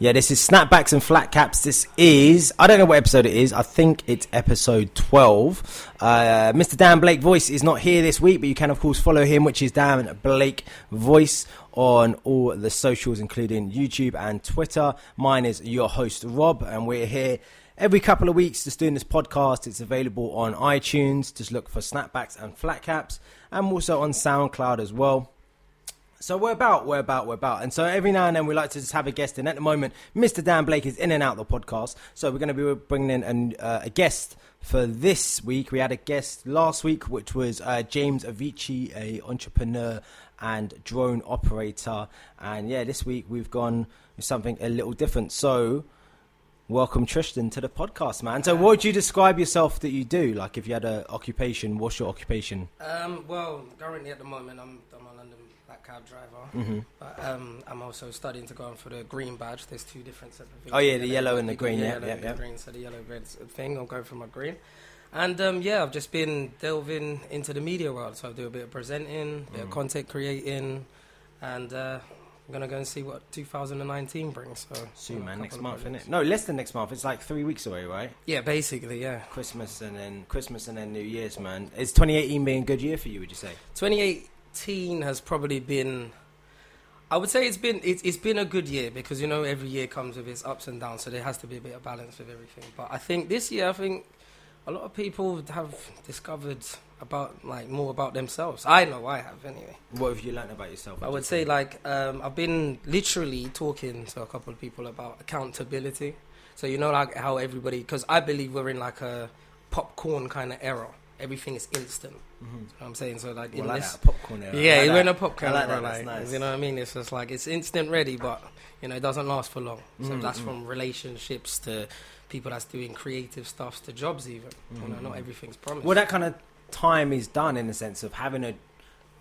Yeah, this is Snapbacks and Flat Caps. This is, I don't know what episode it is. I think it's episode 12. Uh, Mr. Dan Blake Voice is not here this week, but you can, of course, follow him, which is Dan Blake Voice on all the socials, including YouTube and Twitter. Mine is your host, Rob, and we're here every couple of weeks just doing this podcast. It's available on iTunes. Just look for Snapbacks and Flat Caps, and also on SoundCloud as well. So we're about, we're about, we're about. And so every now and then we like to just have a guest in. At the moment, Mr. Dan Blake is in and out the podcast. So we're going to be bringing in an, uh, a guest for this week. We had a guest last week, which was uh, James Avicii, a entrepreneur and drone operator. And yeah, this week we've gone with something a little different. So welcome Tristan to the podcast, man. So what would you describe yourself that you do? Like if you had an occupation, what's your occupation? Um, well, currently at the moment, I'm, I'm a London black cab driver, Mm-hmm. but um, I'm also studying to go on for the green badge. There's two different sets of things. Oh, yeah, the yellow and the green, yeah, yeah, yeah. the green. So the yellow red thing, I'm going for my green. And um, yeah, I've just been delving into the media world. So I do a bit of presenting, a bit of Mm. content creating, and uh, I'm gonna go and see what 2019 brings. So Soon, man. Next month, isn't it? No, less than next month. It's like three weeks away, right? Yeah, basically, yeah. Christmas and then Christmas and then New Year's, man. Is 2018 being a good year for you? Would you say? 2018 has probably been I would say it's been it's, it's been a good year because you know every year comes with its ups and downs so there has to be a bit of balance with everything. But I think this year I think a lot of people have discovered about like more about themselves. I know I have anyway. What have you learned about yourself? I would say like um, I've been literally talking to a couple of people about accountability. So you know like how everybody because I believe we're in like a popcorn kind of era everything is instant Mhm. you know what I'm saying so like Well, in like this popcorn era. yeah, like you went that. a popcorn. I like era, that. That's like, nice. You know what I mean? It's just like it's instant ready, but you know it doesn't last for long. So Mm, that's mm. from relationships to people that's doing creative stuffs to jobs. Even you know, Mm, not mm. everything's promised. Well, that kind of time is done in the sense of having a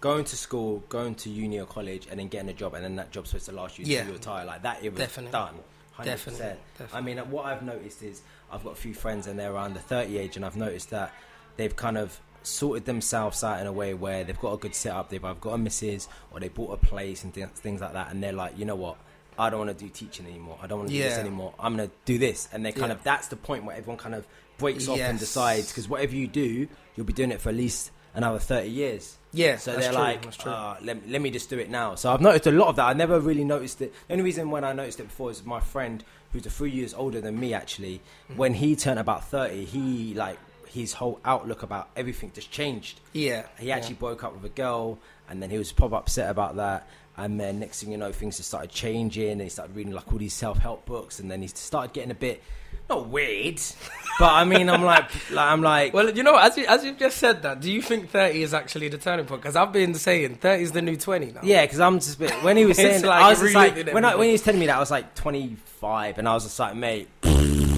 going to school, going to uni or college, and then getting a job, and then that job's supposed to last you Yeah. till you retire. Like that, it was Definitely. done. 100%. Definitely, I mean, what I've noticed is I've got a few friends and they're around the 30 age, and I've noticed that they've kind of sorted themselves out in a way where they've got a good setup. They've either got a missus or they bought a place and th- things like that, and they're like, you know what? I don't want to do teaching anymore. I don't want to do this anymore. I'm going to do this. And they kind Yeah. of, that's the point where everyone kind of breaks off and decides because whatever you do, you'll be doing it for at least another 30 years. yeah, So they're true, like, uh, let, let me just do it now. So I've noticed a lot of that. I never really noticed it. The only reason when I noticed it before is my friend, who's a few years older than me, actually, Mm-hmm. when he turned about 30, he, like, his whole outlook about everything just changed. yeah, He actually broke up with a girl, and then he was proper upset about that. And then next thing you know, things just started changing. And he started reading like all these self help books, and then he started getting a bit not weird, but I mean, I'm like, like I'm like, Well, you know, as you as you've just said that, do you think thirty is actually the turning point? Because I've been saying thirty is the new twenty now. Yeah, because I'm just bit, when he was saying like I was like when I, when he was telling me that I was like 25 and I was just like mate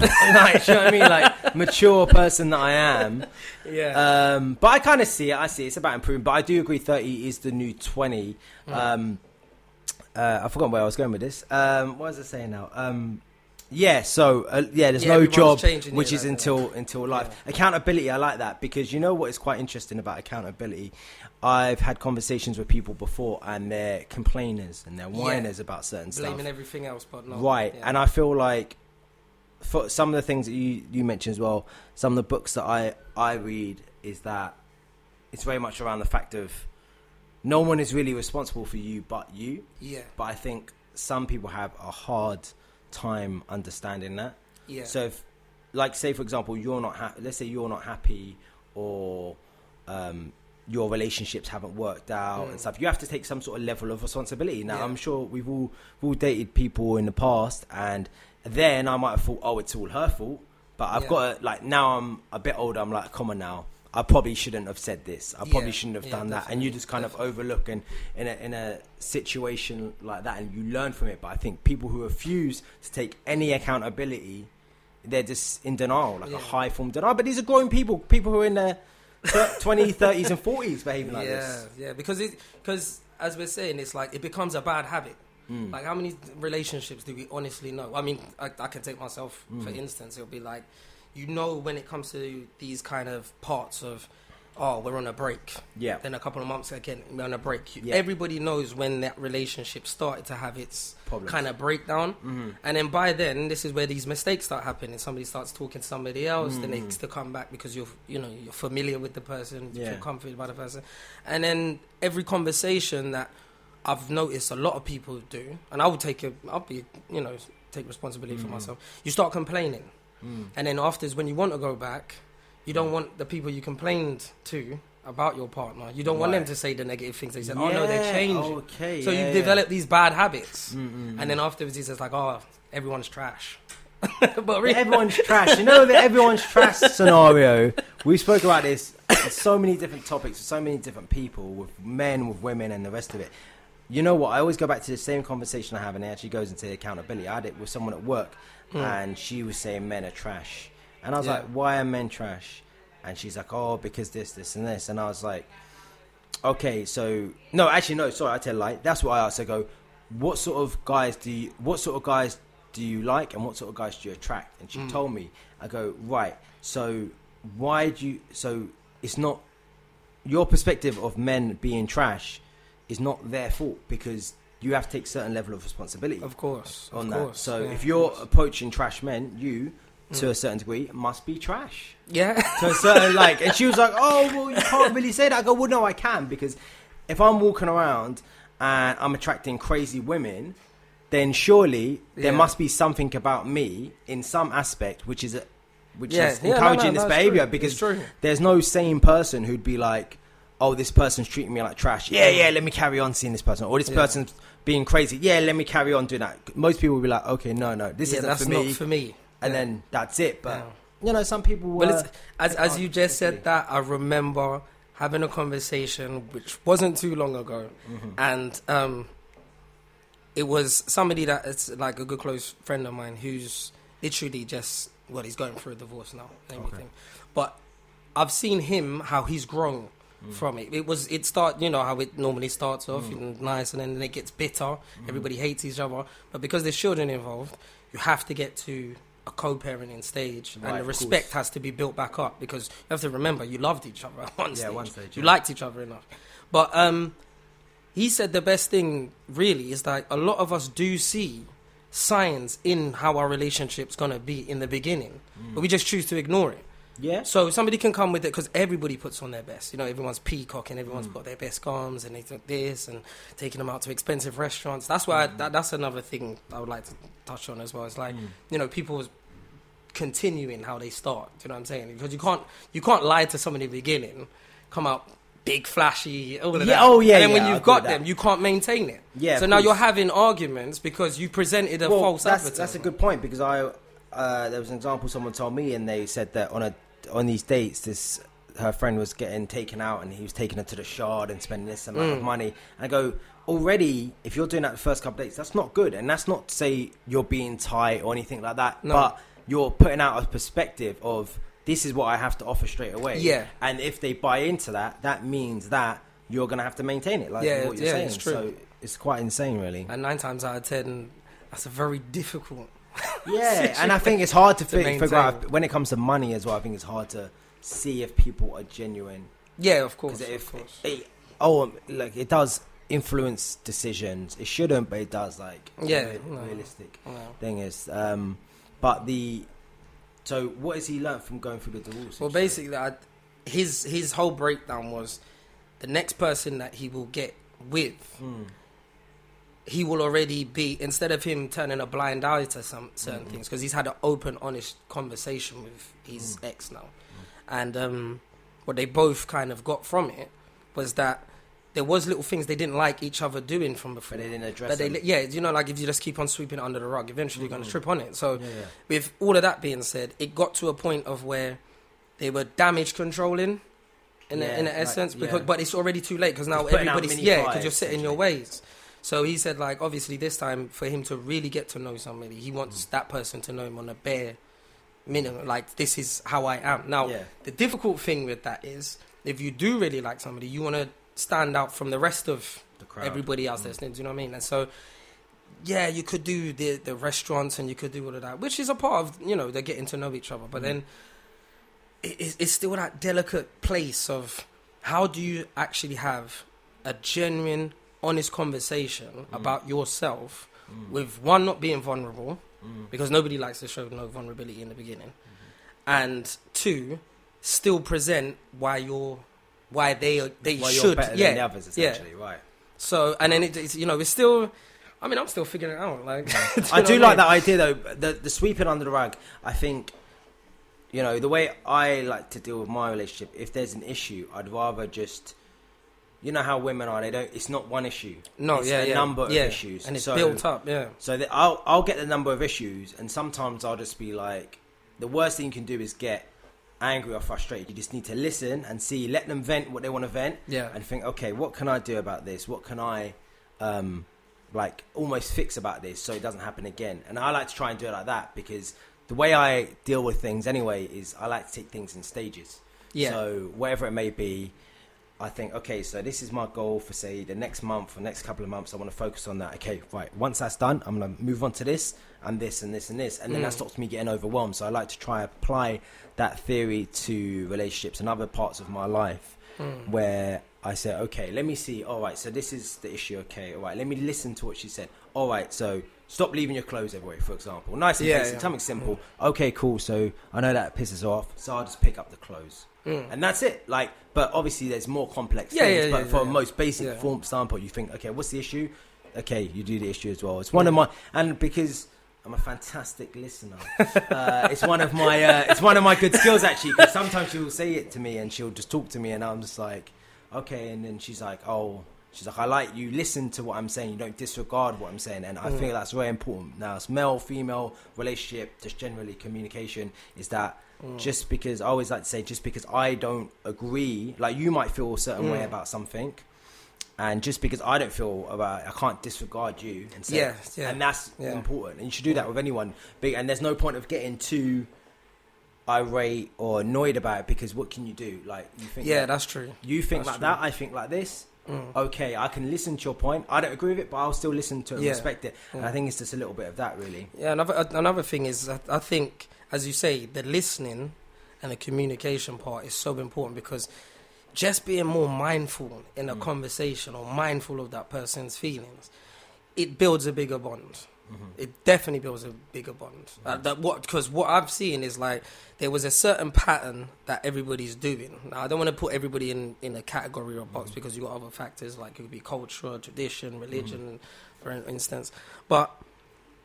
like you know what I mean like mature person that I am yeah, um, but I kind of see it I see it. it's about improving but I do agree 30 is the new 20 Mm. um, uh, I forgot where I was going with this um, what was I saying now um, yeah so uh, yeah there's Yeah, no job which is until until life accountability I like that because you know what is quite interesting about accountability I've had conversations with people before and they're complainers and they're Yeah. whiners about certain blaming stuff blaming everything else, but no. right yeah. and I feel like for some of the things that you you mentioned as well some of the books that I I read is that it's very much around the fact of no one is really responsible for you but you. Yeah, but I think some people have a hard time understanding that. Yeah, so if like say for example you're not happy let's say you're not happy or um your relationships haven't worked out Mm. and stuff you have to take some sort of level of responsibility now Yeah. i'm sure we've all we've all dated people in the past and then i might have thought oh it's all her fault but i've Yeah. got to like now i'm a bit older i'm like come on now I probably shouldn't have said this. I probably Yeah. shouldn't have done that. And you just kind of overlook and in a in a situation like that, and you learn from it. But I think people who refuse to take any accountability, they're just in denial, like a high form denial. But these are growing people, people who are in their 20s, 30s, and 40s behaving like yeah, this. yeah. Because it because as we're saying, it's like it becomes a bad habit. Mm. Like how many relationships do we honestly know? I mean, I, I can take myself for Mm. instance. It'll be like, you know, when it comes to these kind of parts of oh, we're on a break. Yeah. Then a couple of months again, we're on a break. Yeah. Everybody knows when that relationship started to have its Problems. kind of breakdown. Mm-hmm. And then by then, this is where these mistakes start happening. Somebody starts talking to somebody else, then Mm. it's to come back because you're, you know, you're familiar with the person, you Yeah. feel comforted by the person. And then every conversation that I've noticed a lot of people do, and I will take it, I'll be, you know, take responsibility for Mm. myself. You start complaining. Mm. And then afterwards, when you want to go back, you don't want the people you complained to about your partner. You don't want them to say the negative things. They said, "Oh no, they're changing." Okay. so yeah, you've yeah. developed these bad habits, Mm-mm. and then afterwards, just like, "Oh, everyone's trash." but really, everyone's trash. You know the everyone's trash scenario. We spoke about this. So many different topics, so many different people, with men, with women, and the rest of it. You know what? I always go back to the same conversation I have, and it actually goes into accountability. I had it with someone at work, Mm. and she was saying men are trash, and I was Yeah. like, "Why are men trash?" And she's like, "Oh, because this, this, and this," and I was like, "Okay, so no, actually, no, sorry, I tell a lie. That's what I asked. I go, what sort of guys do you, what sort of guys do you like, and what sort of guys do you attract?" And she Mm. told me. I go, right. So why do you? So it's not your perspective of men being trash is not their fault because you have to take certain level of responsibility of course, on of that. course. So yeah, if you're approaching trash men, you to a certain degree must be trash yeah, to a certain like. And she was like, "Oh, well, you can't really say that." I go, "Well, no, I can because if I'm walking around and I'm attracting crazy women." Then surely there Yeah. must be something about me in some aspect which is a, which yeah, is yeah, no, encouraging no, this it's behavior true. because true. there's no sane person who'd be like, "Oh, this person's treating me like trash. Yeah, yeah, let me carry on seeing this person." Or this Yeah. person's being crazy. Yeah, let me carry on doing that. Most people will be like, "Okay, no, no, this yeah, isn't that's for not for me. And Yeah. then that's it. But Yeah. you know, some people. Well, uh, it's, as as you just said that, I remember having a conversation which wasn't too long ago, Mhm. and um, it was somebody that it's like a good close friend of mine who's literally just well, he's going through a divorce now and Okay. but I've seen him how he's grown Mm. from it. It was it start you know how it normally starts off Mm. nice and then it gets bitter. Mm-hmm. Everybody hates each other, but because there's children involved, you have to get to a co-parenting stage, Right, and the respect has to be built back up because you have to remember you loved each other at one Yeah, stage. one stage, You liked each other enough, but um, he said the best thing really is that a lot of us do see signs in how our relationship's gonna be in the beginning, but we just choose to ignore it. Yeah, So somebody can come with it because everybody puts on their best. You know, everyone's peacocking, everyone's Mm. got their best gums, and they do this and taking them out to expensive restaurants. That's why I, that, that's another thing I would like to touch on as well. It's like Mm. you know people continuing how they start. Do you know what I'm saying? Because you can't you can't lie to someone in the beginning, come out big flashy, all of Yeah, that. oh, yeah, And then yeah, when you've agree got them, you can't maintain it. yeah. so now you're having arguments because you presented a Well, false that's, that's a good point because I uh, there was an example someone told me and they said that on a on these dates this her friend was getting taken out and he was taking her to the shard and spending this amount of Mm. money. And I go already if you're doing that the first couple of dates that's not good and that's not to say you're being tight or anything like that No. but you're putting out a perspective of this is what I have to offer straight away. Yeah. And if they buy into that, that means that you're gonna have to maintain it, like Yeah, what you're yeah, saying. it's true. So it's quite insane, really. and nine times out of ten, that's a very difficult. Yeah, and I think it's hard to, To fi- figure out when it comes to money as well. I think it's hard to see if people are genuine Yeah, of course. if of course. it, oh, like it does influence decisions. It shouldn't, but it does. Like Yeah, no. realistic Yeah. thing is, um, but the so what has he learned from going through the divorce? Well, basically, I, his his whole breakdown was the next person that he will get with, Mm, he will already be instead of him turning a blind eye to some certain Mhm. things because he's had an open, honest conversation with his Mm. ex now, and um, what they both kind of got from it was that there was little things they didn't like each other doing from before. but they didn't address But they, it. yeah, you know, like if you just keep on sweeping it under the rug, eventually you're going to trip on it. So, Yeah, yeah. with all of that being said, it got to a point of where they were damage controlling in Yeah, a, in a like, essence because but it's already too late because now It's putting out everybody's yeah because you're set in your ways. So he said like obviously this time for him to really get to know somebody, he wants Mm. that person to know him on a bare minimum. Like this is how I am. Now yeah. the difficult thing with that is if you do really like somebody, you want to stand out from the rest of The crowd. everybody else Mm. that's listening. Do you know what I mean? And so, yeah, you could do the the restaurants and you could do all of that, which is a part of you know they're getting to know each other. But Mm. then it, it's- it's still that delicate place of how do you actually have a genuine, honest conversation mm. about yourself mm. with one not being vulnerable mm. because nobody likes to show no vulnerability in the beginning, mm-hmm. and two, still present why you're why they they Well, should yeah than the others, yeah. right? So and then it, it's you know it's still. I mean, I'm still figuring it out. Like, you I do like mean? that idea though. The the sweeping under the rug. I think, you know, the way I like to deal with my relationship. If there's an issue, I'd rather just, you know, how women are. They don't. It's not one issue. No, it's yeah, a yeah, number of yeah. issues, and it's So- built up. Yeah, So I'll I'll get the number of issues, and sometimes I'll just be like, the worst thing you can do is get angry or frustrated. You just need to listen and see, let them vent what they want to vent, yeah, and think, okay, what can I do about this? What can I, um, like, almost fix about this so it doesn't happen again? And I like to try and do it like that because the way I deal with things anyway is I like to take things in stages. yeah. So whatever it may be, I think, okay, so this is my goal for say the next month or next couple of months. I want to focus on that. Okay, right. Once that's done, I'm gonna move on to this and this and this and this, and then that Mm. stops me getting overwhelmed. So I like to try apply that theory to relationships and other parts of my life Mm. where I say, okay, let me see. All right, so this is the issue. Okay, all right, let me listen to what she said. All right, so stop leaving your clothes everywhere, for example. Nice and Yeah, basic, yeah. something simple. Okay, cool. So I know that pisses off, so I'll just pick up the clothes. Mm. And that's it. Like, but obviously there's more complex Yeah, things. yeah, but yeah, for yeah. a most basic Yeah. form standpoint, you think, okay, what's the issue? Okay, you do the issue as well. It's one of my and because I'm a fantastic listener. uh, it's one of my uh, it's one of my good skills actually. Because sometimes she will say it to me and she'll just talk to me, and I'm just like, okay. And then she's like, oh, she's like, I like you listen to what I'm saying. You don't disregard what I'm saying, and I Mm. think that's very important. Now, it's male female relationship, just generally communication is that Mm. just because I always like to say, just because I don't agree, like you might feel a certain way Mm. about something, and just because I don't feel about, I can't disregard you and say, Yeah, yeah. and that's Yeah. important, and you should do that with anyone. And there's no point of getting too irate or annoyed about it because what can you do? Like you think, yeah, like- that's true. you think that's like that, I think like this. Mm. Okay, I can listen to your point. I don't agree with it, but I'll still listen to it and Yeah. respect it. And I think it's just a little bit of that, really. Yeah, another another thing is that I think, as you say, the listening and the communication part is so important because just being more mindful in a Mm. conversation or mindful of that person's feelings, it builds a bigger bond. Mm-hmm. It definitely builds a bigger bond. Uh, that what because what I've seen is like there was a certain pattern that everybody's doing. Now I don't want to put everybody in in a category or box because you got other factors like it could be culture, tradition, religion, for instance. But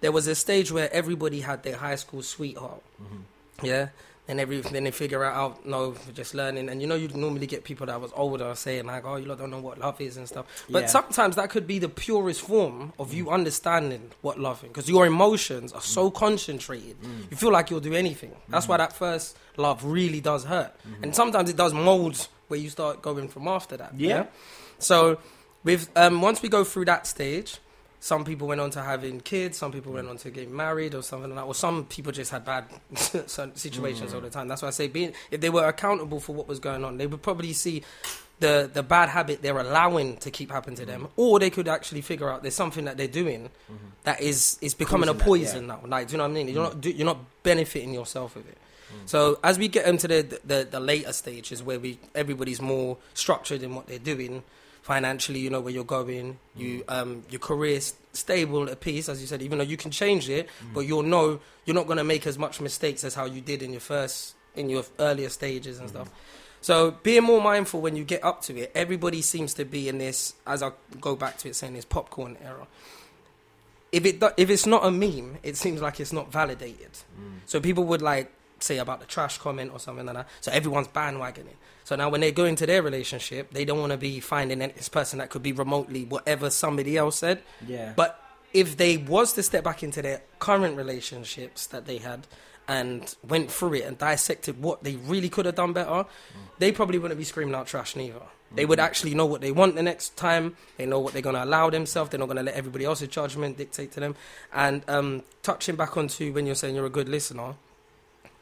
there was a stage where everybody had their high school sweetheart. Mm-hmm. Yeah. And every then they figure out, oh, no, just learning. And you know, you'd normally get people that was older saying like, "Oh, you lot don't know what love is and stuff." But Yeah. sometimes that could be the purest form of you understanding what loving, because your emotions are so concentrated. Mm. You feel like you'll do anything. That's why mm. that first love really does hurt, mm-hmm. and sometimes it does mold where you start going from after that. Yeah. So, with um, once we go through that stage, some people went on to having kids, some people went on to getting married or something like that, or some people just had bad situations all mm. the time. That's why I say, being if they were accountable for what was going on, they would probably see the the bad habit they're allowing to keep happen to them, mm. or they could actually figure out there's something that they're doing mm-hmm. that is is becoming Causing a that, poison now. Like, do you know what I mean? You're not mm. do, you're not benefiting yourself with it. So as we get into the, the the later stages where we everybody's more structured in what they're doing financially, you know where you're going, you mm. um your career's stable at peace, as you said, even though you can change it, mm. but you'll know you're not gonna make as much mistakes as how you did in your first in your earlier stages and mm. stuff. So being more mindful when you get up to it, everybody seems to be in this as I go back to it saying this popcorn era. If it if it's not a meme, it seems like it's not validated. So people would like say about the trash comment or something like that. So everyone's bandwagoning. So now when they go into their relationship, they don't want to be finding this person that could be remotely whatever somebody else said. Yeah. But if they was to step back into their current relationships that they had and went through it and dissected what they really could have done better, they probably wouldn't be screaming out trash neither. They would actually know what they want the next time. They know what they're going to allow themselves. They're not going to let everybody else's judgment dictate to them. And um, touching back onto when you're saying you're a good listener,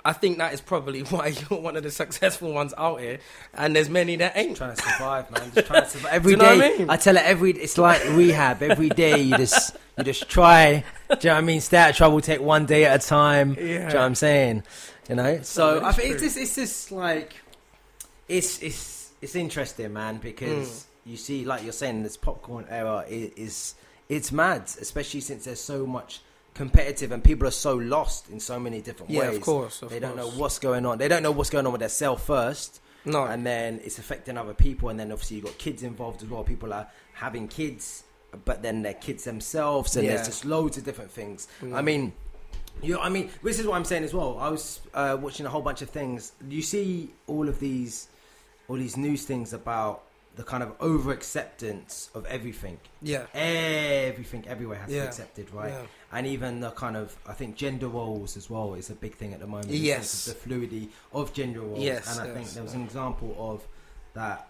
I think that is probably why you're one of the successful ones out here, and there's many that ain't. trying to survive, man. Just trying to survive. Every what I mean? tell it every. It's like rehab. Every day, you just you just try you know what I mean? Stay out of trouble, take one day at a time. Do you know Yeah. what I'm saying? You know? So I think it's just, it's just like, it's, it's, it's interesting, man, because Mm. you see, like you're saying, this popcorn era is, is, it's mad, especially since there's so much competitive and people are so lost in so many different Yeah, ways. of course. Of they don't know what's going on. They don't know what's going on with their self first No. and then it's affecting other people and then obviously you've got kids involved as well people are having kids but then they're kids themselves and Yeah. there's just loads of different things Mm. i mean you i mean this is what i'm saying as well i was uh, watching a whole bunch of things you see all of these all these news things about the kind of over acceptance of everything yeah. everything everywhere has to be accepted right Yeah. and even the kind of I think gender roles as well is a big thing at the moment. Yes. the fluidity of gender roles. Yes, and I yes, think there was yeah. an example of that.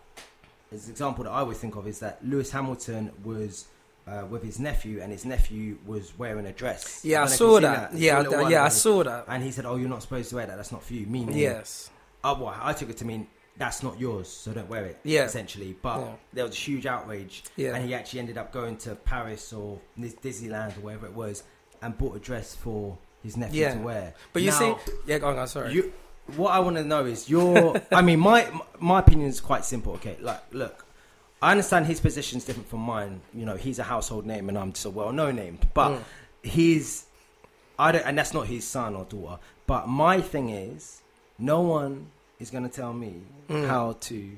There's an example that I always think of is that Lewis Hamilton was. Uh, with his nephew, and his nephew was wearing a dress. Yeah, I if saw you've that. Yeah, I- yeah, I saw that. And he said, "Oh, you're not supposed to wear that. That's not for you." Meaning, Yes. Oh, well, I took it to mean that's not yours, so don't wear it. Yeah. essentially. But Yeah. there was a huge outrage, Yeah. and he actually ended up going to Paris or Disneyland or wherever it was, and bought a dress for his nephew Yeah. to wear. But you Now, see, yeah, go on, go on, sorry. you, what I want to know is your. I mean, my my opinion is quite simple. Okay, like look. I understand his position is different from mine. You know, he's a household name and I'm just a well-known name. But Mm. he's, I don't, and that's not his son or daughter. But my thing is, no one is going to tell me Mm. how to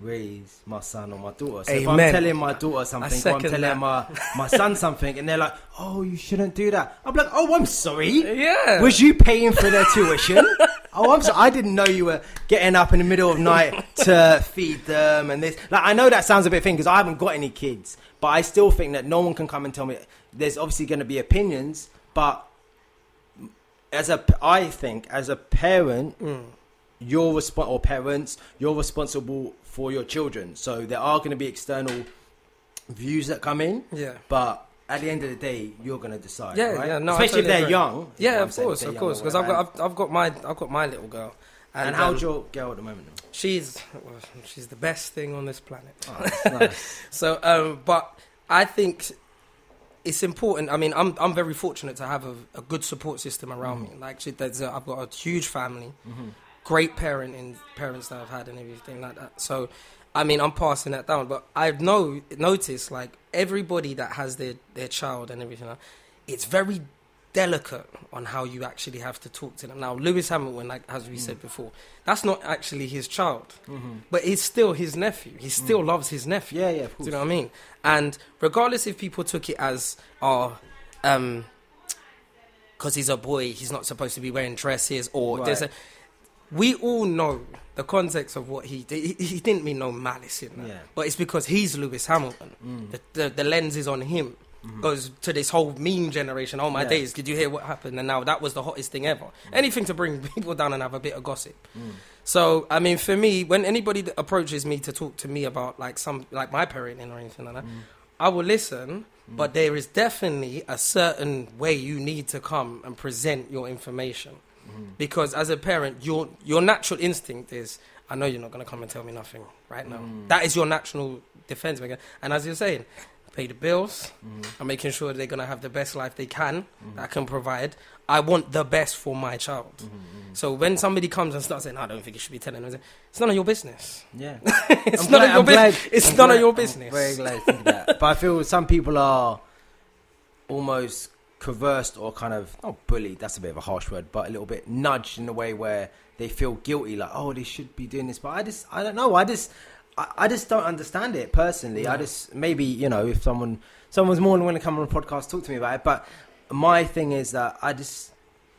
raise my son or my daughter. So if I'm telling my daughter something, or I'm telling that. my my son something, and they're like, "Oh, you shouldn't do that," I'm like, "Oh, I'm sorry." yeah. Was you paying for their tuition? oh, I'm sorry. I didn't know you were getting up in the middle of night to feed them and this. Like, I know that sounds a bit thing because I haven't got any kids, but I still think that no one can come and tell me. There's obviously going to be opinions, but as a, I think as a parent, Mm. You're resp- or parents, you're responsible for your children. So there are going to be external views that come in, Yeah. but at the end of the day, you're going to decide. Yeah, right? yeah, no, especially if they're agree. young. Yeah, of course, of course. Because I've got, I've, I've got my, I've got my little girl, And, and, how's um, your girl at the moment? she's, well, she's the best thing on this planet. Oh, nice. So, um, but I think it's important. I mean, I'm I'm very fortunate to have a, a good support system around me. Like, she, there's a, I've got a huge family, Mhm. Great parenting parents that I've had, and everything like that. So, I mean, I'm passing that down. But I've know noticed like everybody that has their their child and everything, like, it's very delicate on how you actually have to talk to them. Now, Lewis Hamilton, like as we said before, that's not actually his child, Mhm. but it's still his nephew. He still loves his nephew. Yeah, yeah, Do you know what I mean? And regardless if people took it as, oh, um, because he's a boy, he's not supposed to be wearing dresses, or there's a. We all know the context of what he did. He, he didn't mean no malice in that, Yeah. but it's because he's Lewis Hamilton. Mm. The, the the lens is on him. Goes to this whole meme generation. Oh my Yeah. days! Did you hear what happened? And now that was the hottest thing ever. Anything to bring people down and have a bit of gossip. Mm. So I mean, for me, when anybody approaches me to talk to me about like some like my parenting or anything like that, I will listen. But there is definitely a certain way you need to come and present your information, Mm. because as a parent, your your natural instinct is, I know you're not going to come and tell me nothing right now. Mm. That is your natural defense mechanism. And as you're saying, pay the bills. Mm. I'm making sure they're going to have the best life they can that I can provide. I want the best for my child. So when somebody comes and starts saying, "I don't think you should be telling them," it's none of your business. Yeah. it's I'm none glad- of your glad- business. It's none glad- of your business. very glad to that. But I feel some people are almost coerced or kind of not bullied. That's a bit of a harsh word, but a little bit nudged in a way where they feel guilty, like oh, they should be doing this. But I just, I don't know. I just, I, I just don't understand it personally. I just maybe you know if someone, someone's more than willing to come on a podcast talk to me about it. But my thing is that I just.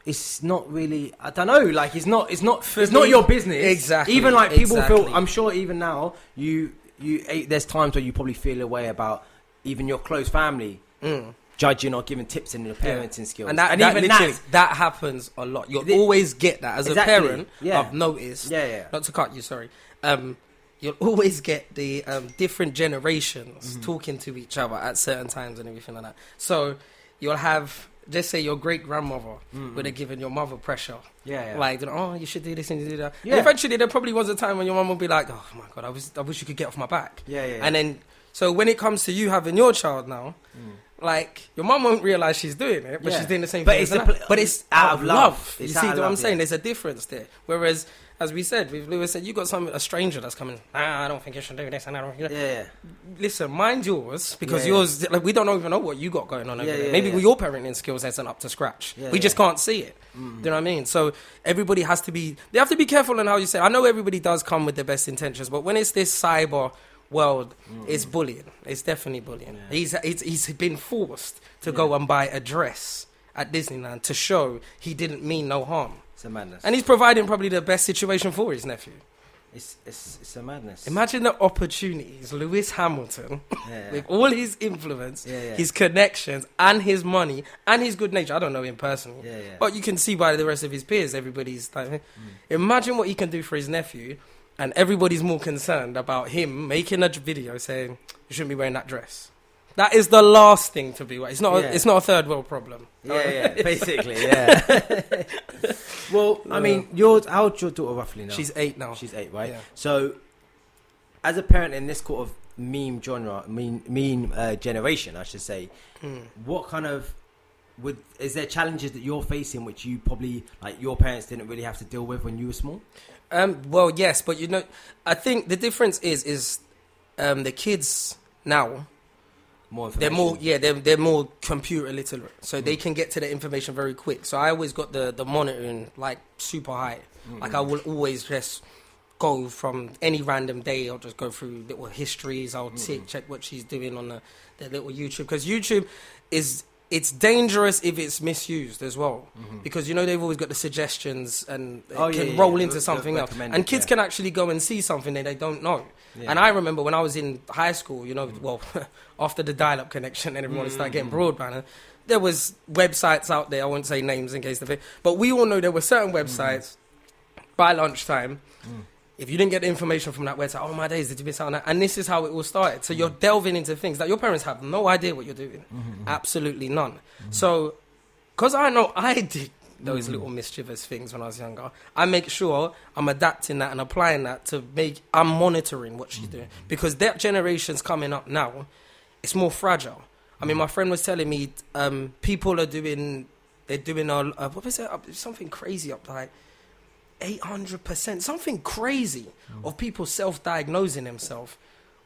It's not really. I don't know. Like it's not. It's not. For it's not your business. Exactly, Even like people feel I'm sure even now you you. eh, There's times where you probably feel a way about even your close family Mm. Judging or giving tips in your parenting skills. And that, that even that's that happens a lot. You'll The- always get that as Exactly, a parent. yeah. I've noticed. yeah, yeah. Not to cut you, sorry. Um, you'll always get the um, different generations Mm-hmm. talking to each other at certain times and everything like that. So you'll have, just say, your great grandmother would have given your mother pressure. Mm-hmm. Yeah, yeah. Like, oh, you should do this and you do that. Yeah. And eventually, there probably was a time when your mum would be like, oh my God, I, was, I wish you could get off my back. yeah, yeah. And then, so when it comes to you having your child now, Mm. Like your mum won't realize she's doing it, but Yeah. she's doing the same But thing. it's the pl- but it's out out of love. love. You see what I'm saying? yeah. There's a difference there. Whereas, as we said, with Lewis said, you got some a stranger that's coming. Ah, I don't think you should do this, and I don't. You Yeah, yeah. Listen, mind yours because Yeah, yours. Like, we don't even know what you got going on over there. Maybe your parenting skills isn't up to scratch. Yeah, we just. Mm. can't see it. Do you know what I mean? So everybody has to be. They have to be careful in how you say. I know everybody does come with the best intentions, but when it's this cyber world, is bullying. It's definitely bullying. Yeah. He's, he's he's been forced to go and buy a dress at Disneyland to show he didn't mean no harm, It's a madness. and he's providing probably the best situation for his nephew. it's, it's, it's a madness. Imagine the opportunities Lewis Hamilton, Yeah. with all his influence, Yeah, yeah. his connections, and his money, and his good nature. I don't know him personally, Yeah, yeah. but you can see by the rest of his peers, everybody's like, Mm. imagine what he can do for his nephew, and everybody's more concerned about him making a video saying you shouldn't be wearing that dress. That is the last thing to be. It's not. Yeah. A, it's not a third world problem. Yeah, yeah, basically, yeah. well, I mean, yours. How old's your daughter roughly now? She's eight now. she's eight, right? Yeah. So, as a parent in this sort of meme genre, meme meme uh, generation, I should say, Hmm. what kind of would is there challenges that you're facing which you probably like your parents didn't really have to deal with when you were small? Um, well, yes, but you know, I think the difference is is um, the kids now More they're more yeah they're they're more computer literate, so they can get to the information very quick. So I always got the the monitoring like super high. Like I will always just go from any random day. I'll just go through little histories. I'll tick, check what she's doing on the, the little YouTube because YouTube is it's dangerous if it's misused as well. Because you know they've always got the suggestions and it Oh, can yeah, roll yeah. into The- something the else and kids yeah. can actually go and see something that they don't know. And I remember when I was in high school you know well after the dial-up connection and everyone started getting broadband there was websites out there. I won't say names in case of it but we all know there were certain websites by lunchtime if you didn't get the information from that website, oh my days, did you miss out on that? And this is how it all started. So you're delving into things that your parents have no idea what you're doing. Absolutely none. So, because I know I did those little mischievous things when I was younger, I make sure I'm adapting that and applying that to make, I'm monitoring what she's doing. Because that generation's coming up now, it's more fragile. I mean, my friend was telling me um, people are doing, they're doing, a, uh, what was it, something crazy up like, 800%, something crazy of people self diagnosing themselves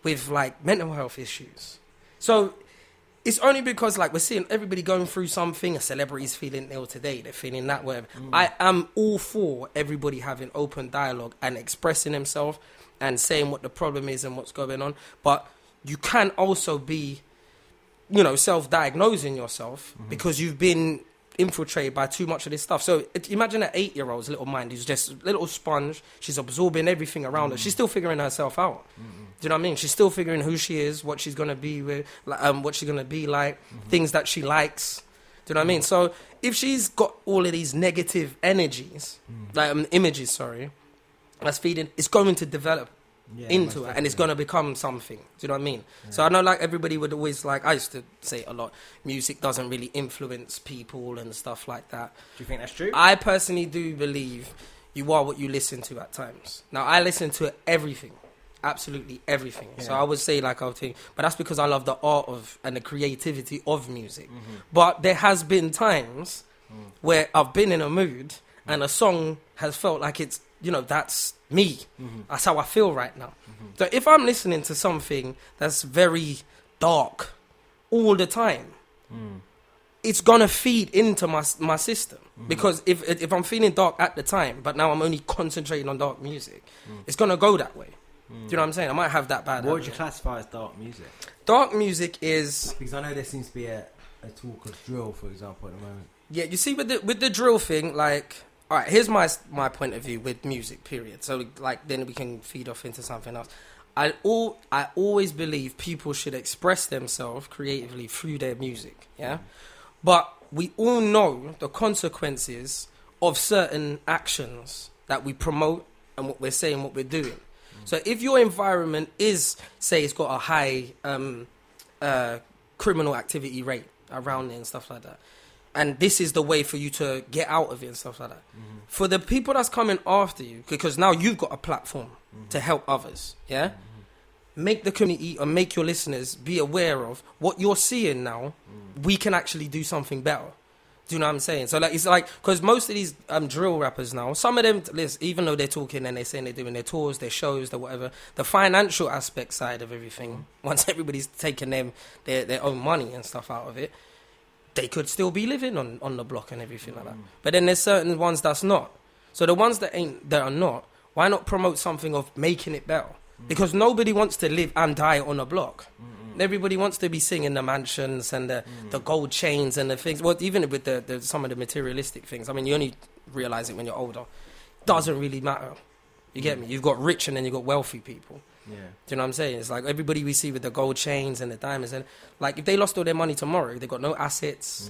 with like mental health issues. So it's only because like we're seeing everybody going through something, a celebrity's feeling ill today, they're feeling that way. Mm. I am all for everybody having open dialogue and expressing themselves and saying what the problem is and what's going on. But you can also be, you know, self diagnosing yourself mm-hmm. because you've been infiltrated by too much of this stuff. So imagine an eight year old's little mind who's just a little sponge. She's absorbing everything around her. She's still figuring herself out. Do you know what I mean? She's still figuring who she is, what she's gonna be with, um, what she's gonna be like, things that she likes. Do you know what I mean? So if she's got all of these negative energies, like um, images, sorry, that's feeding, it's going to develop Yeah, into it and it's going to become something. Do you know what i mean? So i know like everybody would always like i used to say a lot music doesn't really influence people and stuff like that. Do you think that's true? i personally do believe you are what you listen to at times. Now i listen to everything absolutely everything. So i would say like i'll think but that's because i love the art of and the creativity of music. Mm-hmm. but there has been times Mm. where i've been in a mood and a song has felt like it's you know that's me Mm-hmm. that's how I feel right now. So if I'm listening to something that's very dark all the time, Mm. it's gonna feed into my my system Mm-hmm. because if if I'm feeling dark at the time, but now I'm only concentrating on dark music, it's gonna go that way. Do you know what I'm saying? I might have that bad. Mm. What would you classify as dark music? dark music is Because I know there seems to be a, a talk of drill, for example, at the moment. Yeah, you see with the with the drill thing, like, all right, here's my my point of view with music. Period. So like, then we can feed off into something else. I all I always believe people should express themselves creatively through their music. Yeah, but we all know the consequences of certain actions that we promote and what we're saying, what we're doing. So if your environment is, say, it's got a high um, uh, criminal activity rate around it and stuff like that, and this is the way for you to get out of it and stuff like that. Mm-hmm. For the people that's coming after you, because now you've got a platform mm-hmm. to help others, yeah. Mm-hmm. make the community and make your listeners be aware of what you're seeing now. Mm. We can actually do something better. Do you know what I'm saying? So like it's like because most of these um, drill rappers now, some of them, listen, even though they're talking and they're saying they're doing their tours, their shows, their whatever, the financial aspect side of everything. Once everybody's taken them their their own money and stuff out of it, they could still be living on on the block and everything like that. But then there's certain ones that's not. So the ones that ain't that are not, why not promote something of making it better? Because nobody wants to live and die on a block. Everybody wants to be singing the mansions and the, the gold chains and the things. Well, even with the, the some of the materialistic things. I mean, you only realize it when you're older. Doesn't really matter. You get me? You've got rich and then you've got wealthy people. Yeah. Do you know what I'm saying? It's like everybody we see with the gold chains and the diamonds, and like if they lost all their money tomorrow, they got no assets,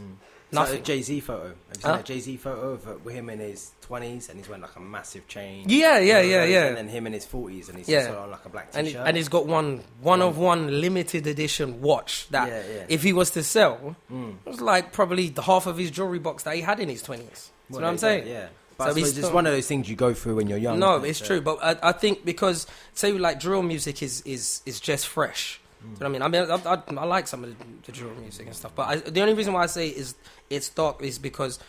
Nothing. nothing. Jay Z photo. Have you seen Huh? that Jay Z photo of uh, with him in his twenties and he's wearing like a massive chain. Yeah, yeah, yeah, yeah. And then him in his forties and he's Yeah. on like a black t-shirt. and he's got one one of one limited edition watch that Yeah, yeah. if he was to sell, Mm. it was like probably the half of his jewelry box that he had in his twenties. Do you know what I'm saying? Yeah. But So it's still- one of those things you go through when you're young. No, it's So- true, but I, I think because say like drill music is is is just fresh. Do you know what I mean? I mean, I, I, I like some of the, the drill music and stuff, but I, the only reason why I say is it's dark is because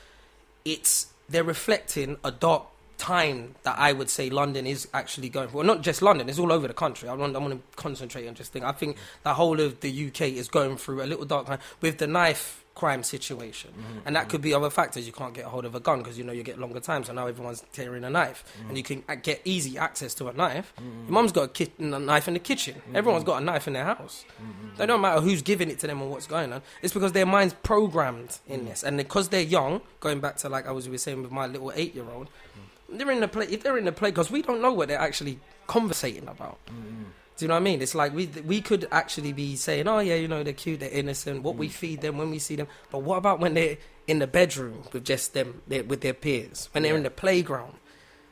it's they're reflecting a dark time that I would say London is actually going for. Well, not just London; it's all over the country. I want, I want to concentrate on just thing. I think the whole of the UK is going through a little dark time with the knife crime situation, mm-hmm, and that mm-hmm. could be other factors. You can't get a hold of a gun because you know you get longer time, so now everyone's carrying a knife, mm-hmm. and you can get easy access to a knife. Your mum's got a, ki- a knife in the kitchen. Everyone's got a knife in their house. They don't matter who's giving it to them or what's going on. It's because their mind's programmed in this, and because they're young. Going back to like I was we saying with my little eight-year-old, they're in the play. If they're in the play, because we don't know what they're actually conversating about. Do you know what I mean? It's like we we could actually be saying, oh yeah, you know they're cute, they're innocent. What we mm. feed them when we see them, but what about when they're in the bedroom with just them, with their peers? When they're in the playground.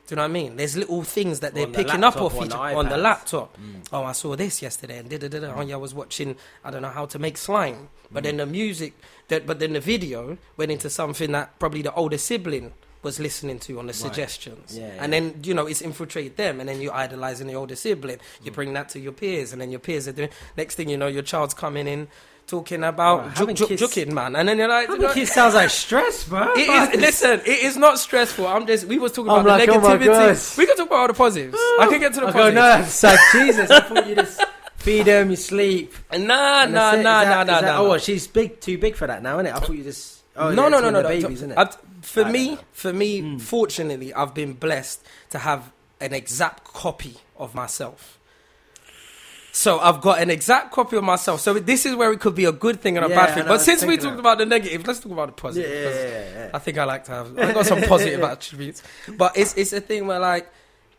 Do you know what I mean? There's little things that they're the picking up off on each the on the laptop. Mm. Oh, I saw this yesterday, and da da da. Oh, mm. yeah, I was watching. I don't know how to make slime, but then the music, that but then the video went into something that probably the older sibling was listening to on the suggestions, Yeah, and yeah. then you know it's infiltrated them, and then you're idolizing the older sibling. You mm. bring that to your peers, and then your peers are doing. Next thing you know, your child's coming in talking about Right, juk, having juk, kids- juking, man, and then you're like, you know, kids sounds like stress, bro. it is. Listen, it is not stressful. I'm just. We was talking I'm about like, oh my negativity. God. we can talk about all the positives. I can get to the I go, positives. no, it's like Jesus. I thought you just feed them, you sleep. Nah, and nah, nah, nah, nah, nah. Oh, she's big, too big for that now, isn't it? I thought you just. Oh, no, yeah, no, no, no, the no. Babies, To- isn't it? I've- For I me, for me, fortunately, I've been blessed to have an exact copy of myself. So I've got an exact copy of myself. So this is where it could be a good thing and a Yeah, bad thing. But since we talked that. about the negative, let's talk about the positive. yeah, yeah. I think I like to have. I got some positive attributes, but it's it's a thing where like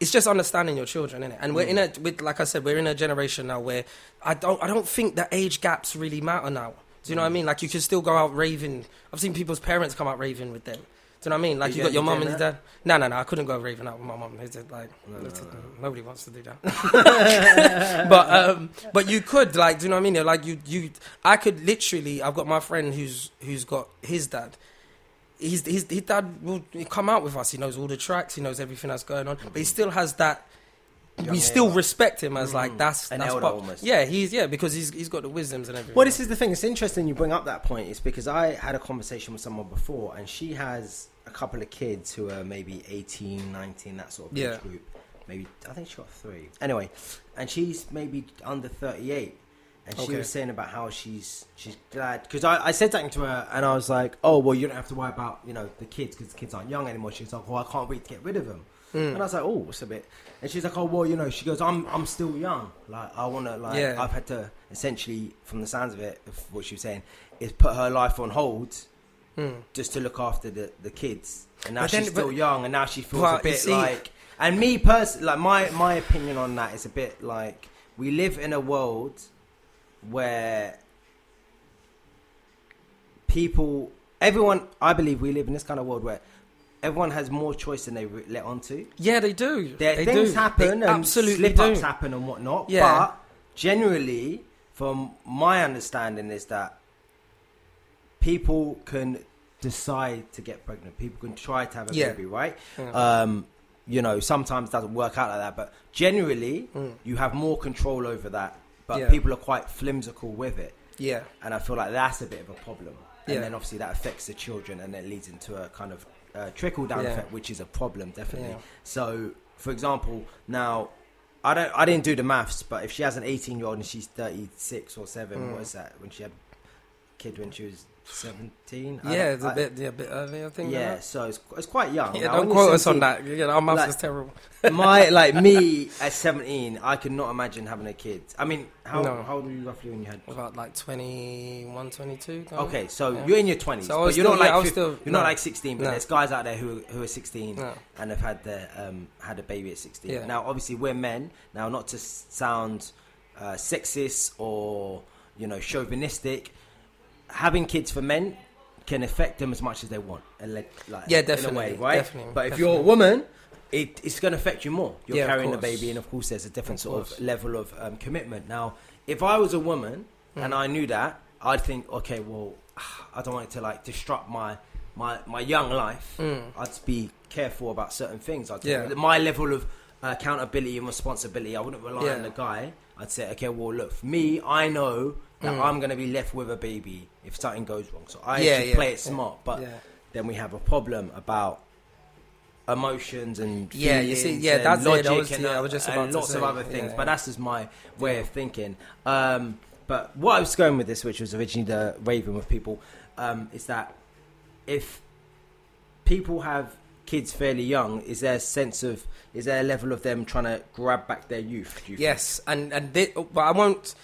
it's just understanding your children, innit? And we're in a with like I said, we're in a generation now where I don't I don't think the age gaps really matter now. Do you know what I mean? Like you can still go out raving. I've seen people's parents come out raving with them. Do you know what I mean? Like You you, got your you mum and your dad. No, no, no. I couldn't go raving out with my mum. It's just like it's- nobody wants to do that. but um, but you could like, do you know what I mean? Like you you, I could literally. I've got my friend who's who's got his dad. His, his, his dad will come out with us. He knows all the tracks. He knows everything that's going on. But he still has that. We still elder. respect him as like mm. that's An that's elder part- almost. Yeah, he's yeah because he's he's got the wisdoms and everything. Well, this is the thing. It's interesting you bring up that point. It's because I had a conversation with someone before, and she has a couple of kids who are maybe 18, 19, that sort of Yeah. age group. Maybe I think she got three. Anyway, and she's maybe under thirty-eight, and she Okay. was saying about how she's she's glad because I, I said something to her, and I was like, oh well, you don't have to worry about you know the kids because the kids aren't young anymore. She's like, well, I can't wait to get rid of them. Mm. And I was like, oh, what's a bit? And she's like, oh, well, you know, she goes, I'm, I'm still young. Like, I want to, like, Yeah. I've had to essentially, from the sounds of it, of what she was saying, is put her life on hold Mm. just to look after the, the kids. And now But she's then- still but- young, and now she feels a bit see- like. And me personally, like my my opinion on that is a bit like we live in a world where people, everyone, I believe we live in this kind of world where everyone has more choice than they let on to. Yeah, they do. There, they things do. happen They and absolutely slip ups happen and whatnot. Yeah. But generally, from my understanding, is that people can decide to get pregnant. People can try to have a Yeah. baby, right? Yeah. Um, you know, sometimes it doesn't work out like that. But generally, you have more control over that. But Mm. Yeah. people are quite flimsical with it, Yeah. and I feel like that's a bit of a problem. And then obviously that affects the children, and it leads into a kind of uh, trickle down Yeah. effect, which is a problem definitely. Yeah. So, for example, now. I don't. I didn't do the maths, but if she has an eighteen-year-old and she's thirty-six or seven, Mm. what is that? When she had a kid when she was seventeen? Yeah, it's a bit, yeah, a bit early, I think. Yeah, Yeah, so it's, it's quite young. yeah Now, don't quote us on 17 that. Yeah, our maths Like- is terrible. my like me at 17 i could not imagine having a kid i mean how, No. how old were you roughly when you had About like 21, 22. okay so Yeah. you're in your 20s So but you're not still- yeah, I like fif- still- you're not like 16 but No. there's guys out there who who are 16 No. and have had their um had a baby at 16 Yeah. now obviously we're men now not to sound uh, sexist or you know chauvinistic having kids for men can affect them as much as they want like, Yeah, in a definitely, way right definitely, but if definitely. you're a woman it, it's going to affect you more. You're Yeah, carrying the baby, and of course, there's a different Of sort of level of um, commitment. Now, if I was a woman and Mm. I knew that, I'd think, okay, well, I don't want it to like disrupt my my my young life. Mm. I'd be careful about certain things. I'd Yeah. my level of uh, accountability and responsibility. I wouldn't rely on the guy. I'd say, okay, well, look, for me, I know that Mm. I'm going to be left with a baby if something goes wrong. So I Yeah, yeah, play it yeah, smart. But yeah. then we have a problem about emotions and Yeah, you see, yeah, and that's it. I logic was- and, yeah, I was just about to lots of other things. yeah, But that's just my way of thinking. Um, but what I was going with this, which was originally the raving with people, um, is that if people have kids fairly young, is there a sense of is there a level of them trying to grab back their youth? Do you think? Yes, and and thi- but I won't.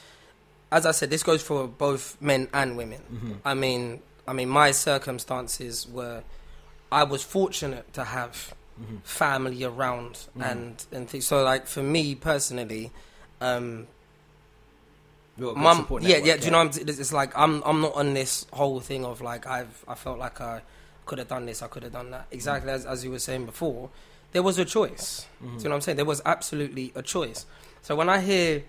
As I said, this goes for both men and women. Mm-hmm. I mean, I mean, my circumstances were, I was fortunate to have Mhm. family around Mhm. and and things. So, like for me personally, um, You've got a good mum, yeah, network, yeah. Do you know? I'm, it's like I'm I'm not on this whole thing of like I've I felt like I could have done this, I could have done that. Exactly as as you were saying before, there was a choice. Mhm. Do you know what I'm saying? There was absolutely a choice. So when I hear,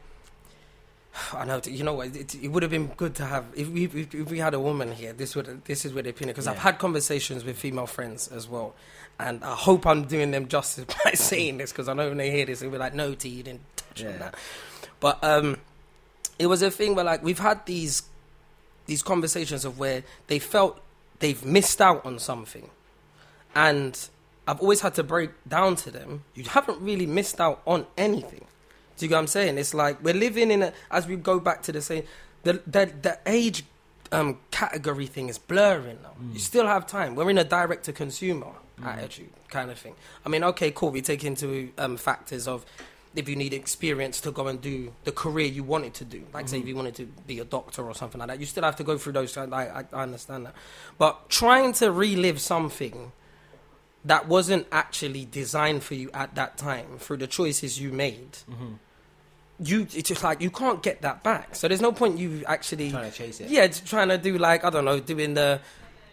I know, you know what? It, it would have been good to have if we if, if we had a woman here. This would this is where the opinion because I've had conversations with female friends as well, and I hope I'm doing them justice by saying this because I know when they hear this they'll be like, "No, T, you didn't touch on that." But um, it was a thing where like we've had these these conversations of where they felt they've missed out on something, and I've always had to break down to them. You haven't really missed out on anything. Do you get what I'm saying? It's like we're living in a as we go back to the same the the, the age um, category thing is blurring now. You still have time. We're in a direct to consumer attitude kind of thing. I mean, okay, cool. We take into um, factors of if you need experience to go and do the career you wanted to do. Like, say, if you wanted to be a doctor or something like that, you still have to go through those. I, I, I understand that, but trying to relive something that wasn't actually designed for you at that time through the choices you made. Mm-hmm. You, it's just like you can't get that back. So there's no point you actually Trying to chase it. yeah, trying to do like I don't know, doing the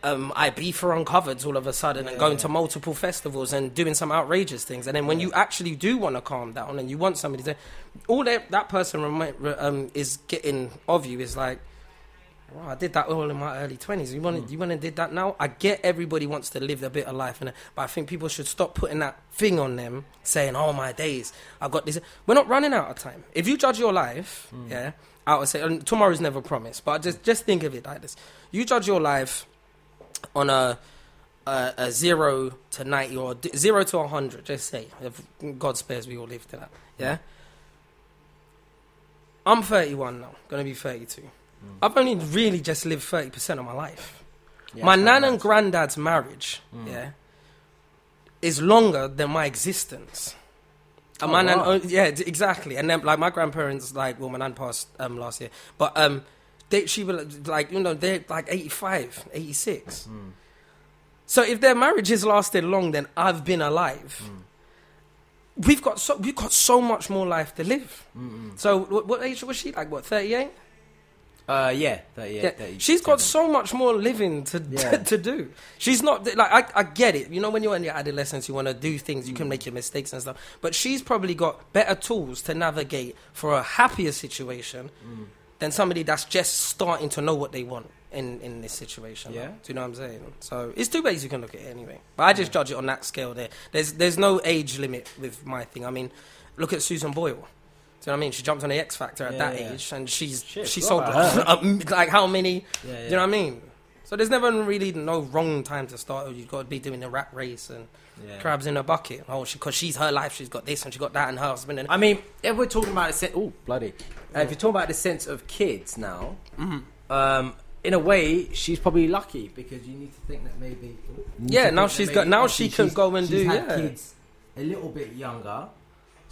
um, for uncovered all of a sudden and going yeah. to multiple festivals and doing some outrageous things. And then when you actually do want to calm down and you want somebody to, all that that person remi- um, is getting of you is like, "Wow, I did that all in my early twenties. You want to, hmm. you want to did that now? I get everybody wants to live a bit of life, and but I think people should stop putting that thing on them, saying, "Oh my days, I got this." We're not running out of time. If you judge your life, hmm. yeah, I would say, and tomorrow's never promised, but just just think of it like this: you judge your life on a a, a zero to ninety or d- zero to hundred. Just say, if God spares, we all live to that. Yeah. I'm 31 now, gonna be 32. I've only really just lived 30% of my life. Yeah, my nan and nice. granddad's marriage, Mm. yeah, is longer than my existence. And Oh, my nan, wow. oh, yeah, exactly. And then, like, my grandparents, like, well, my nan passed um, last year, but um, they, she was like, you know, they're like 85, 86. Mm. So if their marriage has lasted long, then I've been alive. Mm. We've got so we've got so much more life to live. Mm-mm. So what, what age was she? Like what, thirty eight? Uh, yeah, 38, Yeah, 37. she's got so much more living to Yeah. to, do. She's not like I, I get it. You know, when you're in your adolescence, you want to do things. You can make your mistakes and stuff. But she's probably got better tools to navigate for a happier situation than somebody that's just starting to know what they want in in this situation. Yeah. do you know what I'm saying? So it's two ways you can look at it anyway. But I just judge it on that scale. There, there's there's no age limit with my thing. I mean, look at Susan Boyle. Do you know what I mean? She jumped on the X Factor at Yeah, that yeah. age, and she's Shit, she sold her. um, like how many? Yeah. Do you know what I mean? So there's never really no wrong time to start. You've got to be doing the rat race and crabs in a bucket. Oh, she because she's her life. She's got this and she got that and her husband. And I mean, if we're talking about the sense, oh bloody, uh, if you're talking about the sense of kids now, Mm-hmm. um, in a way, she's probably lucky because you need to think that maybe. Yeah, now she's got- now she can go and she's do, had yeah. kids a little bit younger.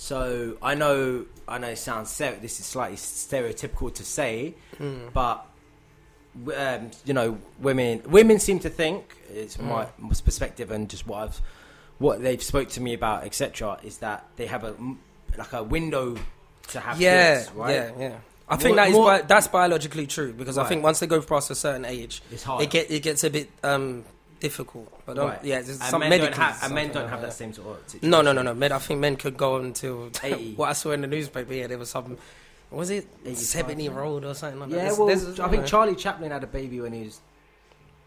So I know, I know, it sounds ser- this is slightly stereotypical to say, Hmm. but um, you know, women women seem to think it's Hmm. my perspective and just what I've what they've spoke to me about, etc. Is that they have a like a window to have yeah, kids, right? yeah, yeah. I More- think that is more- bi- that's biologically true because I think once they go past a certain age, It's hard. it get it gets a bit um, difficult. But don't, Right. yeah, there's and some men don't have, and men don't like have that that. same sort of situation. No, no, no, no. Men, I think men could go until 80. what I saw in the newspaper. Yeah, there was some. Was it seventy year old or something like that? Yeah, There's- well, there's- I think Charlie Chaplin had a baby when he was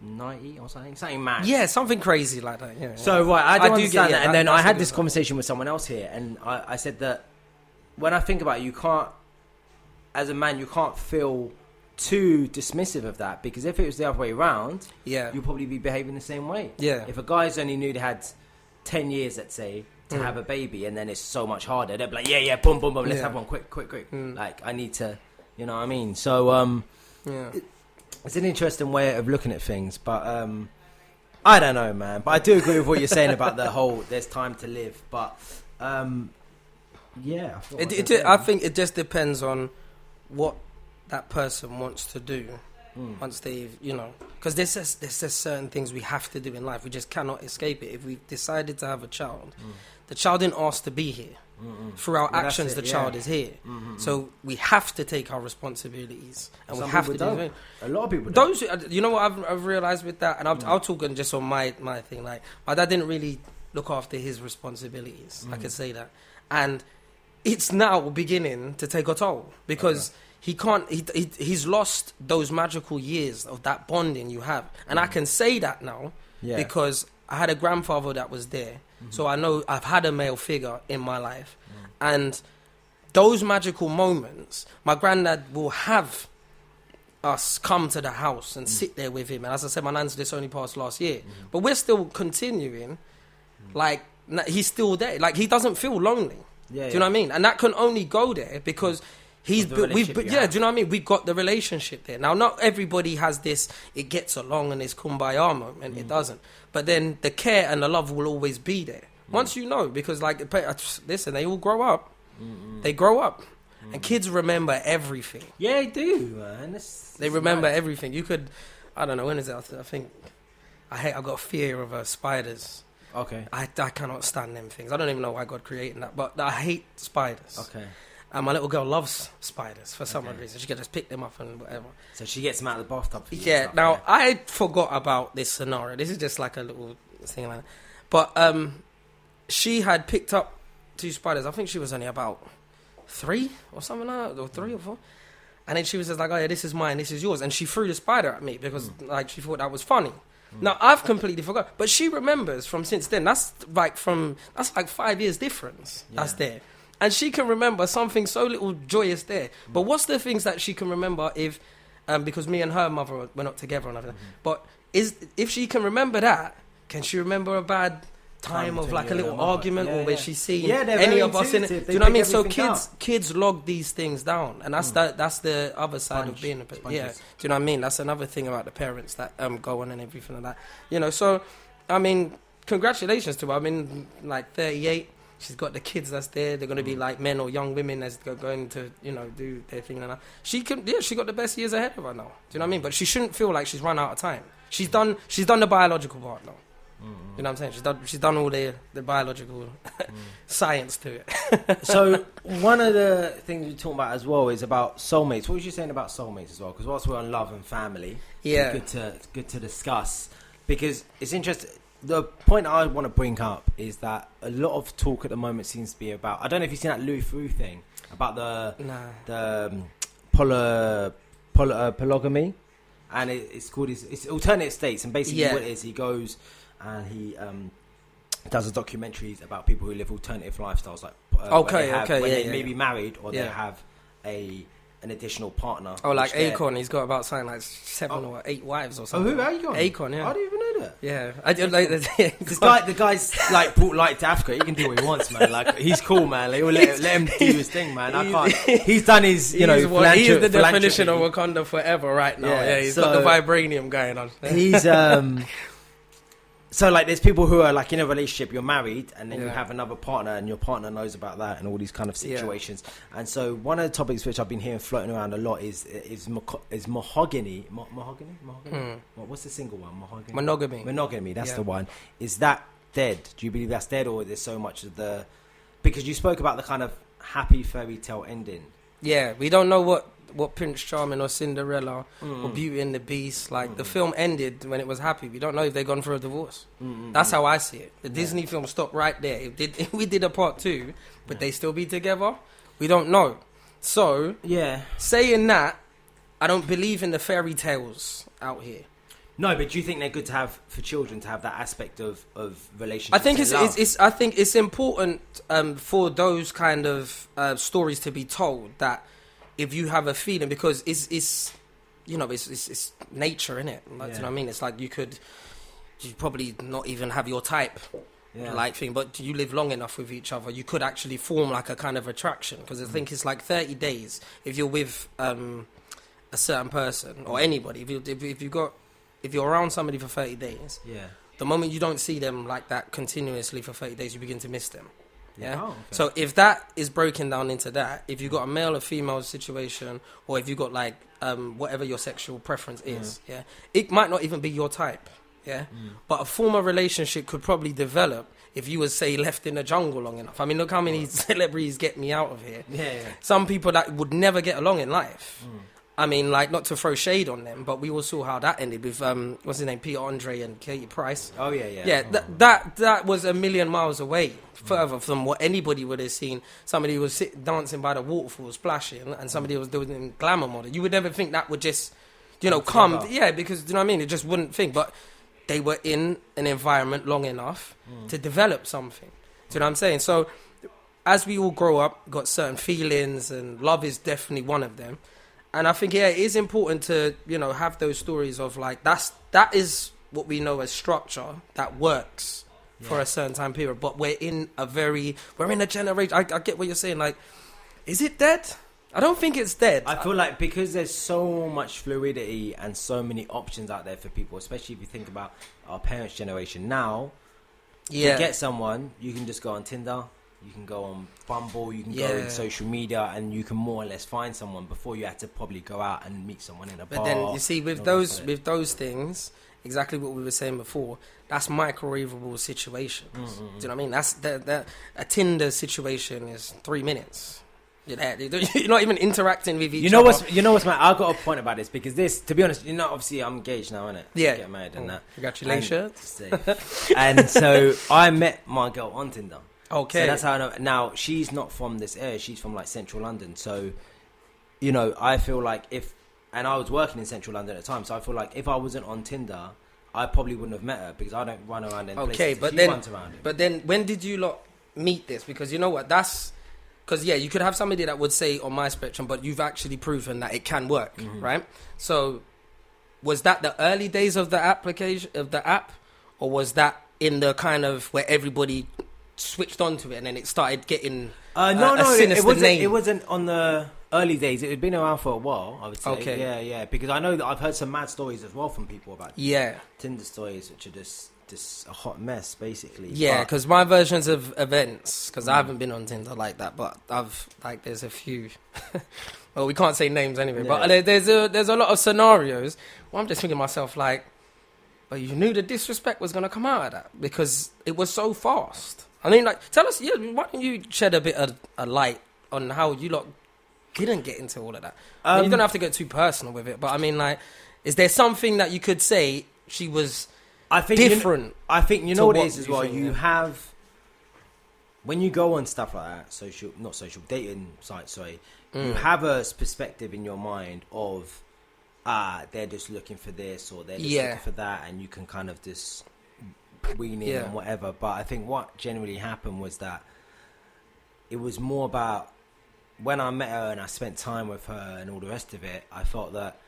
ninety or something, something mad. Yeah, something crazy like that. Yeah. So right, I do, I do get- that. yeah, and that- then I had this conversation with someone else here, and I, I said that when I think about it, you can't, as a man, you can't feel too dismissive of that because if it was the other way around, yeah, you'll probably be behaving the same way. yeah, If a guy's only knew they had ten years, let's say, to Mm. have a baby, and then it's so much harder, they'd be like, yeah, yeah, boom, boom, boom, let's Yeah. have one, quick, quick, quick. Mm. Like I need to, you know what I mean? So um, yeah. it's an interesting way of looking at things, but um, I don't know, man. But I do agree with what you're saying about the whole "there's time to live." But um, yeah, I, It, I it, I think it just depends on what that person wants to do Mm. once they've, you know, because there's just, there's just certain things we have to do in life. We just cannot escape it. If we've decided to have a child, the child didn't ask to be here. Mm-mm. Through our Well, actions, it, the yeah. child is here. Mhm. So we have to take our responsibilities, and Some we have to do don't. it. a lot of people. Don't. Those, uh, you know what I've, I've realized with that, and I'll, Mm. I'll talk on just on my my thing. Like my dad didn't really look after his responsibilities. I Mm. can say that, and it's now beginning to take a toll because he can't. He, he he's lost those magical years of that bonding you have, and I mm. can say that now yeah. because I had a grandfather that was there, mm-hmm. so I know I've had a male figure in my life, mm. and those magical moments, my granddad will have us come to the house and mm. sit there with him. And as I said, my nan's just only passed last year, mm-hmm. but we're still continuing. Like he's still there. Like he doesn't feel lonely. yeah, Do you know what I mean? And that can only go there because he's built. We've, but yeah, have. do you know what I mean? We've got the relationship there. Now, not everybody has this. It gets along and it's kumbaya moment. Mm. It doesn't. But then the care and the love will always be there. Once you know, because like listen, they all grow up. They grow up, and kids remember everything. Yeah, they do, man. This, They this remember is everything. You could, I don't know when is it? I think I hate. I got a fear of uh, spiders. Okay. I, I cannot stand them things. I don't even know why God created that, but I hate spiders. Okay. And my little girl loves spiders for some Okay. reason. She can just pick them up and whatever. So she gets them out of the bathtub. For Yeah. Now I forgot about this scenario. This is just like a little thing like that. But um, she had picked up two spiders. I think she was only about three or something like that, or three or four. And then she was just like, "Oh yeah, this is mine. This is yours." And she threw the spider at me because like she thought that was funny. Now I've completely forgot, but she remembers from since then. That's like from that's like five years difference. That's there, and she can remember something so little joyous there. But what's the things that she can remember if, um, because me and her mother were not together and everything. But is if she can remember that, can she remember a bad time, Time of like a little argument Yeah, or where yeah. she's seen Yeah, any of us in it? Do you know what I mean? So kids kids log these things down, and that's the that's the other side Sponge. of being a pa- yeah. Do you know what I mean? That's another thing about the parents that um go on and everything like that. You know, so I mean, congratulations to her. I mean, like 38. She's got the kids that's there. They're going to Mm. be like men or young women that's go- going to, you know, do their thing. And she can, yeah, she got the best years ahead of her now. Do you know what I mean? But she shouldn't feel like she's run out of time. She's done. She's done the biological part now. You know what I'm saying? She's done. She's done all the the biological science to it. so one of the things we talk about as well is about soulmates. What was you saying about soulmates as well? Because whilst we're on love and family, Yeah. good to good to discuss because it's interesting. The point I want to bring up is that a lot of talk at the moment seems to be about. I don't know if you've seen that Louis Theroux thing about the the um, poly, poly, uh, polygamy, and it, it's called it's, it's alternate states. And basically, Yeah. what it is, he goes and he um, does a documentaries about people who live alternative lifestyles, like uh, Okay, when they have, okay, yeah, they yeah, may be married or they have a an additional partner. Oh, like Akon, they're- he's got about something like seven Oh. or eight wives or Oh, something. who? Akon? Akon, yeah. I didn't even know that. Yeah, I did like This guy, the guy's like brought light to Africa. He can do what he wants, man. Like he's cool, man. Like, let, let him do his thing, man. I can't. He's done his, you know, he's, what, he's philanthrop- the definition of. Wakanda forever right now. Yeah, Yeah, he's so- got the vibranium going on. He's um. So like, there's people who are like in a relationship. You're married, and then you have another partner, and your partner knows about that, and all these kind of Yeah. situations. And so one of the topics which I've been hearing floating around a lot is is is mahogany. Mo- mahogany. Mahogany. Hmm. What, what's the single one? Mahogany. Monogamy. Monogamy, that's Yeah. the one. Is that dead? Do you believe that's dead, or is there so much of the? Because you spoke about the kind of happy fairy tale ending. Yeah, we don't know what what Prince Charming or Cinderella Mm. or Beauty and the Beast. Like the Mm. film ended when it was happy. We don't know if they've gone through a divorce. Mm, That's how I see it. The Yeah. Disney film stopped right there. If, did, if we did a part two, but Yeah. they still be together, we don't know. So Yeah. saying that, I don't believe in the fairy tales out here. No, but do you think they're good to have for children to have that aspect of of relationship? I think it's, it's, it's I think it's important um, for those kind of uh, stories to be told that if you have a feeling because it's it's you know it's it's, it's nature in it. Like, Do you know what I mean? It's like you could you probably not even have your type yeah. like thing, but you live long enough with each other, you could actually form like a kind of attraction because I think it's like thirty days if you're with um, a certain person or anybody. If you if, if you got if you're around somebody for thirty days, yeah. the moment you don't see them like that continuously for 30 days, you begin to miss them. Yeah. Oh, okay. So if that is broken down into that, if you've got a male or female situation, or if you've got like um, whatever your sexual preference is, yeah, it might not even be your type. Yeah. Mm. But a former relationship could probably develop if you was say left in the jungle long enough. I mean, look how many celebrities get me out of here. yeah, yeah. Some people that would never get along in life. Mm. I mean, like not to throw shade on them, but we all saw how that ended with um, what's his name, Peter Andre and Katie Price. Oh yeah, yeah. Yeah, Oh. that that was a million miles away, further from what anybody would have seen. Somebody was sit, dancing by the waterfall, splashing, and somebody was doing glamour model. You would never think that would just, you know, Come. Yeah, because do you know what I mean. It just wouldn't think, but they were in an environment long enough Mm. to develop something. Do you know what I'm saying? So, as we all grow up, got certain feelings, and love is definitely one of them. And I think yeah, it is important to you know have those stories of like that's that is what we know as structure that works for a certain time period. But we're in a very we're in a generation. I, I get what you're saying. Like, is it dead? I don't think it's dead. I feel like because there's so much fluidity and so many options out there for people, especially if you think about our parents' generation now. yeah, To get someone, you can just go on Tinder, you can go on Bumble, you can go Yeah. in social media, and you can more or less find someone before you had to probably go out and meet someone in a But bar. But then you see, with and all the rest those with those things, exactly what we were saying before. That's microwavable situations. Mm, mm, Do you know what I mean? That's that that a Tinder situation is three minutes. You're, there. You're not even interacting with each You know other. what's you know what's my I got a point about this because this to be honest you know obviously I'm engaged now isn't it Yeah. get married and Oh, that Congratulations. and, and so I met my girl on Tinder okay. So that's how I know. Now she's not from this area; she's from like central London. So, you know, I feel like if, and I was working in central London at the time, so I feel like if I wasn't on Tinder, I probably wouldn't have met her because I don't run around in Okay, places. but She then- runs around it. But then, when did you lot meet this? Because you know what, that's because yeah, you could have somebody that would say on my spectrum, but you've actually proven that it can work, Mhm. right? So, was that the early days of the application of the app, or was that in the kind of where everybody switched onto it and then it started getting? Uh, no, a no, it, wasn't. name. It wasn't on the early days. It had been around for a while. I would say. Okay. Yeah, yeah. Because I know that I've heard some mad stories as well from people about Yeah, Tinder stories, which are just just a hot mess, basically. yeah. Because my versions of events, because Mm. I haven't been on Tinder like that, but I've like there's a few. well, we can't say names anyway, Yeah. but there's a there's a lot of scenarios where I'm just thinking to myself like, but you knew the disrespect was gonna come out of that because it was so fast. I mean, like, tell us, yeah, why don't you shed a bit of a light on how you lot didn't get into all of that? I mean, you don't have to get too personal with it, but I mean, like, is there something that you could say she was I think you different? I think you to know what it what is as you well. think, You yeah. have when you go on stuff like that, social not social dating sites, sorry, you Mm. have a s- perspective in your mind of ah, they're just looking for this or they're just Yeah. looking for that, and you can kind of just wean in Yeah. and whatever. But I think what generally happened was that it was more about when I met her and I spent time with her and all the rest of it. I felt that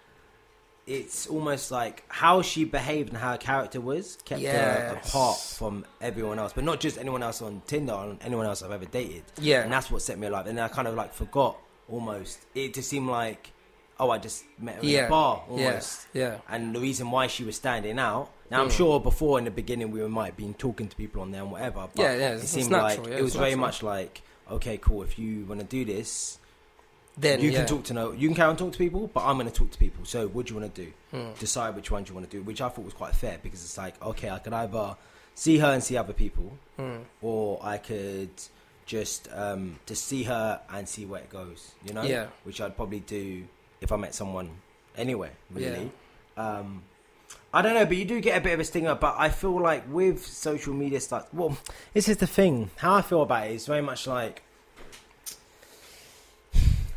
it's almost like how she behaved and how her character was kept her apart from everyone else, but not just anyone else on Tinder, on anyone else I've ever dated. Yeah. and that's what set me alive. And I kind of like forgot almost. It just seemed like, oh, I just met her in Yeah. a bar Yeah. almost. Yeah. And the reason why she was standing out. Now I'm sure before in the beginning we might have been talking to people on there and whatever. But Yeah, yeah, it seemed natural, like yeah, it was very natural. much like, okay, cool. If you want to do this, Then you yeah. can talk to no, you can carry on talk to people, but I'm going to talk to people. So what do you want to do? Mm. Decide which ones you want to do, which I thought was quite fair because it's like, okay, I could either see her and see other people, Mm. or I could just um, just see her and see where it goes. You know, Yeah. which I'd probably do if I met someone anywhere. Really, um, I don't know, but you do get a bit of a stinger. But I feel like with social media stuff, well, this is the thing. How I feel about it is very much like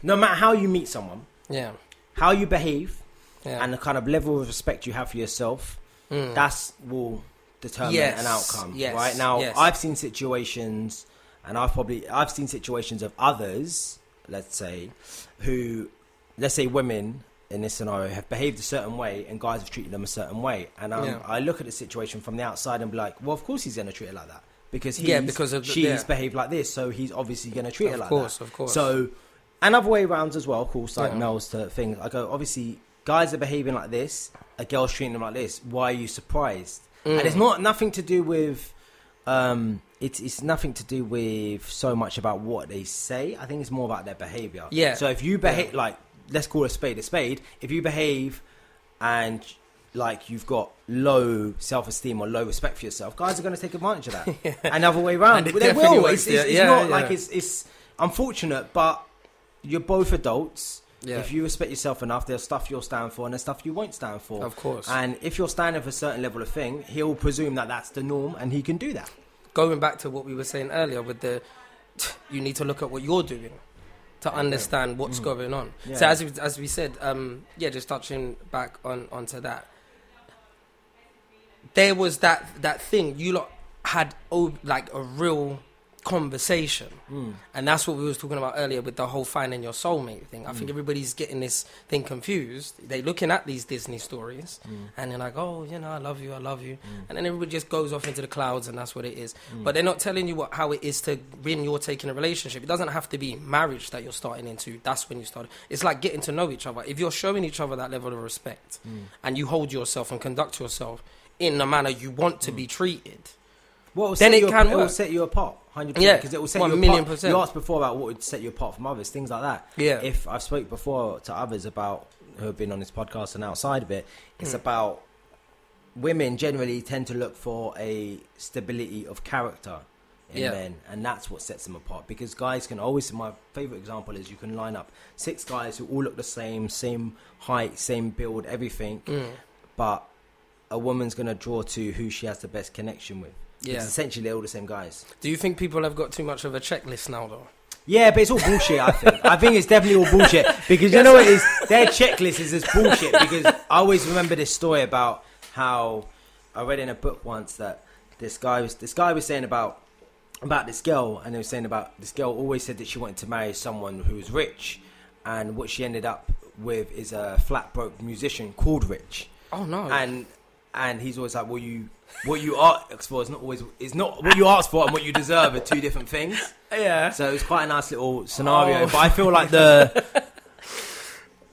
no matter how you meet someone, Yeah. how you behave, Yeah. and the kind of level of respect you have for yourself, Mm. that's will determine Yes, an outcome. yes, right now, yes. I've seen situations, and I've probably I've seen situations of others, let's say, who, let's say, women in this scenario have behaved a certain way, and guys have treated them a certain way, and um, Yeah. I look at the situation from the outside and be like, well, of course he's going to treat her like that because he's, Yeah, because of the- she's yeah. behaved like this, so he's obviously going to treat her Of like course, that. of course. of course. So, another way around as well, of course, like Yeah. males to things. I go, obviously, guys are behaving like this, a girl's treating them like this. Why are you surprised? Mm. And it's not nothing to do with, um, it's it's nothing to do with so much about what they say. I think it's more about their behavior. Yeah. So if you behave like, let's call a spade a spade. If you behave and like you've got low self esteem or low respect for yourself, guys are going to take advantage of that. And other way around, they will. It's, it's, yeah, it's yeah, not yeah. like it's it's unfortunate, but you're both adults. Yeah. If you respect yourself enough, there's stuff you'll stand for and there's stuff you won't stand for. Of course. And if you're standing for a certain level of thing, he'll presume that that's the norm and he can do that. Going back to what we were saying earlier with the, you need to look at what you're doing to understand what's going on. Mm. Yeah. So as we, as we said, um, yeah, just touching back on onto that. There was that that thing you lot had oh, like a real conversation, Mm. and that's what we was talking about earlier with the whole finding your soulmate thing. I Mm. think everybody's getting this thing confused. They're looking at these Disney stories, Mm. and they're like, "Oh, you know, I love you, I love you," and then everybody just goes off into the clouds, and that's what it is. But they're not telling you what how it is to when you're taking a relationship. It doesn't have to be marriage that you're starting into. That's when you start. It's like getting to know each other. If you're showing each other that level of respect, and you hold yourself and conduct yourself in the manner you want to be treated, Will Then it can it will set you apart, hundred Yeah, percent. Because it will set one you million apart. percent. You asked before about what would set you apart from others, things like that. Yeah. If I've spoke before to others about who have been on this podcast and outside of it, it's Hmm. about women generally tend to look for a stability of character in Yeah. men, and that's what sets them apart. Because guys can always. My favorite example is you can line up six guys who all look the same, same height, same build, everything, Mm. but a woman's gonna draw to who she has the best connection with. Yeah. It's essentially they're all the same guys. do you think people have got too much of a checklist now, though? Yeah, but it's all bullshit. I think. I think it's definitely all bullshit because you know what it is. Their checklist is just bullshit. Because I always remember this story about how I read in a book once that this guy was this guy was saying about about this girl, and they were saying about this girl always said that she wanted to marry someone who was rich, and what she ended up with is a flat broke musician called Rich, Oh no! and and he's always like, well, you what you ask for is not always is not what you ask for and what you deserve are two different things. yeah. So it was quite a nice little scenario. Oh. But I feel like the.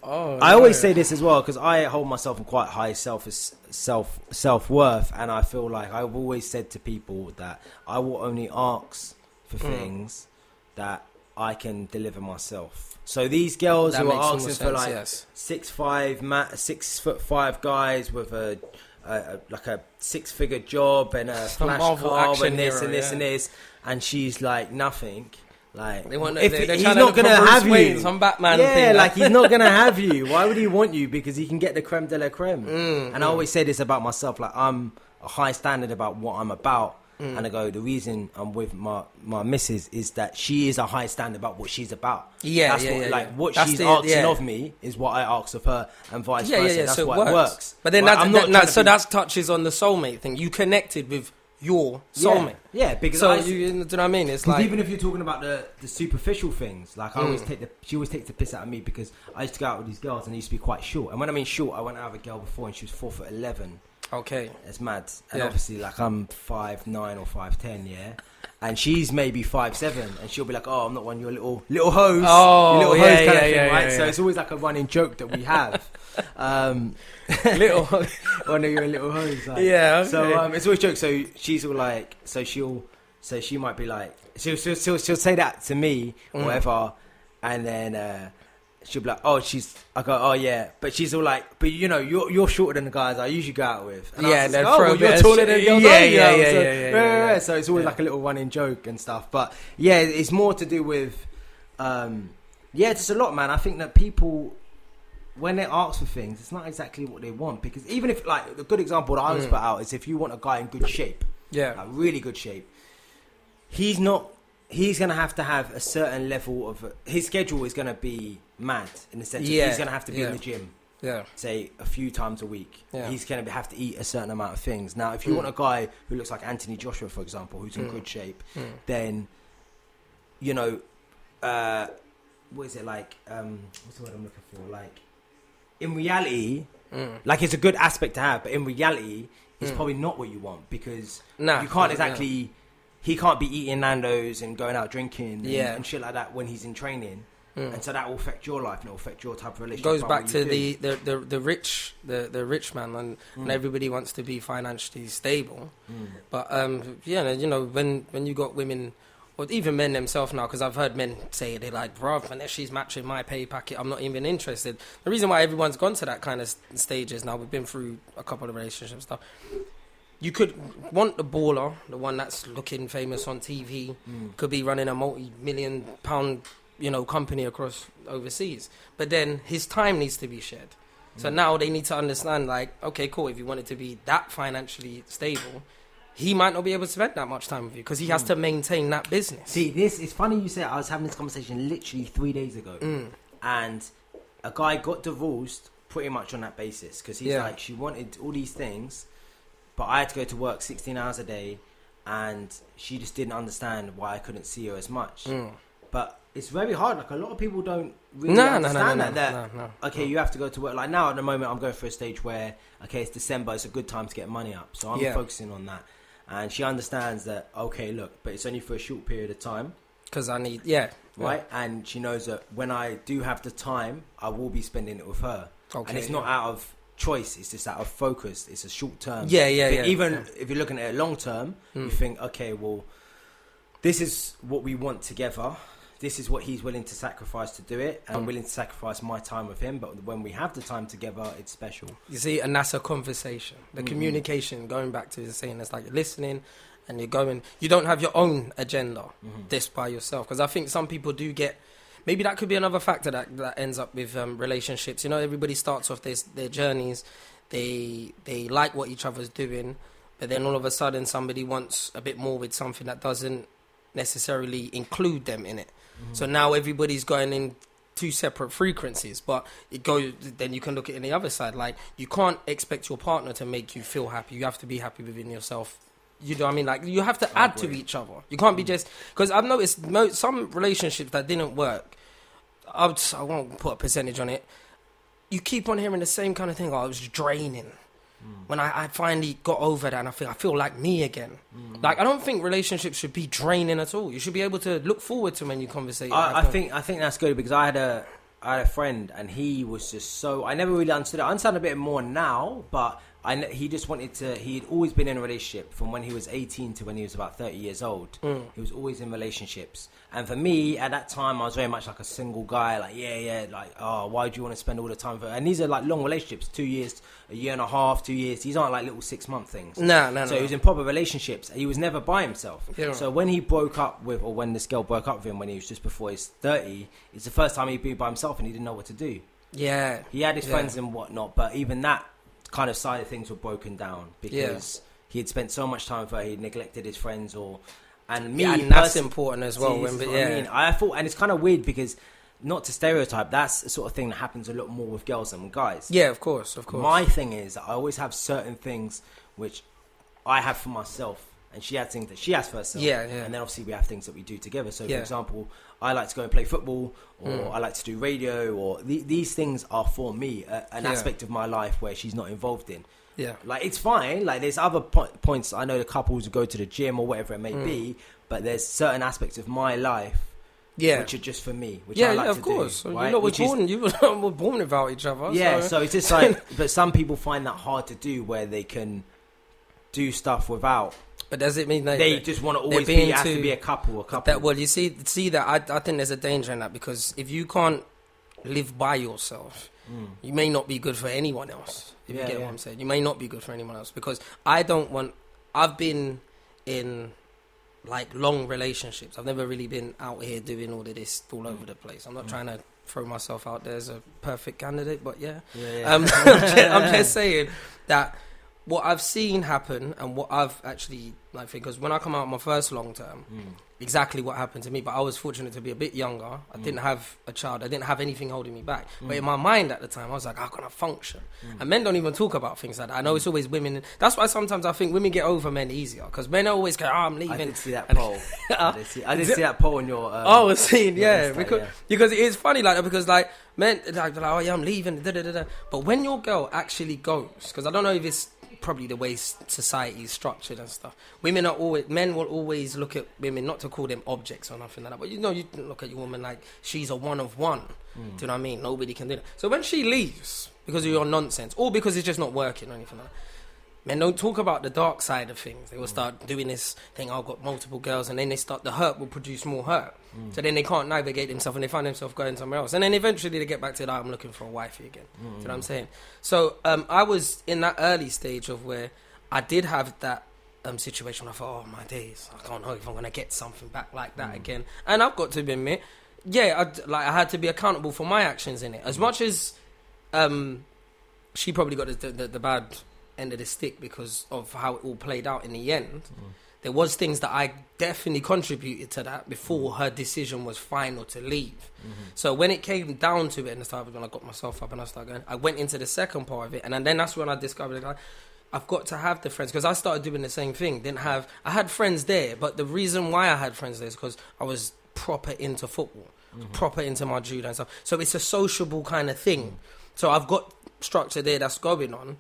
Oh, I no. always say this as well because I hold myself in quite high self self self worth, and I feel like I've always said to people that I will only ask for Mm. things that I can deliver myself. So these girls That who are asking sense, for like yes. six five ma- six foot five guys with a, a, a like a six figure job and a flash car and this hero, and this yeah. and this, and she's like nothing. Like They want- if they- they're he's not gonna have Wayne, you, some Batman yeah, thing, like he's not gonna have you. Why would he want you? Because he can get the creme de la creme. Mm, and I always say this about myself: like I'm a high standard about what I'm about, Mm. and I go, the reason I'm with my my missus is that she is a high standard about what she's about. Yeah, that's yeah, what, yeah, like what That's she's the- asking yeah. of me is what I ask of her, and vice yeah, versa. yeah, yeah. That's so what it works. works. But then Right? that's, that, not no, trying to so be- that touches on the soulmate thing. You connected with your soulmate. Yeah, because So I, you, you know what I mean? It's like even if you're talking about the, the superficial things, like I always Mm. take the she always takes the piss out of me because I used to go out with these girls and they used to be quite short. And when I mean short, I went out with a girl before and she was four foot eleven. Okay, It's mad. And Yeah. obviously, like I'm five nine or five ten, yeah. And she's maybe five seven, and she'll be like, "Oh, I'm not one of your little little hoes, Oh, little yeah, hoes kind yeah, of thing, yeah, right?" So it's always like a running joke that we have. um, little one of your little hoes, like. yeah. Okay. So um, it's always joke. So she's all like, so she'll, so she might be like, she'll she'll, she'll, she'll say that to me Mm. whatever, and then uh, she'll be like, oh, she's. I go, oh yeah, but she's all like, but you know, you're you're shorter than the guys I usually go out with. And Yeah, was like, oh, well, you're taller than girls yeah, I yeah, yeah, So, yeah, yeah, yeah, yeah. So it's always Yeah. like a little running joke and stuff. But yeah, it's more to do with, um, yeah, it's a lot, man. I think that people when they ask for things, it's not exactly what they want because even if like a good example that I always Mm. put out is if you want a guy in good shape, yeah, like really good shape, he's not. He's gonna have to have a certain level of his schedule is gonna be mad in the sense Yeah, he's gonna have to be yeah. in the gym yeah, say a few times a week. Yeah. He's going to have to eat a certain amount of things. Now, if you Mm. want a guy who looks like Anthony Joshua, for example, who's in Mm. good shape, Mm. then you know, uh, what is it like? Um, what's the word I'm looking for? Like, in reality, Mm. like it's a good aspect to have, but in reality, it's Mm. probably not what you want because Nah, you can't exactly. He can't be eating Nando's and going out drinking and, Yeah. and shit like that when he's in training, Mm. and so that will affect your life and it will affect your type of relationship. It goes back to the, the, the, the rich the, the rich man and, and Mm. everybody wants to be financially stable Mm. but um yeah you know when when you got women or even men themselves now because I've heard men say they're like bruv unless she's matching my pay packet I'm not even interested the reason why everyone's gone to that kind of stages now we've been through a couple of relationship stuff you could want the baller the one that's looking famous on TV Mm. could be running a multi-million pound you know company across overseas but then his time needs to be shared so Mm. now they need to understand like okay cool if you want it to be that financially stable he might not be able to spend that much time with you because he has Mm. to maintain that business See, this is funny you say. I was having this conversation literally three days ago, Mm. and a guy got divorced pretty much on that basis because he's Yeah. like, she wanted all these things, but I had to go to work sixteen hours a day, and she just didn't understand why I couldn't see her as much. Mm. But it's very hard. Like a lot of people don't really no understand no that. no, that no. okay, you have to go to work. Like now, at the moment, I'm going for a stage where okay, it's December. It's a good time to get money up, so I'm Yeah. focusing on that. And she understands that okay, look, but it's only for a short period of time because I need yeah right? And she knows that when I do have the time, I will be spending it with her. okay and it's not out of choice; it's just out of focus. It's a short term. yeah yeah But yeah even yeah. if you're looking at it long term, you Mm. think, okay, well, this is what we want together. This is what he's willing to sacrifice to do it, and I'm Mm. willing to sacrifice my time with him. But when we have the time together, it's special. You see, and that's a conversation. The Mhm. communication, going back to the saying, it's like you're listening and you're going, you don't have your own agenda Mhm. this by yourself. Because I think some people do get, maybe that could be another factor that, that ends up with um, relationships. You know, everybody starts off their, their journeys, they, they like what each other's doing, but then all of a sudden somebody wants a bit more with something that doesn't necessarily include them in it. Mm-hmm. So now everybody's going in two separate frequencies, but it goes. Then you can look at it in the other side. Like you can't expect your partner to make you feel happy. You have to be happy within yourself. You know what I mean? Like you have to I add to each other. You can't be Mm. just because I've noticed mo- some relationships that didn't work. I would, I won't put a percentage on it. You keep on hearing the same kind of thing. Oh, it was draining. Mm. When I, I finally got over that, and I feel I feel like me again. Mm. Like I don't think relationships should be draining at all. You should be able to look forward to when you conversate. I, I think I think that's good because I had a I had a friend and he was just so I never really understood it. I understand a bit more now, but I he just wanted to. He had always been in a relationship from when he was eighteen to when he was about thirty years old. Mm. He was always in relationships, and for me at that time, I was very much like a single guy. Like yeah, yeah, like oh, why do you want to spend all the time for? And these are like long relationships, two years, a year and a half, two years. These aren't like little six month things. No, no, no. So he was in proper relationships. He was never by himself. Yeah. So when he broke up with, or when this girl broke up with him when he was just before his 30, it's the first time he'd been by himself and he didn't know what to do. yeah, He had his Yeah. friends and whatnot, but even that kind of side of things were broken down because he had spent so much time with her, he neglected his friends, or and me, Yeah, and that's important as well. When, but yeah, I mean. I thought, and it's kind of weird because not to stereotype, that's the sort of thing that happens a lot more with girls than with guys. yeah, of course, of course. My thing is, I always have certain things which I have for myself, and she has things that she has for herself. Yeah, yeah. And then obviously we have things that we do together. So, Yeah. for example, I like to go and play football, or Mm. I like to do radio, or the, these things are for me, uh, an Yeah. aspect of my life where she's not involved in. yeah, Like it's fine. Like there's other po- points. I know the couples who go to the gym or whatever it may Mm. be, but there's certain aspects of my life yeah, which are just for me. Which yeah, I like yeah, to of course. Do, You right? know, we're Which is- born. You were born without each other. yeah, so, so it's just like, but some people find that hard to do where they can do stuff without. But does it mean that They just want to always be. has to be a couple, a couple. That well, you see, see that I, I think there's a danger in that because if you can't live by yourself, Mm. you may not be good for anyone else. If Yeah, you get yeah. what I'm saying, you may not be good for anyone else because I don't want. I've been in like long relationships. I've never really been out here doing all of this all over the place. I'm not Mm. trying to throw myself out there as a perfect candidate, but yeah. Yeah, yeah. Um, I'm, just, I'm just saying that what I've seen happen and what I've actually like because when I come out my first long term, Mm. exactly what happened to me. But I was fortunate to be a bit younger. I Mm. didn't have a child. I didn't have anything holding me back. But Mm. in my mind at the time, I was like, how can I function? Mm. And men don't even talk about things like that. I know it's always women. That's why sometimes I think women get over men easier because men always go, oh, I'm leaving. I leaving. did see that poll. I did see, I did see that poll on your. Um, Oh, I was seeing, yeah, Insta, because yeah. because it is funny like that because like men like, they're like oh yeah I'm leaving, da, da, da, da. but when your girl actually goes, because I don't know if it's probably the way society is structured and stuff. Women are always men will always look at women not to call them objects or nothing like that, but you know you look at your woman like she's a one of one. Mm. Do you know what I mean? Nobody can do that. So when she leaves because of your nonsense or because it's just not working or anything like that. Men don't talk about the dark side of things. They will start doing this thing. I've got multiple girls, and then they start. The hurt will produce more hurt. Mm. So then they can't navigate themselves, and they find themselves going somewhere else. And then eventually they get back to that. I'm looking for a wifey again. Do you know what I'm saying? So um, I was in that early stage of where I did have that um, situation. Where I thought, oh my days, I can't know if I'm gonna get something back like that Mm. again. And I've got to admit, yeah, I, like I had to be accountable for my actions in it. As much as um, she probably got the, the, the bad end of the stick because of how it all played out in the end. Mm. There was things that I definitely contributed to that before her decision was final to leave. Mm-hmm. So when it came down to it, and I started when I got myself up and I started going, I went into the second part of it, and then that's when I discovered like, I've got to have the friends because I started doing the same thing. Didn't have I had friends there, but the reason why I had friends there is because I was proper into football, Mm-hmm. proper into my judo and stuff. So it's a sociable kind of thing. So I've got structure there that's going on,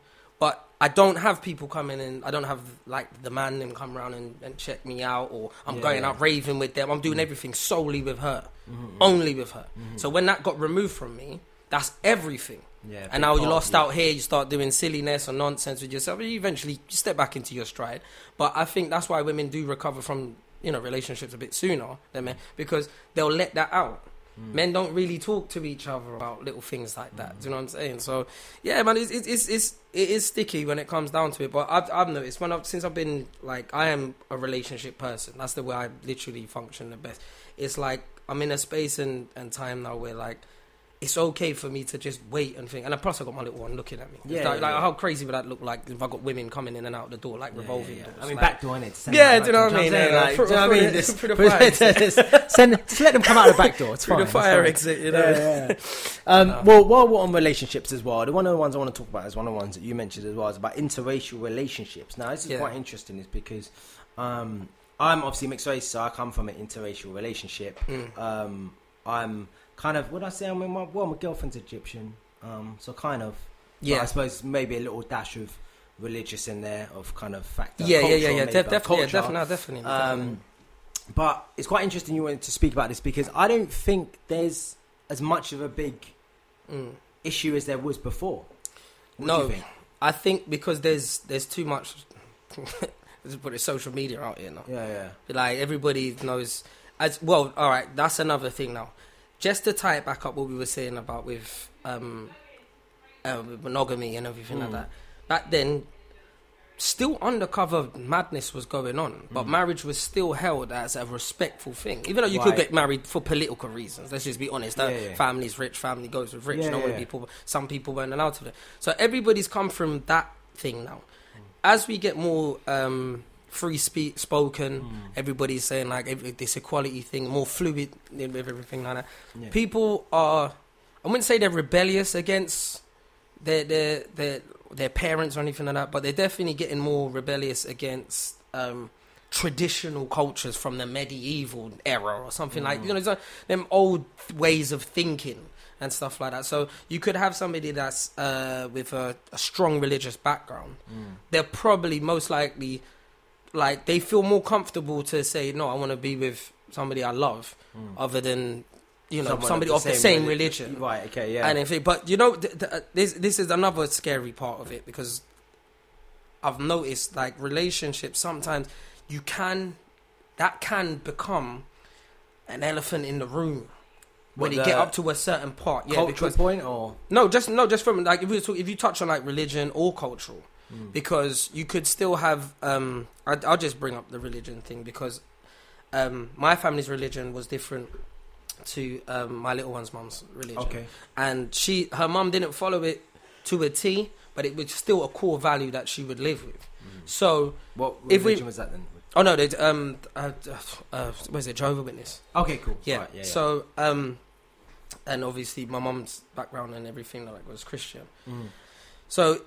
I don't have people coming in. I don't have like the man them come around and, and check me out, or I'm Yeah, going out raving with them. I'm doing mm. everything solely with her, mm-hmm. only with her. Mm-hmm. So when that got removed from me, that's everything. Yeah, and now you part, lost yeah. out here. You start doing silliness or nonsense with yourself. You eventually you step back into your stride. But I think that's why women do recover from you know relationships a bit sooner than men because they'll let that out. Mm. Men don't really talk to each other about little things like that. Do you know what I'm saying? So yeah, man, it's it's it's, it is sticky when it comes down to it. But I've I've noticed when I've since I've been like I am a relationship person. That's the way I literally function the best. It's like I'm in a space and, and time now where like it's okay for me to just wait and think. And plus, I got my little one looking at me. Yeah, like, yeah, like yeah. how crazy would that look like if I got women coming in and out the door like Yeah, revolving yeah, doors? I mean, like, back door in it. Yeah, do you know what I mean? Like, do you know what I mean? Just- through the fire send, just let them come out the back door. It's through fine. the fire exit, you know. Yeah, yeah. Um, well, while we're on relationships as well, the one of the ones I want to talk about is one of the ones that you mentioned as well. Is about interracial relationships. Now, this is quite interesting, is because um, I'm obviously mixed race, so I come from an interracial relationship. Mm. Um, I'm kind of what I say. I mean, my, well, my girlfriend's Egyptian, um, so kind of. Yeah. I suppose maybe a little dash of religious in there, of kind of factor. Yeah, yeah, yeah, yeah, but definitely, yeah, definitely, no, definitely. definitely. Um, but it's quite interesting you wanted to speak about this because I don't think there's as much of a big Mm. issue as there was before. What No. think? I think because there's there's too much. Let's put it social media out here now. Yeah, yeah. Like everybody knows. As well, all right. That's another thing now. Just to tie it back up, what we were saying about with um, uh, monogamy and everything like Mm. that. Back then, still undercover madness was going on, but Mm. marriage was still held as a respectful thing. Even though you could get married for political reasons. Let's just be honest. Yeah, yeah. family's rich, family goes with rich. Yeah, no yeah, one people. Some people weren't allowed to. So everybody's come from that thing now. as we get more um, free speak spoken, Mm. everybody's saying like this equality thing, more fluid with everything like that. Yeah. People are, I wouldn't say they're rebellious against their their their their parents or anything like that, but they're definitely getting more rebellious against um, traditional cultures from the medieval era or something like you know, it's like them old ways of thinking and stuff like that. So you could have somebody that's uh, with a, a strong religious background. Mm. They're probably most likely like they feel more comfortable to say no, I want to be with somebody I love, Mm. other than you know Someone somebody of the same religion. Right. Okay. Yeah. And if it, but you know, th- th- uh, this this is another scary part of it because I've noticed like relationships sometimes you can that can become an elephant in the room when you get up to a certain part. Yeah, cultural because point or no, just no, just from like if you talk, if you touch on like religion or cultural, Mm. because you could still have. Um, I, I'll just bring up the religion thing because um, my family's religion was different to um, my little one's mum's religion okay. and she her mum didn't follow it to a T, but it was still a core value that she would live with. So, What If we- religion was that then? oh no, they um, uh, uh, was it Jehovah Witness? Okay. Cool. Yeah. Right, yeah, yeah. So um, and obviously my mum's background and everything like was Christian. Mm. So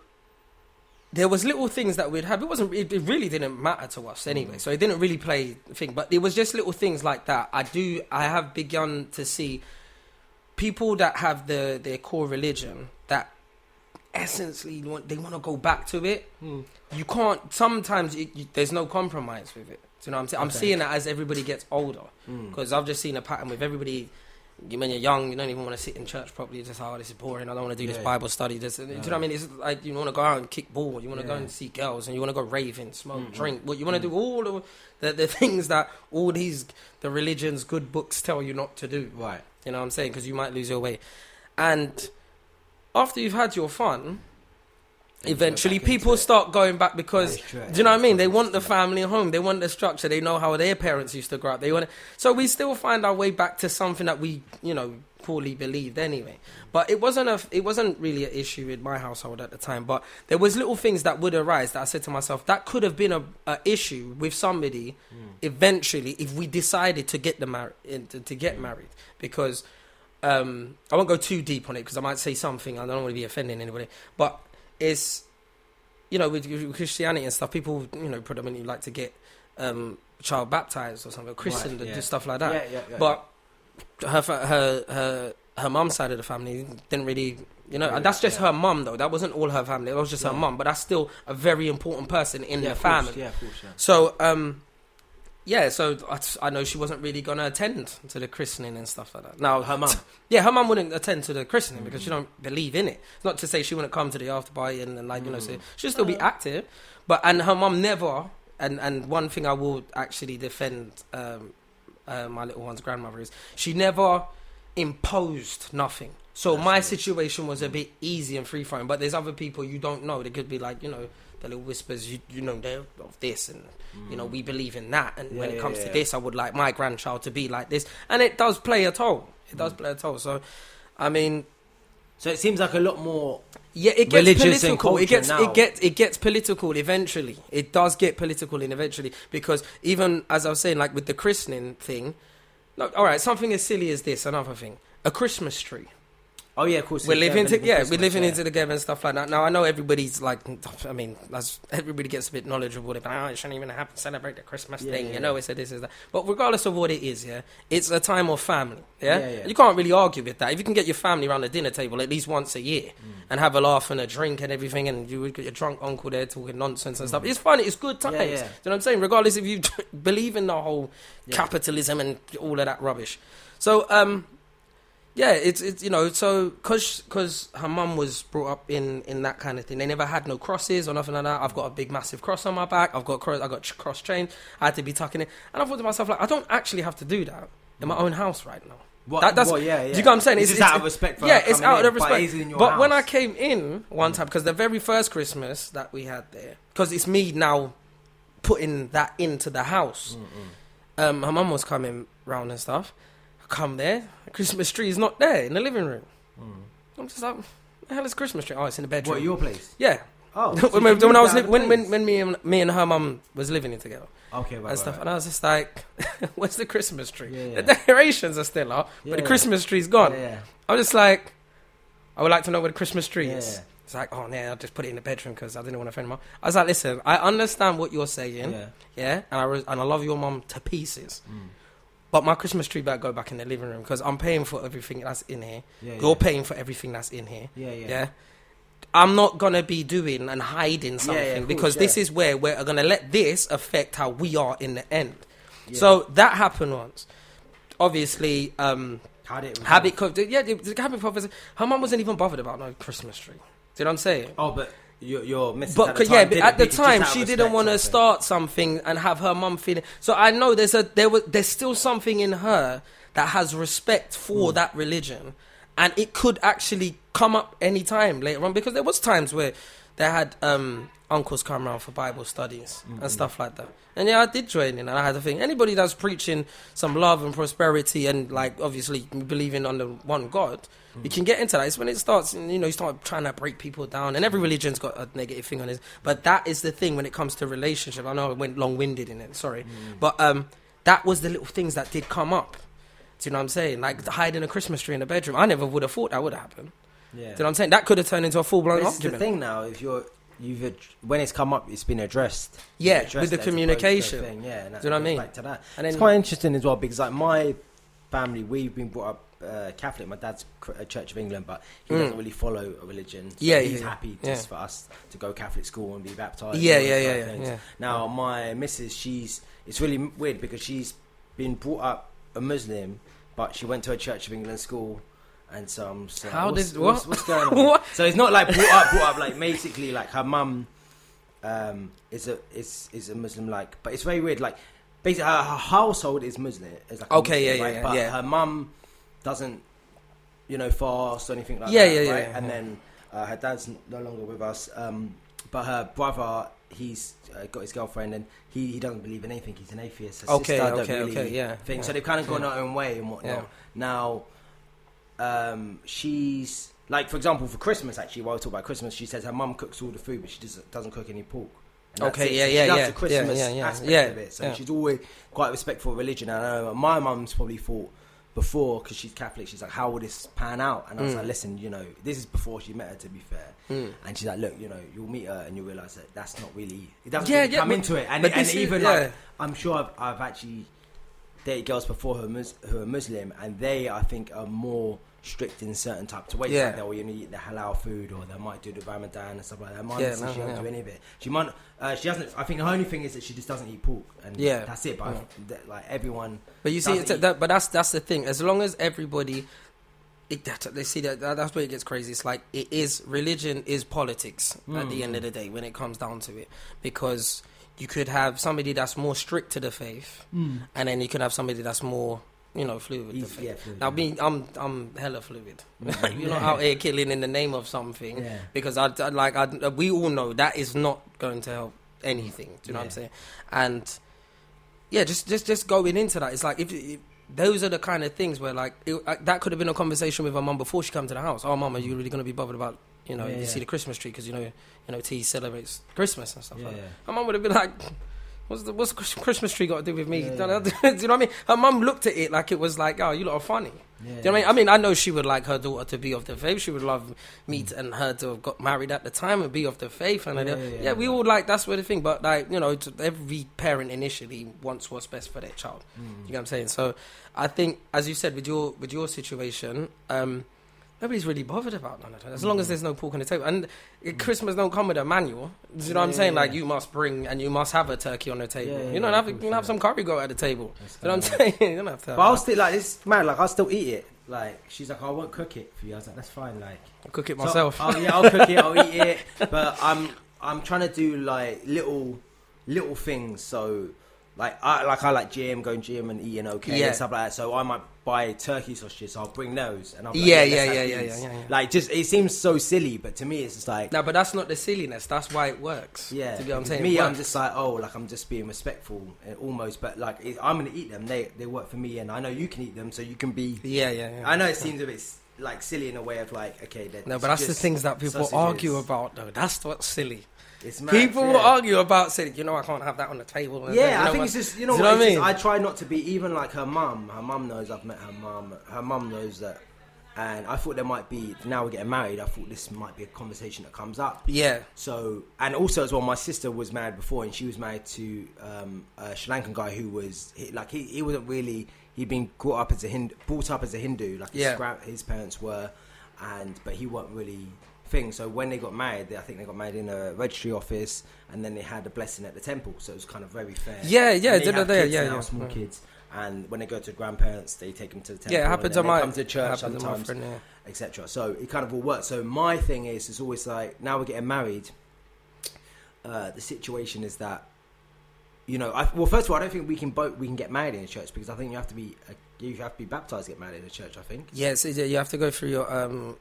there was little things that we'd have. It wasn't. It, it really didn't matter to us anyway. Mm. So it didn't really play thing. But it was just little things like that. I do. I have begun to see people that have the their core religion that essentially want, they want to go back to it. Mm. You can't. Sometimes it, you, there's no compromise with it. Do you know what I'm saying? I'm Okay. seeing that as everybody gets older Mm. because I've just seen a pattern with everybody. You- When you're young, you don't even want to sit in church properly. You're just oh, this is boring. I don't want to do this Bible study. This, do you know what I mean? It's like you want to go out and kick ball. You want to go and see girls, and you want to go raving, smoke, Mm, drink. What you want to mm. do all of the, the things that all these the religions, good books tell you not to do. Right. You know what I'm saying? Because you might lose your way. And after you've had your fun, Then you go eventually people start going back because That is true. do you know what I mean? They want the family home. They want the structure. They know how their parents used to grow up. They want. it. So we still find our way back to something that we, you know, poorly believed anyway. But it wasn't a. It wasn't really an issue in my household at the time. But there was little things that would arise that I said to myself that could have been a, a issue with somebody Mm. eventually if we decided to get the mar- in- to, to get married because um, I won't go too deep on it because I might say something I don't want to be offending anybody but it's you know with, Christianity and stuff people you know predominantly like to get um, child baptized or something christened Right, and yeah. just stuff like that. Yeah, yeah, but her her her her mum's side of the family didn't really you know and that's just her mum though. That wasn't all her family. It was just her mum but that's still a very important person in yeah, the family Course, yeah, of course. So, um, yeah, so I, I know she wasn't really going to attend to the christening and stuff like that. Now, Her mum. yeah, her mum wouldn't attend to the christening because Mm. she don't believe in it. Not to say she wouldn't come to the after party and, and like you know, Mm. say she'll still be Uh. active, but and her mum never. And and one thing I will actually defend um, uh, my little one's grandmother is she never imposed nothing. So That's my nice. situation was a bit easy and free flowing, but there's other people you don't know. They could be like, you know, the little whispers, you, you know, they're of this and you know, we believe in that. And Yeah, when it comes yeah. to this, I would like my grandchild to be like this. And it does play a toll. It does Mm. play a toll. So, I mean, So it seems like a lot more. yeah, it gets Religious and political. It gets now. it gets it gets political eventually. It does get political in eventually because even as I was saying, like with the christening thing, like all right, something as silly as this, another thing, a Christmas tree. Oh yeah, of course. We're living, to, yeah, we're living yeah. together and stuff like that. Now I know everybody's like, I mean, as everybody gets a bit knowledgeable about, oh, it shouldn't even happen. celebrate the Christmas Yeah, thing, yeah, you know, it's a this is that. But regardless of what it is, yeah, it's a time of family, yeah? You can't really argue with that. If you can get your family around the dinner table at least once a year Mm. and have a laugh and a drink and everything, and you would get your drunk uncle there talking nonsense and stuff. It's fun. It's good times. You know what I'm saying? Regardless if you believe in the whole capitalism and all of that rubbish. So, um, yeah, it's it's you know so because because her mum was brought up in in that kind of thing. They never had no crosses or nothing like that. I've got a big massive cross on my back. I've got cross. I got cross chain. I had to be tucking it, and I thought to myself like I don't actually have to do that in my own house right now. What, That- that's- well, yeah, yeah. Do you get what I'm saying? It's, just out of respect for yeah, it's out of respect. it is in your But when I came in one time, because the very first Christmas that we had there, because it's me now putting that into the house. Mm, Um, her mum was coming round and stuff. I come there, the Christmas tree is not there in the living room. mm. I'm just like, the hell is Christmas tree? Oh, it's in the bedroom. What your place? Yeah. Oh, so when, when I was li- when, when when me and me and her mum was living together okay, right, and stuff, right. and I was just like, "Where's the Christmas tree? Yeah, yeah. The decorations are still up, Yeah, but the. Christmas tree's gone." Yeah, I was just like, "I would like to know where the Christmas tree is." It's like, "Oh, yeah, I'll just put it in the bedroom because I didn't want to offend mum." I was like, "Listen, I understand what you're saying, yeah. yeah, and I re- and I love your mum to pieces." Mm. But my Christmas tree better go back in the living room because I'm paying for everything that's in here. Yeah, You're yeah. paying for everything that's in here. Yeah, yeah. Yeah. I'm not gonna be doing and hiding something yeah, because this is where we're gonna let this affect how we are in the end. So that happened once. Obviously, um, How did it habit. Co- yeah, habit. Her mum wasn't even bothered about no Christmas tree. Do you know what I'm saying? Oh, but your your missus But the yeah, but at the pick it just time she didn't want to sort of thing. start something and have her mum feeling. So I know there's a there was there's still something in her that has respect for that religion, and it could actually come up any time later on because there was times where they had um, uncles come around for Bible studies Mm-hmm. and stuff like that. And yeah, I did join in, and I had to think anybody that's preaching some love and prosperity and like obviously believing on the one God, Mm. you can get into that. It's when it starts, you know, you start trying to break people down, and every religion's got a negative thing on it. But that is the thing when it comes to relationship. I know I went long winded in it, sorry, Mm. but um, that was the little things that did come up. Do you know what I'm saying? Like hiding a Christmas tree in the bedroom. I never would have thought that would happen. Yeah. Do you know what I'm saying? That could have turned into a full blown is the thing now. If you're you've ad- when it's come up, it's been addressed. Yeah, Addressed with the as opposed to a communication. thing, Yeah, and that Do you know what I mean? Back to that. And it's then- quite interesting as well because like my family, we've been brought up uh, Catholic. My dad's a Church of England, but he Mm. doesn't really follow a religion. So Yeah, he's yeah, happy yeah. just for us to go Catholic school and be baptized. Yeah, yeah, yeah, yeah. Now my missus, she's it's really weird because she's been brought up a Muslim, but she went to a Church of England school. And so I'm like, How what's, did- what? what's going on? What? So it's not like brought up, brought up like basically like her mum um, is a is is a Muslim like, but it's very weird. Like basically her, her household is Muslim. Is like Okay, Muslim, yeah, right? yeah, But yeah. her mum doesn't, you know, fast or anything like Yeah, that. yeah, yeah, right? yeah, And then uh, her dad's no longer with us. Um, but her brother, he's uh, got his girlfriend, and he, he doesn't believe in anything. He's an atheist. Her Okay, sister don't okay, really okay, yeah, Think. yeah, So they've kind of gone yeah. their own way and whatnot. Now, um, she's like, for example, for Christmas. Actually, while we talk about Christmas, she says her mum cooks all the food, but she doesn't, doesn't cook any pork. And Okay, it. yeah, yeah, she loves yeah, the Christmas yeah, yeah, yeah, aspect yeah, of it. So yeah. she's always quite respectful of religion. And I know my mum's probably thought before because she's Catholic. She's like, "How will this pan out?" And I was Mm. like, "Listen, you know, this is before she met her. To be fair." Mm. And she's like, "Look, you know, you'll meet her and you'll realize that that's not really it doesn't Yeah, really yeah, come but- into it." And, but and this is- even yeah. like, I'm sure I've, I've actually dated girls before who are, who are Muslim, and they I think are more strict in certain types of ways. Yeah. Like they'll you know, eat the halal food, or they might do the Ramadan and stuff like that. My Yeah, no, she don't yeah. do any of it. She might. Uh, she doesn't. I think the only thing is that she just doesn't eat pork, and Yeah. that's it. But Yeah. That, like everyone, But you see, doesn't it's- eat- that, but that's that's the thing. As long as everybody, it, that, they see that, that that's where it gets crazy. It's like it is religion is politics at the end of the day when it comes down to it, because you could have somebody that's more strict to the faith, and then you could have somebody that's more you know fluid with the Easy, faith. yeah, fluid, Now, yeah. me, I'm I'm hella fluid. You're not out here killing in the name of something Yeah. because I, I like I, we all know that is not going to help anything. Do you know what I'm saying? And yeah, just just just going into that, it's like if, if those are the kind of things where like it, uh, that could have been a conversation with her mum before she come to the house. Oh, mum, are you really going to be bothered about you know Yeah, you yeah. see the Christmas tree because you know you know T celebrates Christmas and stuff Yeah, like that. yeah. Her mum would have been like. What's the what's Christmas tree got to do with me? Yeah, Do, you yeah. know, do you know what I mean? Her mum looked at it like it was like, oh, you lot are funny. Yeah. Do you know what I mean? I mean, I know she would like her daughter to be of the faith. She would love me to, and her to have got married at the time and be of the faith. And Yeah, yeah, yeah, yeah, yeah. we all like that's where the thing. But like you know, every parent initially wants what's best for their child. Mm. You know what I'm saying? So I think, as you said, with your with your situation, um, nobody's really bothered about none of that. As long as mm. there's no pork on the table, and Christmas don't come with a manual. Do you know what I'm saying? yeah, Like yeah. you must bring and you must have a turkey on the table. Yeah, yeah, you know, yeah, have, you have some curry go at the table. You know what I'm saying? you don't have to. But I'll still like this man. Like I'll still eat it. Like she's like, I won't cook it for you. I was like, that's fine. Like I'll cook it so- myself. oh yeah, I'll cook it. I'll eat it. But I'm I'm trying to do like little little things. So like I like I like gym, going gym and eating okay Yeah. and stuff like that. So I might buy turkey sausages. I'll bring those and I'll be like, Yeah, yeah, yeah, yeah, yeah, yeah, yeah. Like just it seems so silly, but to me it's just like. No, but that's not the silliness. That's why it works. Yeah, get what I'm saying? me, I'm just like, oh, like I'm just being respectful, uh, almost. But like, it, I'm gonna eat them. They they work for me, and I know you can eat them, so you can be Yeah, yeah, yeah. I know it seems a bit like silly in a way of like okay. No, but that's the things that people sausages. argue about, though. That's what's silly. It's mad, people will argue about saying, you know, I can't have that on the table. and Yeah, you know, I think it's just you know what, what I just- mean? I try not to be even like her mum. Her mum knows I've met her mum. Her mum knows that, and I thought there might be now we're getting married. I thought this might be a conversation that comes up. Yeah, So and also as well, my sister was married before, and she was married to um, a Sri Lankan guy who was he, like he, he wasn't really he'd been brought up as a Hindu, brought up as a Hindu, like his, Yeah. his parents were, and but he wasn't really thing. So when they got married, they, I think they got married in a registry office, and then they had a blessing at the temple. So it was kind of very fair. Yeah, yeah, And they have there, kids yeah, now, yeah. small Yeah. kids. And when they go to grandparents, they take them to the temple. yeah, it happens on my come to church happens on my sometimes yeah. etc. So it kind of all works. So my thing is, it's always like now we're getting married. Uh, the situation is that, you know, I, well, first of all, I don't think we can both we can get married in a church because I think you have to be uh, you have to be baptized to get married in a church. I think. Yeah, so you have to go through your um.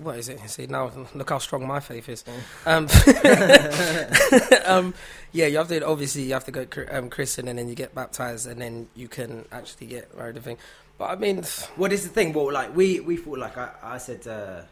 What is it? See now, look how strong my faith is. Um, um, yeah, you have to obviously you have to go um, Christian and then you get baptized and then you can actually get married. and thing. But I mean, What is the thing? Well, like we we thought like I, I said. Uh,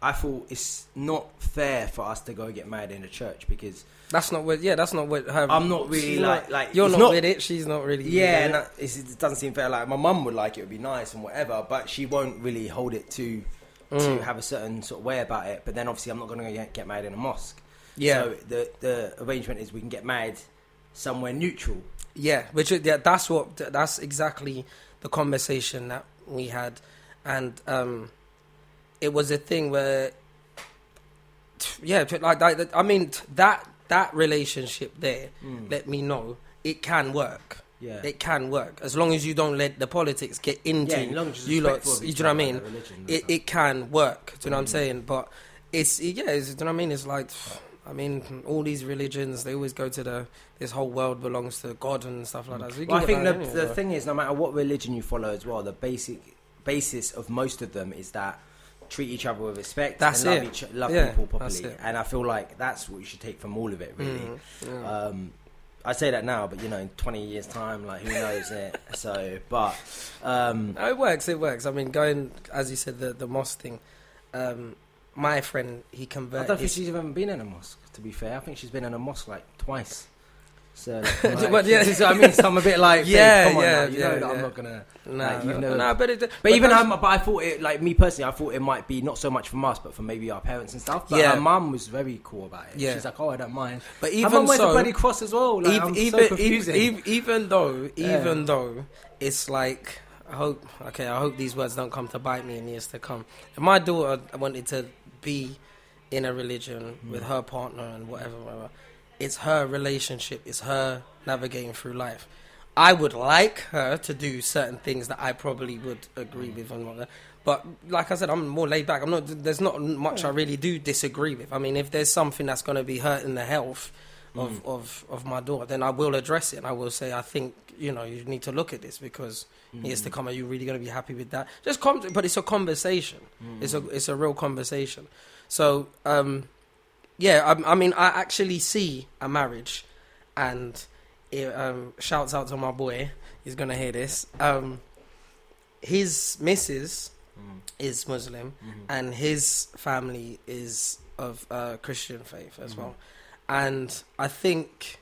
I thought it's not fair for us to go get married in a church because that's not what. Yeah, that's not what her. I'm not really like not- like you're it's not, with it. She's not really. Yeah, and that, it doesn't seem fair. Like my mum would like it, would be nice and whatever, but she won't really hold it to Mm. to have a certain sort of way about it. But then obviously, I'm not going to get, get married in a mosque. yeah, So the the arrangement is we can get married somewhere neutral. Yeah, which yeah, that's what that's exactly the conversation that we had, and um, it was a thing where, yeah, like, like I mean that that relationship there mm. let me know it can work. Yeah. It can work as long as you don't let the politics get into Yeah, as long as you lot. You do you know what I mean? religion It it can work. Do you know what I'm mm. saying? But it's yeah, it's, do you know what I mean? It's like I mean, all these religions they always go to the this whole world belongs to God and stuff like mm. that. So Well, I think the, anyway, the thing is, no matter what religion you follow as well, the basic basis of most of them is that treat each other with respect That's and love, each, love Yeah, people properly. And I feel like that's what you should take from all of it, really. Mm, yeah. Um, I say that now, but you know, in 20 years' time, like who knows it? So, but um, No, it works. It works. I mean, going as you said, the the mosque thing. Um, my friend, he converted. I don't think she's even been in a mosque. To be fair, I think she's been in a mosque like twice. So, But yeah. yeah, I mean, so I'm a bit like, Yeah, come on yeah, now, you know yeah, that I'm not gonna. Nah, like, no, never- nah, but, it, But, even those- her, but I thought it like me personally, I thought it might be not so much from us, but from maybe our parents and stuff. But Yeah. her mum was very cool about it. Yeah. she's like, oh, I don't mind. But even mum wears so, bloody cross as well. Like, I'm even, so even, confusing. even, even though, Yeah. even though, it's like I hope. Okay, I hope these words don't come to bite me in years to come. If my daughter wanted to be in a religion Hmm. with her partner and whatever, whatever, it's her relationship. It's her navigating through life. I would like her to do certain things that I probably would agree with and whatnot. But like I said, I'm more laid back. I'm not. There's not much I really do disagree with. I mean, if there's something that's going to be hurting the health of, mm. of, of my daughter, then I will address it. And I will say, I think you know you need to look at this because years to mm. come, are you really going to be happy with that? Just com- but it's a conversation. It's a mm. it's a real conversation. So um, yeah, I, I mean, I actually see a marriage, and it, um, shouts out to my boy. He's gonna hear this. Um, his missus Mm. is Muslim, Mhm. and his family is of uh, Christian faith as Mhm. well. And I think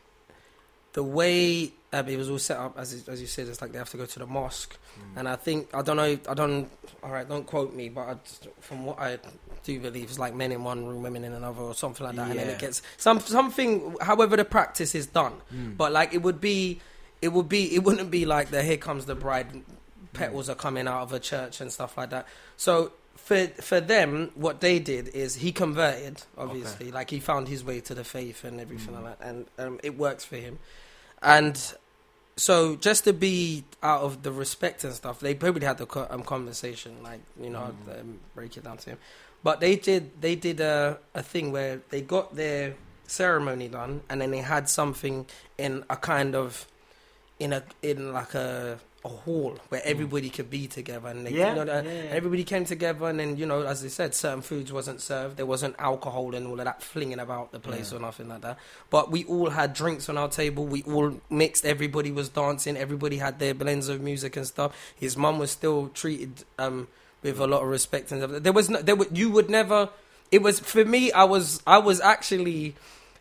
the way um, it was all set up, as as you said, it's like they have to go to the mosque. Mm. And I think I don't know. I don't. All right, don't quote me, but I, from what I do believe, it's like men in one room, women in another, or something like that. And then it gets some something. However, the practice is done, Mm. but like it would be, it would be, it wouldn't be like the here comes the bride, petals are coming out of a church and stuff like that. So for for them, what they did is he converted, obviously, like he found his way to the faith and everything Mm. like that, and um, it works for him. And so just to be out of the respect and stuff, they probably had the co- um, conversation, like you know, Mm. um, break it down to him. But they did they did a a thing where they got their ceremony done, and then they had something in a kind of in a in like a a hall where everybody could be together, and they, Yeah, you know, yeah, yeah. everybody came together, and then you know, as they said, certain foods wasn't served. There wasn't alcohol and all of that flinging about the place or nothing like that. But we all had drinks on our table. We all mixed. Everybody was dancing. Everybody had their blends of music and stuff. His mum was still treated um, with a lot of respect and stuff. there was no, there would you would never. It was for me. I was I was actually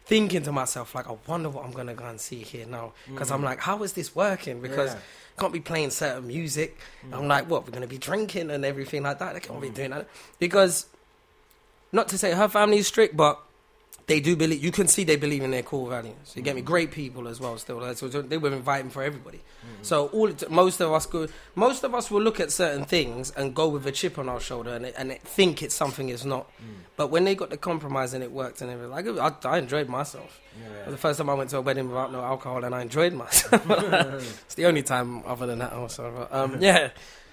thinking to myself like, I wonder what I'm gonna go and see here now because I'm mm. like, how is this working? Because Yeah. can't be playing certain music. Mm. I'm like, what? We're gonna be drinking and everything like that. They can't be mm. doing that because, not to say her family is strict, but they do believe. You can see they believe in their core values. You get me? Great people as well. Still, so they were inviting for everybody. So all most of us go. Most of us will look at certain things and go with a chip on our shoulder and and think it's something it's not. But when they got the compromise and it worked and everything, like I, I enjoyed myself. Was the first time I went to a wedding without no alcohol, and I enjoyed myself. it's the only time other than that, also. But, um, yeah,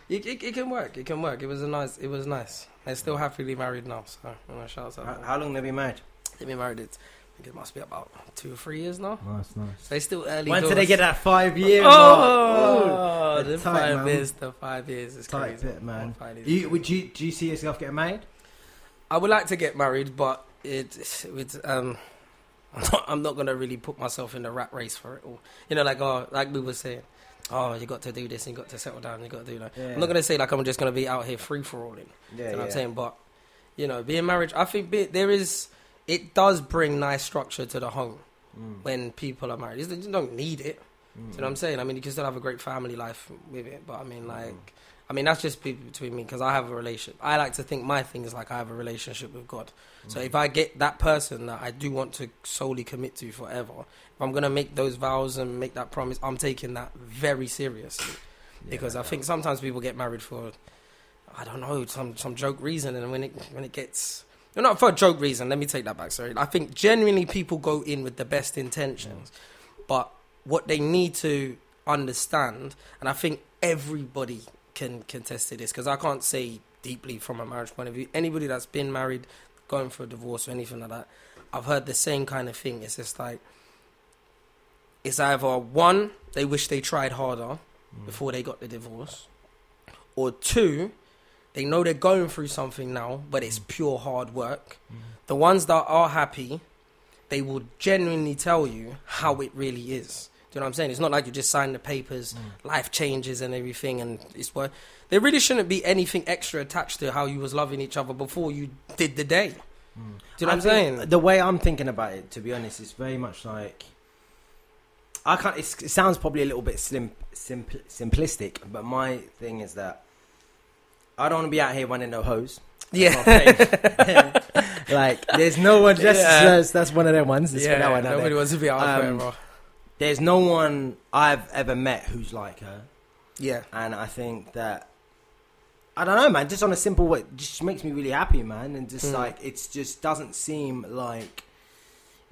it, it, it can work. It can work. It was a nice. It was nice. They're still happily married now. So, you know, shout out. How, how long have you been married? They've been married. It, I think it must be about two or three years now. Nice, nice. So they still early. When did they get that five year? Oh, Oh, the tight, five man. years. The five years is Tight crazy. bit, man. You, would you do you see yourself getting married? I would like to get married, but it, it um, I'm not, I'm not gonna really put myself in the rat race for it. Or you know, like oh, like we were saying, oh, you got to do this, and you got to settle down, you got to do that. Yeah. I'm not gonna say like I'm just gonna be out here free for all in. Yeah, you know what I'm saying? But you know, being married, I think be, there is. It does bring nice structure to the home Mm. when people are married. You don't need it. Do you know what I'm mm. saying? I mean, you can still have a great family life with it, but I mean, mm. like, I mean, that's just be- between me because I have a relationship. I like to think my thing is like I have a relationship with God. So mm. if I get that person that I do want to solely commit to forever, if I'm gonna make those vows and make that promise, I'm taking that very seriously because I think sometimes people get married for, I don't know, some some joke reason, and when it when it gets. No, not for a joke reason. Let me take that back. Sorry. I think genuinely people go in with the best intentions, but what they need to understand, and I think everybody can contest to this because I can't say deeply from a marriage point of view. Anybody that's been married, going for a divorce or anything like that, I've heard the same kind of thing. It's just like it's either one, they wish they tried harder mm. before they got the divorce, or two, they know they're going through something now, but it's mm. pure hard work. Mm. The ones that are happy, they will genuinely tell you how it really is. Do you know what I'm saying? It's not like you just sign the papers, mm. life changes and everything, and it's what there really shouldn't be anything extra attached to how you was loving each other before you did the day. Do you know I what I'm saying? The way I'm thinking about it, to be honest, is very much like I can't. It sounds probably a little bit slim, simpl, simplistic, but my thing is that I don't want to be out here running no hose. Yeah. like there's no one. Just Yeah. that's, that's one of them ones. Let's put that one nobody there. wants to be out Um, forever. There's no one I've ever met who's like her, Yeah. and I think that I don't know, man. Just on a simple way, just makes me really happy, man. And just Mm. like it's just doesn't seem like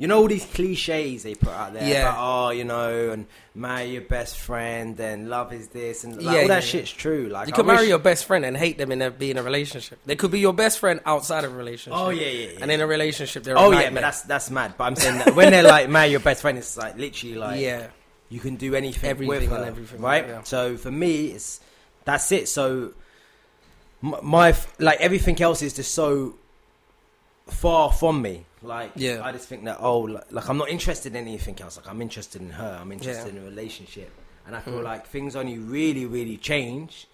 you know all these cliches they put out there. Yeah. About, oh, you know, and marry your best friend, and love is this, and like, Yeah, all yeah, that yeah. shit's true. Like You I could marry your best friend and hate them in a, be in a relationship. They could be your best friend outside of a relationship. Oh yeah, yeah. yeah. And in a relationship, they're a Oh yeah, but that's that's mad. But I'm saying that when they're like marry your best friend, it's like literally like yeah. you can do anything, Everything with her, and everything, right? So for me, it's that's it. So my like everything else is just so far from me. Like Yeah. I just think that oh, like, like I'm not interested in anything else. Like I'm interested in her. I'm interested Yeah. in a relationship, and I feel Mm. like things only really, really change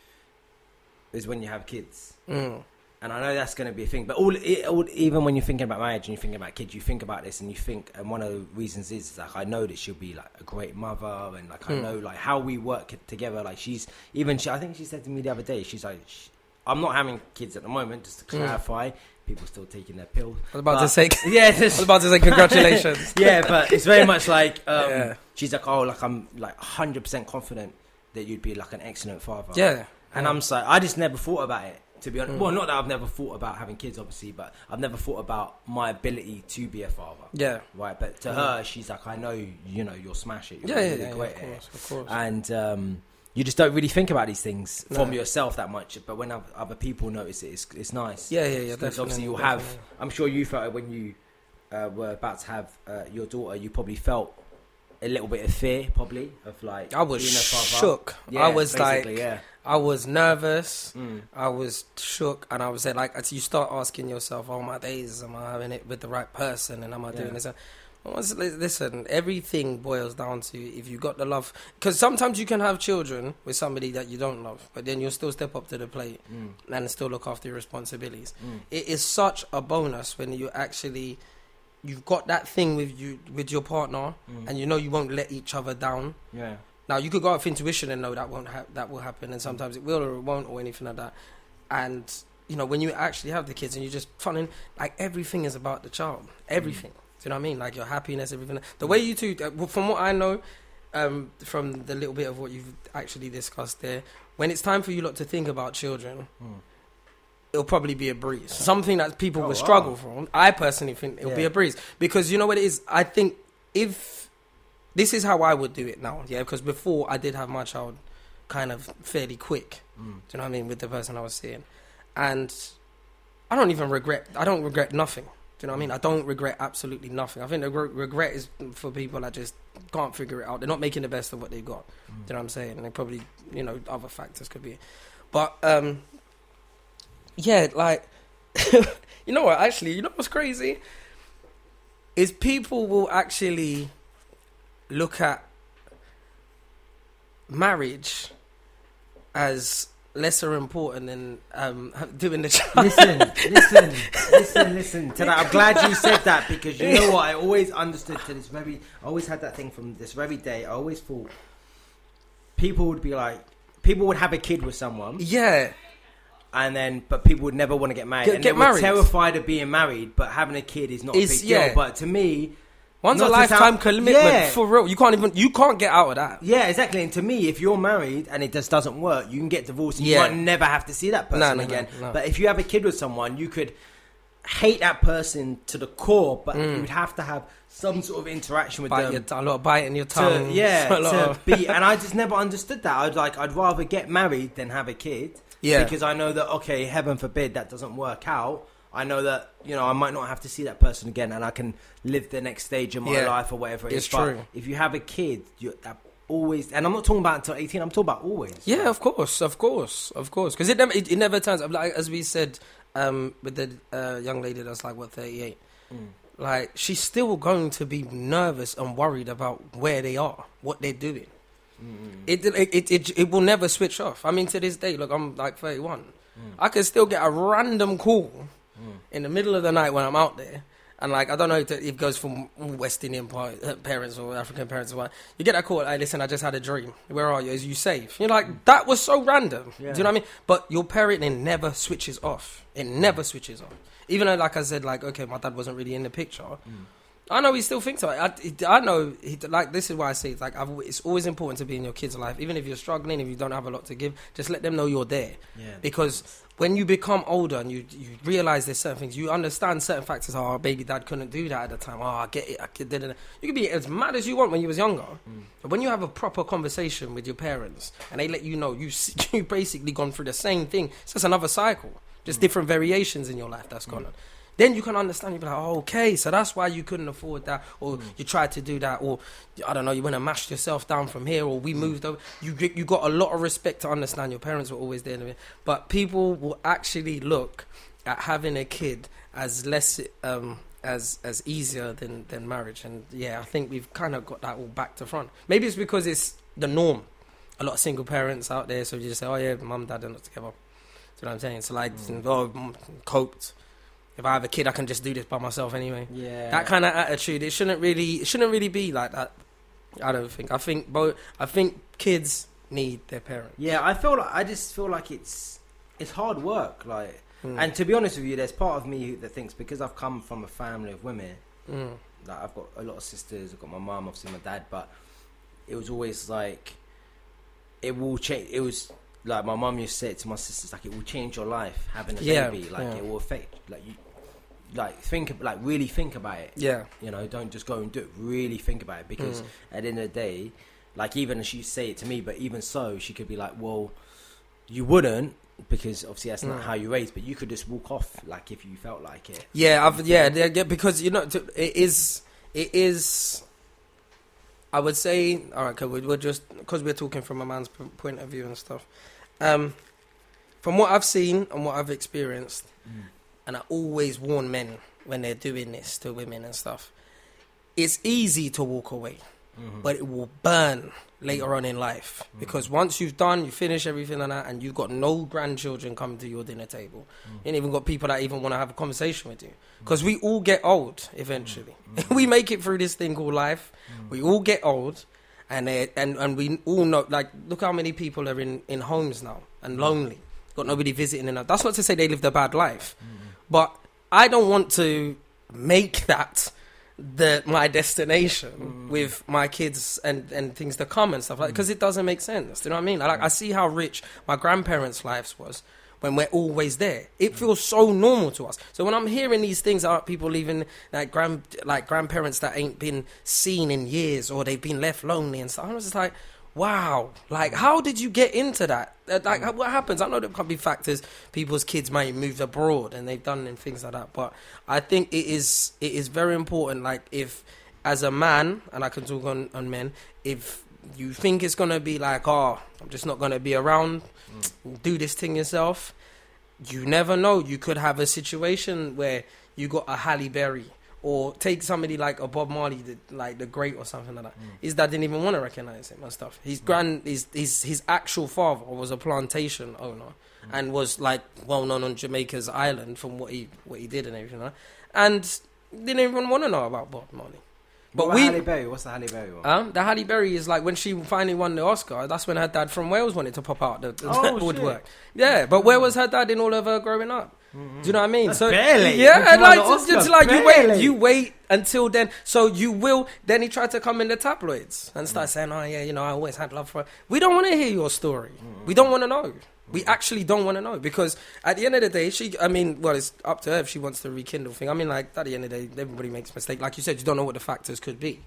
is when you have kids. Mm. And I know that's going to be a thing, but all, it, all even when you're thinking about marriage and you're thinking about kids, you think about this and you think, and one of the reasons is like I know that she'll be like a great mother, and like I Mm. know like how we work together. Like she's even she, I think she said to me the other day, she's like, sh I'm not having kids at the moment, just to Mm. People still taking their pills. I was about But- to say. Yeah, I was about to say congratulations. yeah, but it's very much like um, Yeah. she's like, oh, like I'm like 100 percent confident that you'd be like an excellent father. Yeah. And I'm so I just never thought about it to be honest. Mm. Well, not that I've never thought about having kids, obviously, but I've never thought about my ability to be a father. Yeah. Right, but to Mm. her, she's like, I know, you know, you'll smash it. You're Yeah, yeah, really yeah, great of course, of course. And um, you just don't really think about these things from yourself that much. But when other people notice it, it's, it's nice. yeah, yeah, yeah. Because obviously you'll have. I'm sure you felt it when you uh, were about to have uh, your daughter. You probably felt a little bit of fear, probably of like. I was being a father. shook. Yeah, I was like, yeah. I was nervous. Mm. I was shook, and I was like, as you start asking yourself, "Oh my days, am I having it with the right person, and am I Yeah. doing this?" Listen, everything boils down to if you got the love. Because sometimes you can have children with somebody that you don't love, but then you'll still step up to the plate Mm. and still look after your responsibilities. Mm. It is such a bonus when you actually you've got that thing with you with your partner, Mm. and you know you won't let each other down. yeah. Now you could go off intuition and know that won't ha- that will happen, and sometimes it will or it won't or anything like that. And you know when you actually have the kids and you're just funning like everything is about the child, everything. Do you know what I mean? Like your happiness, everything. The way you two, uh, from what I know, um, from the little bit of what you've actually discussed there, when it's time for you lot to think about children, Mm. it'll probably be a breeze. Something that people Oh, will wow. struggle from. I personally think it'll be a breeze because you know what it is. I think if this is how I would do it now, yeah, because before I did have my child kind of fairly quick. Mm. Do you know what I mean with the person I was seeing, and I don't even regret. I don't regret nothing. Do you know what I mean? I don't regret absolutely nothing. I think the re- regret is for people that just can't figure it out. They're not making the best of what they've got. Do you know what I'm saying? And they probably, you know, other factors could be. But, um, yeah, like, you know what, actually, you know what's crazy? Is people will actually look at marriage as lesser important than um, doing the child. listen, listen, listen, listen to that. I'm glad you said that because you know what? I always understood to this very. I always had that thing from this very day. I always thought people would be like, people would have a kid with someone, Yeah, and then but people would never want to get married. Get- and get married. terrified of being married, but having a kid is not a It's- big deal. yeah. But to me, one's a Not to lifetime sound- commitment Yeah. for real. You can't even you can't get out of that. yeah, exactly. And to me, if you're married and it just doesn't work, you can get divorced. and Yeah. You might never have to see that person No, no, again. no. But if you have a kid with someone, you could hate that person to the core, but Mm. you would have to have some sort of interaction with Bite them. your a lot of biting your tongue. to, yeah, a to of- be, and I just never understood that. I'd like, I'd rather get married than have a kid, yeah. because I know that okay, heaven forbid that doesn't work out. I know that you know I might not have to see that person again, and I can live the next stage of my Yeah, life or whatever it is. it's But true. if you have a kid, you that always, and I'm not talking about until 18. I'm talking about always. Yeah, of course, of course, of course. Because it never, it, it never turns. Like as we said, um, with the uh, young lady that's like what thirty eight. Mm. Like she's still going to be nervous and worried about where they are, what they're doing. Mm. It it, it it it will never switch off. I mean, to this day, look, I'm like thirty one. Mm. I can still get a random call Mm. in the middle of the night when I'm out there. And like I don't know if it goes from West Indian uh, parents or African parents or what. You get that call, hey, listen, I just had a dream. Where are you? Is you safe? You're like, that was so random. Yeah. Do you know what I mean? But your parenting never switches off. It never switches off. Even though, like I said, like okay, my dad wasn't really in the picture. Mm. I know he still thinks about it. I, I know he like this is why I say it's like I've, it's always important to be in your kids' life, even if you're struggling, if you don't have a lot to give. Just let them know you're there Yeah. because when you become older and you you realize there's certain things, you understand certain factors. Oh, baby dad couldn't do that at the time. Oh, I get it. I it. You can be as mad as you want when you was younger, Mm. but when you have a proper conversation with your parents and they let you know you you basically gone through the same thing, it's just another cycle, just different variations in your life that's gone on. Then you can understand. You be like, oh, okay, so that's why you couldn't afford that, or you tried to do that, or I don't know, you went and mashed yourself down from here, or we moved over. You you got a lot of respect to understand. Your parents were always there, but people will actually look at having a kid as less um, as as easier than than marriage. And yeah, I think we've kind of got that all back to front. Maybe it's because it's the norm. A lot of single parents out there, so you just say, oh yeah, mum, dad are not together. Do you know what I'm saying? So like, Mm. oh, mm, coped. If I have a kid, I can just do this by myself anyway. Yeah. That kind of attitude, it shouldn't really, it shouldn't really be like that. I don't think. I think both. I think kids need their parents. Yeah, I feel like I just feel like it's it's hard work. Like, Mm. and to be honest with you, there's part of me that thinks because I've come from a family of women, Mm. like I've got a lot of sisters, I've got my mum, obviously my dad, but it was always like it will change. It was like my mum used to say to my sisters, like it will change your life having a Yeah, baby. Like yeah. it will affect, like you, like think, like really think about it. Yeah. You know, don't just go and do it. Really think about it because Mm. at the end of the day, like even she say it to me, but even so, she could be like, "Well, you wouldn't." Because obviously that's not Mm. how you raise, but you could just walk off like if you felt like it. Yeah, I've, yeah, yeah, because you know it is, it is. I would say, all right, okay, we're just because we're talking from a man's p- point of view and stuff. Um, from what I've seen and what I've experienced, and I always warn men when they're doing this to women and stuff. it's easy to walk away, Mm-hmm. but it will burn later mm-hmm. on in life mm-hmm. because once you've done, you finish everything like that, and you've got no grandchildren coming to your dinner table, Mm. you ain't even got people that even want to have a conversation with you because we all get old eventually. Mm. we make it through this thing called life. We all get old. And, they, and and we all know like look how many people are in, in homes now and lonely got nobody visiting them. That's not to say they lived a bad life, but I don't want to make that the my destination mm. with my kids and, and things to come and stuff like mm. because it doesn't make sense. Do you know what I mean? Like I see how rich my grandparents' lives was when we're always there. It mm. feels so normal to us. So when I'm hearing these things about people leaving like grand like grandparents that ain't been seen in years or they've been left lonely and stuff, I was just like. Wow, like how did you get into that? Like, what happens? I know there can be factors. People's kids might move abroad and they've done and things like that. But I think it is it is very important. Like, if as a man, and I can talk on on men, if you think it's gonna be like, oh, I'm just not gonna be around, mm. do this thing yourself. You never know. You could have a situation where you got a Halle Berry. Or take somebody like a Bob Marley, the, like the Great or something like that. Mm. His dad didn't even want to recognize him and stuff. His mm. grand, his his his actual father was a plantation owner mm. and was like well known on Jamaica's island from what he what he did and everything, like and didn't even want to know about Bob Marley. But we, Halle Berry? What's the Halle Berry one? um, the Halle Berry is like when she finally won the Oscar. That's when her dad from Wales wanted to pop out the, the Oh, woodwork. Yeah, but where was her dad in all of her growing up? Do you know what I mean? That's so barely. yeah, When like just, just like you wait, you wait until then. So you will. Then he tried to come in the tabloids and start saying, "Oh yeah, you know, I always had love for." her. We don't want to hear your story. We don't want to know. We actually don't want to know because at the end of the day, she. I mean, well, it's up to her if she wants to rekindle thing. I mean, like at the end of the day, everybody makes mistake. Like you said, you don't know what the factors could be.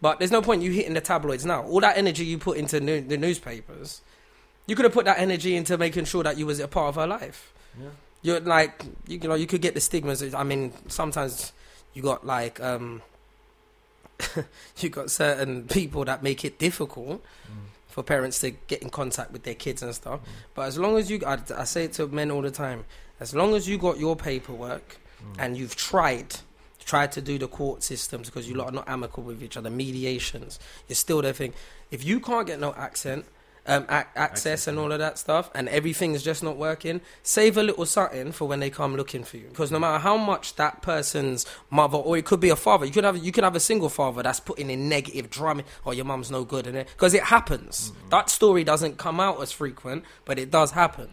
But there's no point you hitting the tabloids now. All that energy you put into new, the newspapers, you could have put that energy into making sure that you was a part of her life. Yeah. You're like, you, you know, you could get the stigmas. I mean, sometimes you got like, um, you got certain people that make it difficult mm. for parents to get in contact with their kids and stuff. Mm. But as long as you, I, I say it to men all the time, as long as you got your paperwork mm. and you've tried, tried to do the court systems because you lot are not amicable with each other, mediations, you're still there thing. If you can't get no accent, um, ac- access and all of that stuff, and everything is just not working, save a little something for when they come looking for you. Because no matter how much that person's mother, or it could be a father, you could have you could have a single father that's putting in negative drumming, or your mum's no good, and it because it happens. That story doesn't come out as frequent, but it does happen.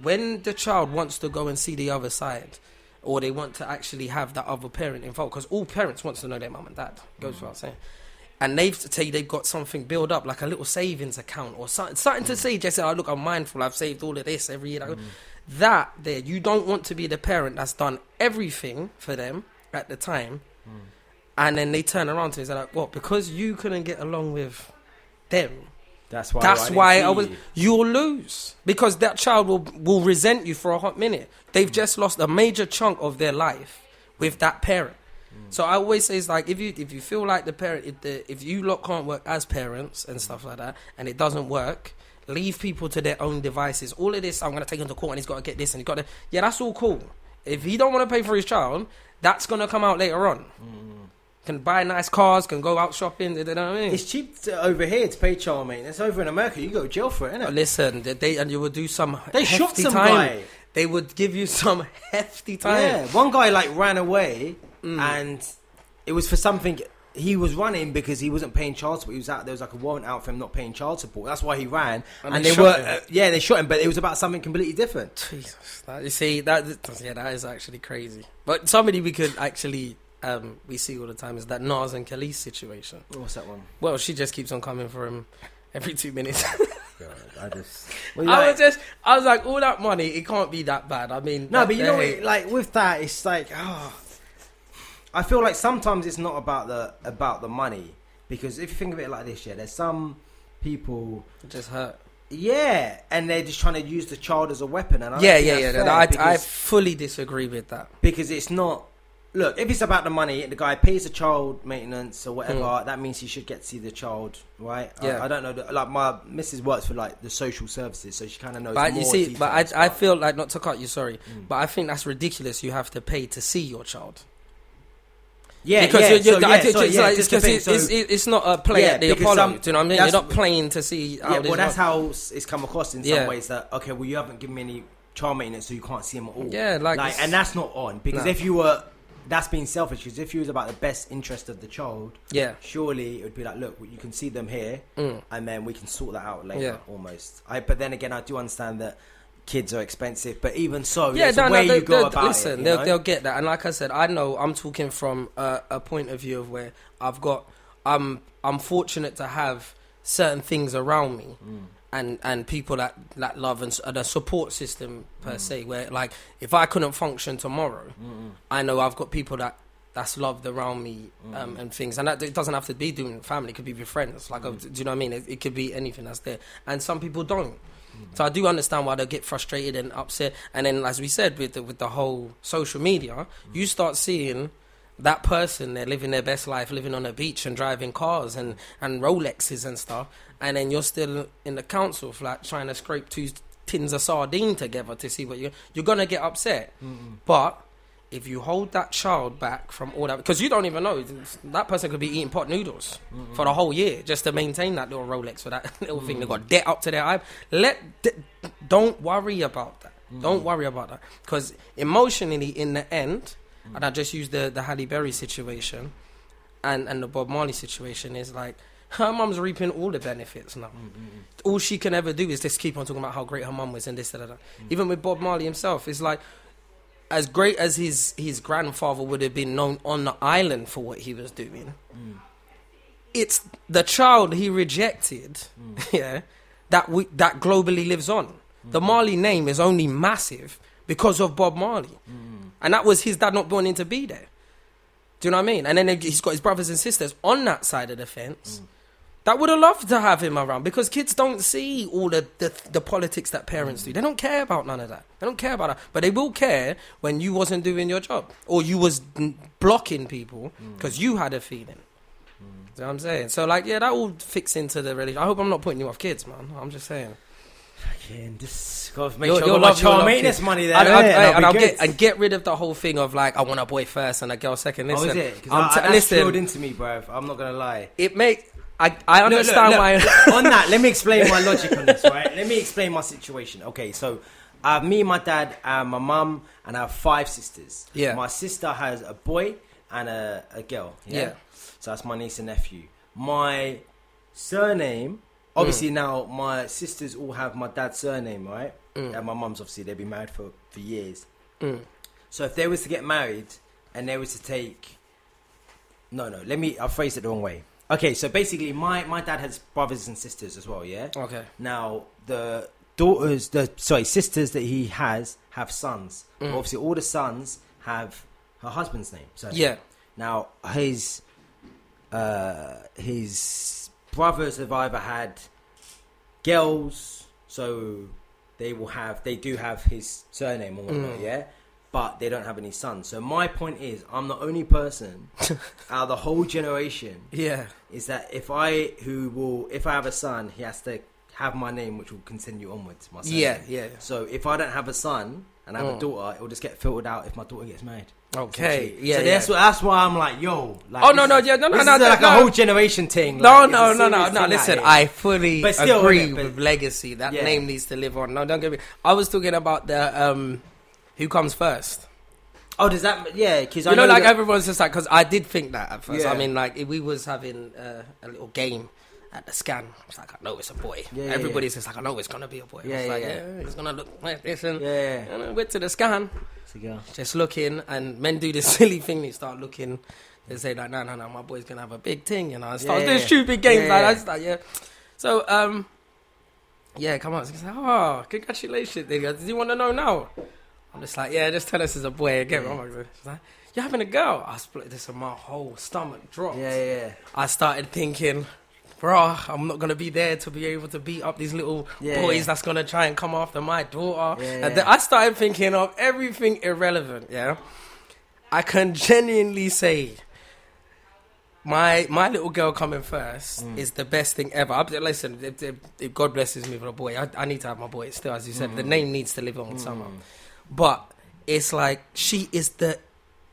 When the child wants to go and see the other side, or they want to actually have that other parent involved, because all parents want to know their mum and dad. Goes without saying and they've to tell you they've got something built up, like a little savings account or something, something to mm. say. Just say, "Oh, look, I'm mindful. I've saved all of this every year." Mm. That there, you don't want to be the parent that's done everything for them at the time, mm. and then they turn around to you and say, like, "What? Because you couldn't get along with them, That's why. that's why I was. you. You'll lose because that child will will resent you for a hot minute. They've just lost a major chunk of their life with that parent. Mm. So I always say it's like if you if you feel like the parent if the if you lot can't work as parents and stuff like that and it doesn't work, leave people to their own devices. All of this I'm gonna take him to court and he's got to get this and he's got to yeah that's all cool. If he don't want to pay for his child, that's gonna come out later on. Mm. Can buy nice cars, can go out shopping. You know what I mean? It's cheap to, over here to pay child maintenance. Over in America, you go to jail for it, innit? Oh, listen, they, and you would do some They hefty shot some time. guy. They would give you some hefty time. Yeah, one guy like ran away, Mm. and it was for something. He was running because he wasn't paying child support. He was out. There was like a warrant out for him not paying child support. That's why he ran. And And, they they, were, uh, yeah, they shot him, but it was about something completely different. Jesus, that, you see that yeah, that is actually crazy. But somebody we could actually um, we see all the time is that Nas and Kelis situation. What's that one? Well, she just keeps on coming for him every two minutes. I just. Well, I like- was just, I was like, all that money, it can't be that bad. I mean, No, but you know, what, like with that, it's like, oh, I feel like sometimes it's not about the about the money because if you think of it like this, yeah, there's some people, it just hurt. yeah, and they're just trying to use the child as a weapon, and I Yeah, yeah, yeah. no, I, I fully disagree with that. because it's not. Look, if it's about the money, the guy pays the child maintenance or whatever. Mm. That means he should get to see the child, right? Yeah. I, I don't know. the- Like my missus works for like the social services, so she kind of knows. But you see, but I, I feel like not to cut you, sorry, Mm. but I think that's ridiculous. You have to pay to see your child. Yeah, because yeah, you're, you're, so, yeah, so, it's, yeah, like, it's, it's, thing, it's, so- it's not a play Yeah, at the Apollo. some- do you know what I mean? You're not playing to see yeah, well, that's how it's come across in some ways that okay, well, you haven't given me any child maintenance, so you can't see them at all. Yeah, like it's- and that's not on because No. if you were, that's being selfish. Because if you was about the best interest of the child, Yeah. surely it would be like, look, you can see them here, Mm. and then we can sort that out later. Almost. I, but then again, I do understand that kids are expensive, but even so, Yeah, no, no, way they, you go they'll- about listen, it. they'll, know? they'll get that. And like I said, I know I'm talking from a, a point of view of where I've got, I'm, I'm fortunate to have certain things around me. Mm. And, and people that, that love and, and a support system per Mm. se where like if I couldn't function tomorrow Mm-mm. I know I've got people that that's loved around me um, Mm. and things, and that it doesn't have to be doing family. It could be with friends. Like, uh, do you know what I mean? It, it could be anything that's there, and some people don't. So I do understand why they get frustrated and upset. And then, as we said, with the, with the whole social media, you start seeing that person they're living their best life, living on a beach and driving cars and and Rolexes and stuff, and then you're still in the council flat trying to scrape two tins of sardine together to see what you you're gonna get upset. But if you hold that child back from all that, because you don't even know that person could be eating pot noodles for the whole year just to maintain that little Rolex or that little thing. They got mm. debt up to their eye. Let don't worry about that. Mm. Don't worry about that because emotionally, in the end, and I just use the the Halle Berry situation and and the Bob Marley situation is like. Her mum's reaping all the benefits now. Mm, all she can ever do is just keep on talking about how great her mum was and this, that, that. that. Even with Bob Marley himself, it's like as great as his his grandfather would have been known on the island for what he was doing, mm. it's the child he rejected, mm. yeah, that we, that globally lives on. Mm. The Marley name is only massive because of Bob Marley, and that was his dad not wanting to be there. Do you know what I mean? And then he's got his brothers and sisters on that side of the fence. That would have loved to have him around because kids don't see all the, the the politics that parents do. They don't care about none of that. They don't care about that. But they will care when you wasn't doing your job or you was blocking people mm. because you had a feeling. Do you know what I'm saying? So like, yeah, that all fits into the religion. I hope I'm not putting you off kids, man. I'm just saying. And just gotta make You'll- sure I you'll got my love- you'll child love maintenance money there. And, innit? and, That'll and I'll get and get rid of the whole thing of like I want a boy first and a girl second. Listen, Oh, is it? I'm I- t- that's listen. into me, bruv. I'm not gonna lie. It make I I Look, look, understand look, why. on that, let me explain my logic on this, right? Let me explain my situation. Okay, so I have me, my dad, and my mum, and I have five sisters. Yeah. My sister has a boy and a, a girl. Yeah? Yeah. So that's my niece and nephew. My surname, obviously now my sisters all have my dad's surname, right? Mm. And my mum's obviously they've been married for, for years. Mm. So if they was to get married and they was to take, no, no, let me. I phrased it the wrong way. Okay, so basically, my my dad has brothers and sisters as well. Yeah. Okay. Now the daughters, the sorry sisters that he has have sons. Mm. Obviously, all the sons have her husband's name. So Yeah. Now his uh, his brothers have either had girls, so they will have they do have his surname or whatnot, Mm. yeah. But they don't have any sons. So my point is, I'm the only person out of the whole generation Yeah. is that if I who will if I have a son, he has to have my name, which will continue onwards. My surname. Yeah. Yeah. So if I don't have a son and I have Mm. a daughter, it will just get filtered out if my daughter gets married. Okay. Yeah. So yeah. that's that's why I'm like, yo. Like, Oh, no, no, yeah, no, no, no, no, like no. a whole generation thing. No, like, no, no, no, no. Listen, I fully still, agree innit, but- with legacy. That Yeah. name needs to live on. No, don't get me. I was talking about the um, who comes first. Oh, does that? Yeah, because I You know, like that- everyone's just like, because I did think that at first. Yeah. I mean, like we was having uh, a little game at the scan. It's like I know it's a boy. Yeah, yeah, Everybody's just like I know it's gonna be a boy. Yeah, it's yeah, like, yeah. yeah, it's gonna look like this and. Yeah, And I went to the scan, it's a girl. just looking, and men do this silly thing. They start looking. They say like, no, no, no, my boy's gonna have a big thing, you know. And start Yeah, doing yeah. stupid games Yeah, like yeah. that. Like, yeah. So, um, yeah, come on. It's like, oh, congratulations. Do you want to know now? I'm just like, yeah, just tell us it's a boy again. Yeah. Oh like, you're having a girl. I split this and my whole stomach dropped. Yeah, yeah. I started thinking, bro, I'm not gonna be there to be able to beat up these little Yeah, boys yeah. that's gonna try and come after my daughter. Yeah, and then I started thinking of everything irrelevant. Yeah, I can genuinely say. My my little girl coming first Mm. is the best thing ever. I, listen, if, if, if God blesses me with a boy, I, I need to have my boy. Still, as you said, the Mm. name needs to live on somehow. But it's like she is the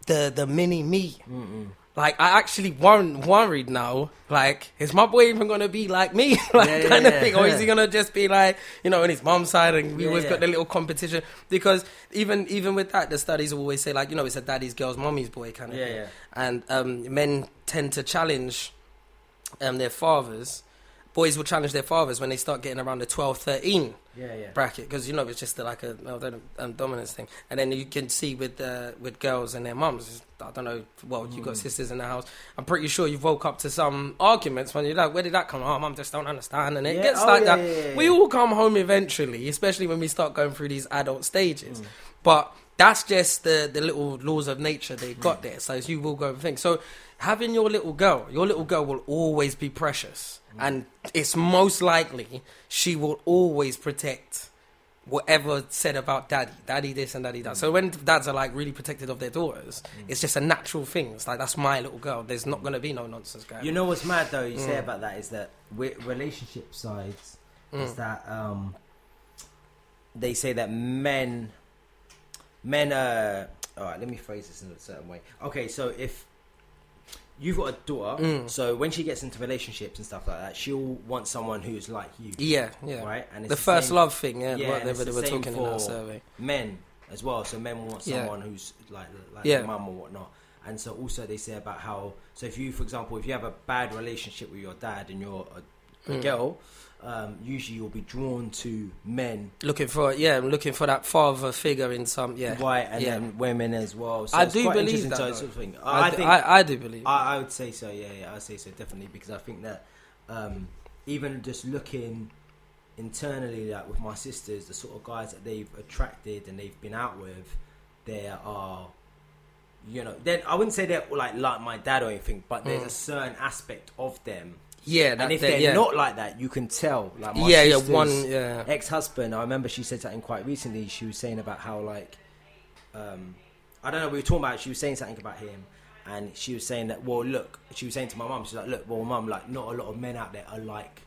the the mini me. Mm-mm. like I actually wor- worried now. Like, is my boy even gonna be like me, like Yeah, yeah, kind of yeah. thing, or is he gonna just be like, you know, on his mom's side, and we Yeah, always yeah. got the little competition because even even with that, the studies always say like, you know, it's a daddy's girl's mommy's boy kind of Yeah, thing, yeah. and um, men tend to challenge um, their fathers. Boys will challenge their fathers when they start getting around the 12, 13 Yeah, yeah. bracket because you know it's just like a um, dominance thing, and then you can see with uh, with girls and their mums. it's- I don't know. Well, you've Mm. got sisters in the house. I'm pretty sure you've woke up to some arguments when you're like, "Where did that come? from? Oh, mum just don't understand," and it Yeah, gets oh, like yeah, that. yeah, We all come home eventually, especially when we start going through these adult stages. Mm. But that's just the the little laws of nature they got Mm. there. So you will go and think. So having your little girl, your little girl will always be precious, Mm. And it's most likely she will always protect whatever said about daddy, daddy this and daddy that. So when dads are like really protected of their daughters, it's just a natural thing. It's like that's my little girl. There's not gonna be no nonsense going. You know what's mad though? You say Mm. about that is that with relationship sides is Mm. that um, they say that men, men. Uh, all right, let me phrase this in a certain way. Okay, so if you've got a daughter, Mm. so when she gets into relationships and stuff like that, she'll want someone who's like you, yeah, yeah. right? And The first same love thing, yeah, Yeah, what they, they were talking in that for- survey. men as well. So men want Yeah. someone who's like like Yeah. mum or whatnot. And so also they say about how so if you, for example, if you have a bad relationship with your dad and you're a, a Mm. girl, um, usually you'll be drawn to men, Looking for yeah, I'm looking for that father figure in some yeah. right, and yeah. then women as well. So I do believe that, sort of thing. I, think I, I do believe. I, I would say so. Yeah, yeah, I'd say so definitely because I think that um, even just looking internally, like with my sisters, the sort of guys that they've attracted and they've been out with, there are, you know, then I wouldn't say they're like like my dad or anything, but there's Mm. a certain aspect of them, yeah, and if they're yeah. not like that, you can tell. Like my yeah, yeah, one, yeah, ex-husband, I remember she said something quite recently. She was saying about how like, um, I don't know. We were talking about. She was saying something about him, and she was saying that. Well, look, she was saying to my mum. She's like, look, well, mum, like, not a lot of men out there are like,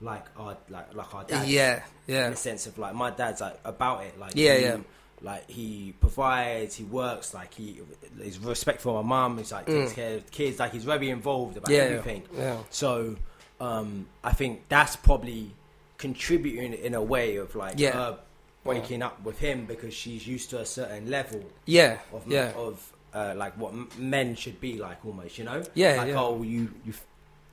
like our like like our dad. yeah, yeah. In the sense of like, my dad's like about it. Like, Yeah, yeah. Like he provides, he works, like he is respectful of my mum. He's like takes Mm. care of the kids, like he's very involved about yeah, everything. yeah. So um, I think that's probably contributing in a way of like Yeah. her waking up with him because she's used to a certain level Yeah, of yeah, of uh, like what men should be like almost, you know? Yeah, Like oh you you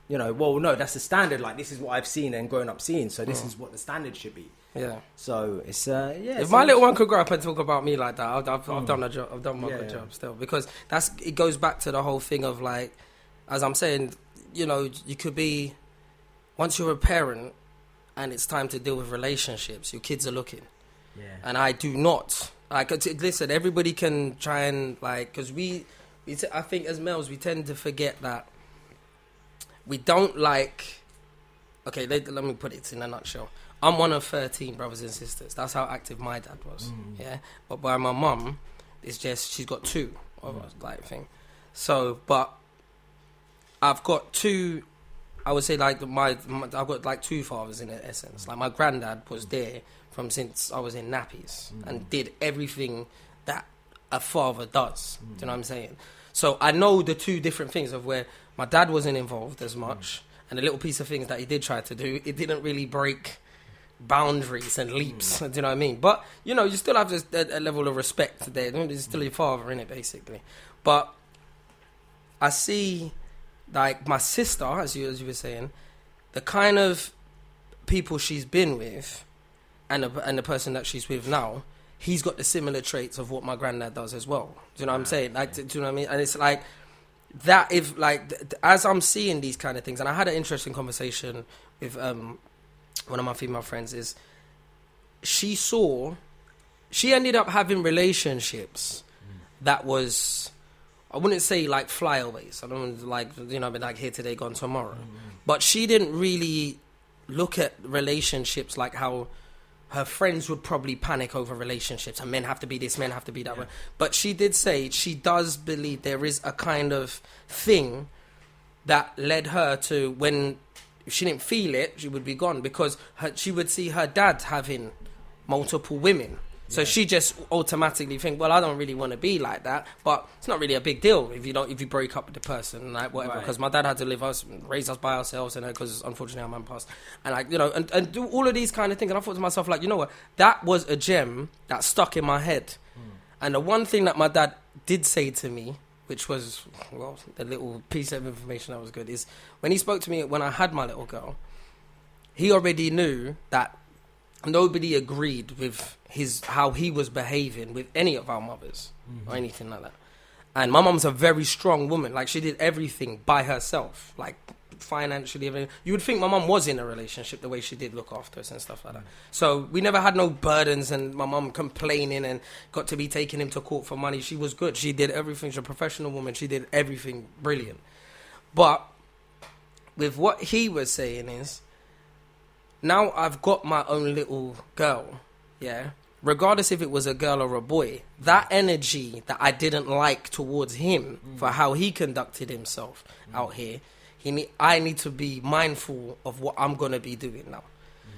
you know, well no, that's the standard. Like this is what I've seen and grown up seeing, so this Mm. is what the standard should be. Yeah. So it's uh yeah. If my little one could grow up and talk about me like that, I've, I've, I've Mm. done a job. I've done my Yeah, good yeah. job still because that's it goes back to the whole thing of like, as I'm saying, you know, you could be once you're a parent and it's time to deal with relationships, your kids are looking, Yeah. and I do not. Like, listen, everybody can try and like because we, we t- I think as males we tend to forget that we don't like. Okay, let, let me put it in a nutshell. I'm one of 13 brothers and sisters. That's how active my dad was. Mm. Yeah. But by my mum, it's just, she's got two of Mm. like thing. So, but I've got two, I would say like my, my, I've got like two fathers in essence. Like my granddad was there from since I was in nappies and did everything that a father does. Do you know what I'm saying? So I know the two different things of where my dad wasn't involved as much, and the little piece of things that he did try to do, it didn't really break boundaries and leaps. Do you know what I mean? But you know, you still have this, a, a level of respect there. He's still your father in it, basically. But I see, like my sister, as you as you were saying, the kind of people she's been with, and the, and the person that she's with now, he's got the similar traits of what my granddad does as well. Do you know what I'm saying? Like, do you know what I mean? And it's like that. If like as I'm seeing these kind of things, and I had an interesting conversation with um one of my female friends. Is she saw she ended up having relationships that was I wouldn't say like flyaways. I don't like you know, be like here today, gone tomorrow. Mm-hmm. But she didn't really look at relationships like how her friends would probably panic over relationships and men have to be this, men have to be that Yeah. way. But she did say she does believe there is a kind of thing that led her to when if she didn't feel it, she would be gone because her, she would see her dad having multiple women. So she just automatically think, well, I don't really want to be like that, but it's not really a big deal if you don't if you break up with the person, like whatever. Right. Because my dad had to live us, raise us by ourselves, and because unfortunately our man passed, and like you know, and, and do all of these kind of things. And I thought to myself, like, you know what, that was a gem that stuck in my head. Hmm. And the one thing that my dad did say to me, which was well, the little piece of information that was good, is when he spoke to me when I had my little girl, he already knew that nobody agreed with his how he was behaving with any of our mothers or mm-hmm. anything like that. And my mom's a very strong woman. Like she did everything by herself, like financially. everything. You would think my mom was in a relationship the way she did look after us and stuff like that. So we never had no burdens and my mom complaining and got to be taking him to court for money. She was good. She did everything. She's a professional woman. She did everything brilliant. But with what he was saying is now I've got my own little girl, yeah. Regardless if it was a girl or a boy, that energy that I didn't like towards him for how he conducted himself out here, he I need to be mindful of what I'm gonna be doing now.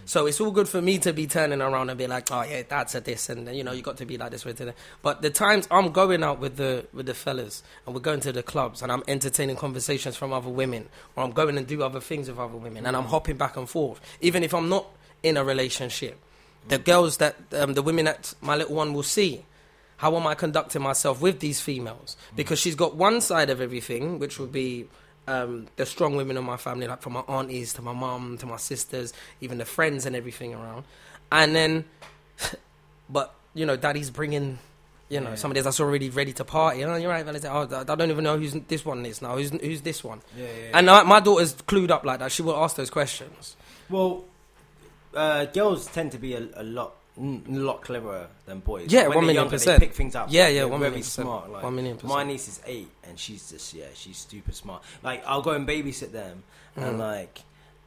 So it's all good for me to be turning around and be like, oh yeah, that's a this, and you know you got to be like this with it. But the times I'm going out with the with the fellas and we're going to the clubs and I'm entertaining conversations from other women, or I'm going and do other things with other women, and I'm hopping back and forth, even if I'm not in a relationship. The girls that um, the women that my little one will see. How am I conducting myself with these females? Because she's got one side of everything, which would be um, the strong women in my family, like from my aunties to my mom to my sisters, even the friends and everything around. And then, but you know, daddy's bringing, you know, Yeah. somebody that's already ready to party. Oh, you're right, Valentine. Oh, I I don't even know who's this one is now. Who's who's this one? Yeah, yeah. And uh, my daughter's clued up like that. She will ask those questions. Well, uh, girls tend to be a, a lot, n- lot cleverer than boys. Yeah, When million younger, percent. They pick things up. Yeah, yeah, They're one very million percent. smart. Like, One million My niece is eight, and she's just yeah, she's super smart. Like I'll go and babysit them, and Mm. like.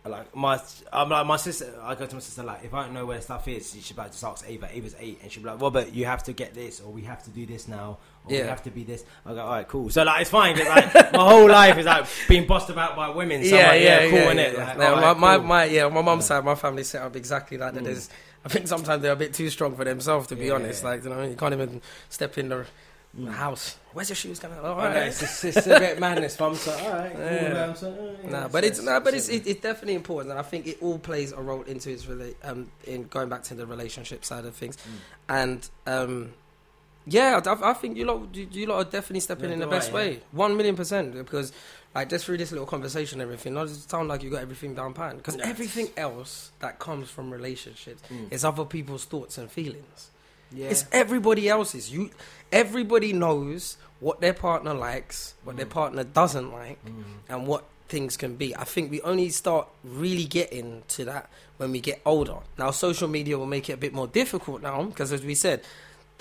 Like my, I'm like my sister. I go to my sister like, if I don't know where stuff is, she should like, just ask Ava. Ava's eight, and she'll be like, Robert, you have to get this, or we have to do this now, or we have to be this. I go, all right, cool. So like, it's fine. like my whole life is like being bossed about by women. So I'm like, yeah, cool, innit? Like, Yeah, all my, right, my, cool. my, yeah, my mum's side, my family set up exactly like that. Mm. There's, I think sometimes they're a bit too strong for themselves, to be Yeah. honest. Like, you know, you can't even step in the Mm. house. Where's your shoes going? All right. it's, it's a bit madness, fam. So, all right, cool, Yeah. um, so, yeah, Nah, but it's nah, but it's it's definitely important, and I think it all plays a role into its rela- um in going back to the relationship side of things, Mm. and um yeah, I, I think you lot you, you lot are definitely stepping Yeah, in the best right, way, one million percent, because like just through this little conversation, and everything, not just sound like you got everything down pat. because Yeah. everything else that comes from relationships Mm. is other people's thoughts and feelings. yeah. It's everybody else's. You, everybody knows what their partner likes, what their Mm. partner doesn't like, Mm. and what things can be. I think we only start really getting to that when we get older. Now, social media will make it a bit more difficult now because, as we said,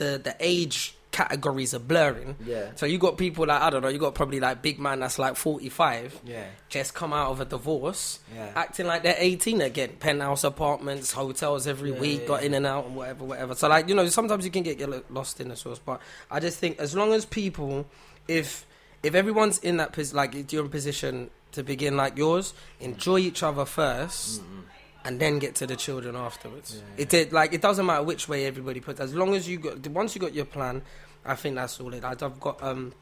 the the age categories are blurring. Yeah. So you got people like I don't know, you got probably like big man that's like forty five, Yeah. just come out of a divorce, Yeah. acting like they're 18 again. Penthouse apartments, hotels every Yeah, week, yeah, got yeah. in and out and whatever, whatever. So like you know, sometimes you can get, get lost in the source. But I just think as long as people, if if everyone's in that pos- like if you're in position to begin like yours, enjoy each other first. Mm-mm. And then get to the children afterwards. Yeah, It did like it doesn't matter which way everybody puts. As long as you got once you got your plan, I think that's all it. I've got um,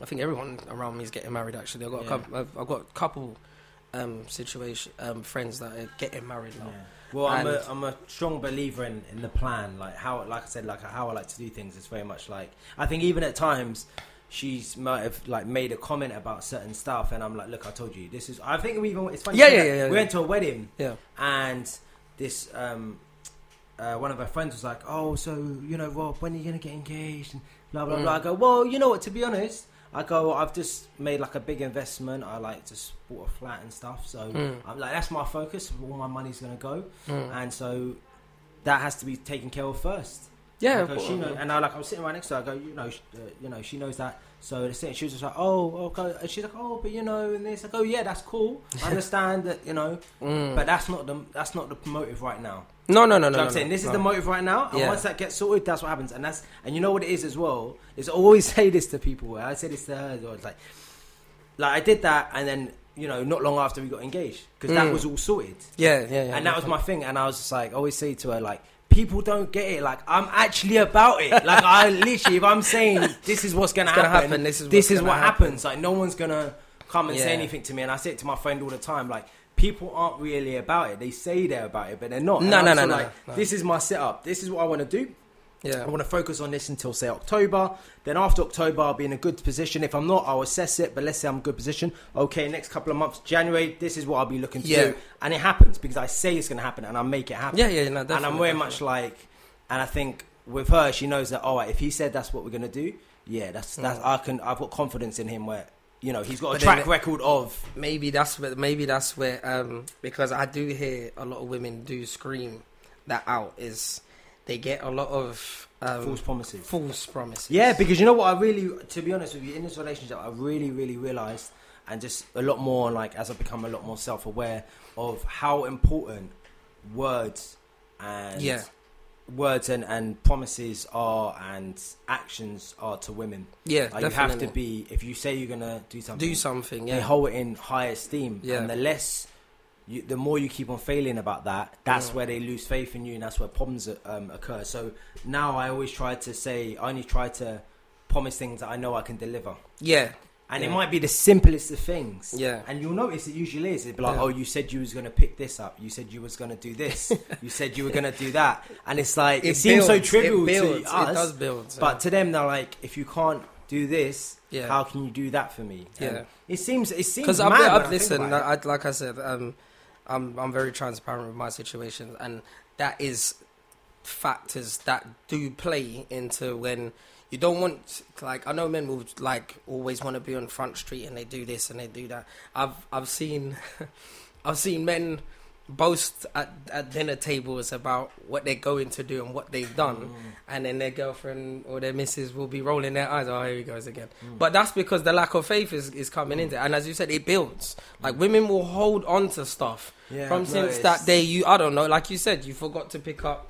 I think everyone around me is getting married. Actually, I've got a couple. I've, I've got a couple um situation um friends that are getting married now. Yeah. Well, I'm a And- I'm a strong believer in, in the plan. Like how, like I said, like how I like to do things is very much like I think even at times she's might have like made a comment about certain stuff, and I'm like, look, I told you this is. I think we even it's funny. Yeah, yeah, yeah, yeah, We went to a wedding, Yeah. and this um uh, one of her friends was like, oh, so you know, Rob, when are you gonna get engaged? And blah blah Mm. blah. I go, well, you know what? To be honest. I go. I've just made like a big investment. I like just bought a flat and stuff. So Mm. I'm like, that's my focus. All my money's gonna go Mm. and so that has to be taken care of first. Yeah, because she know, and I like I was sitting right next to her. I go, you know, sh- uh, you know, she knows that. So the thing, she was just like, oh, okay. And she's like, oh, but you know, and this. I go, yeah, that's cool. I understand that, you know, Mm. but that's not the that's not the motive right now. no, no, no, know no. I'm no, saying no, this is no. the motive right now, and Yeah. once that gets sorted, that's what happens. And that's and you know what it is as well. Is I always say this to people. I say this to her. as well, It's like, like I did that, and then you know, not long after we got engaged, because that Mm. was all sorted Yeah, yeah, yeah. and that was my thing. And I was just like, I always say to her, like, people don't get it. Like I'm actually about it. Like I literally, if I'm saying this is what's gonna, gonna happen, happen, this is this is what happen. happens. Like no one's gonna come and say anything to me. And I say it to my friend all the time. Like people aren't really about it. They say they're about it, but they're not. No, I'm no, no, no, like, no. This is my setup. This is what I want to do. Yeah. I want to focus on this until say October. Then after October, I'll be in a good position. If I'm not, I'll assess it. But let's say I'm in a good position. Okay, next couple of months, January, this is what I'll be looking to Yeah. do, and it happens because I say it's going to happen and I make it happen. Yeah, yeah, no, and. I'm very much like, and I think with her, she knows that. All right, if he said that's what we're going to do, yeah, that's that's Mm. I can. I've got confidence in him where you know he's got a But track record of. maybe that's where maybe that's where um because I do hear a lot of women do scream that out is they get a lot of um, False promises. false promises. Yeah, because you know what I really, to be honest with you, in this relationship, I really, really realised, and just a lot more like as I become a lot more self-aware of how important words and Yeah. words and, and promises are and actions are to women. yeah, Like, you have to be if you say you're gonna do something, do something. they hold it in high esteem. Yeah. And the less, you, the more you keep on failing about that, that's Yeah. where they lose faith in you, and that's where problems um, occur. So now I always try to say, I only try to promise things that I know I can deliver. yeah, And it might be the simplest of things. Yeah. And you'll notice it usually is. It'd be like, Yeah. oh, you said you was going to pick this up. You said you was going to do this. you said you were going to do that. And it's like, it, seems so trivial it to us. It does build. But to them, they're like, if you can't do this, Yeah. how can you do that for me? And Yeah. It seems, it seems because I've, I've listened. it. I, like I said, um, I'm I'm very transparent with my situation, and that is factors that do play into when you don't want like I know men will like always want to be on front street and they do this and they do that. I've I've seen I've seen men boast at, at dinner tables about what they're going to do and what they've done, Mm. and then their girlfriend or their missus will be rolling their eyes. Oh, here he goes again. Mm. But that's because the lack of faith is, is coming into it. And as you said, it builds. Like women will hold on to stuff Yeah, from since that day. You, I don't know, like you said, you forgot to pick up.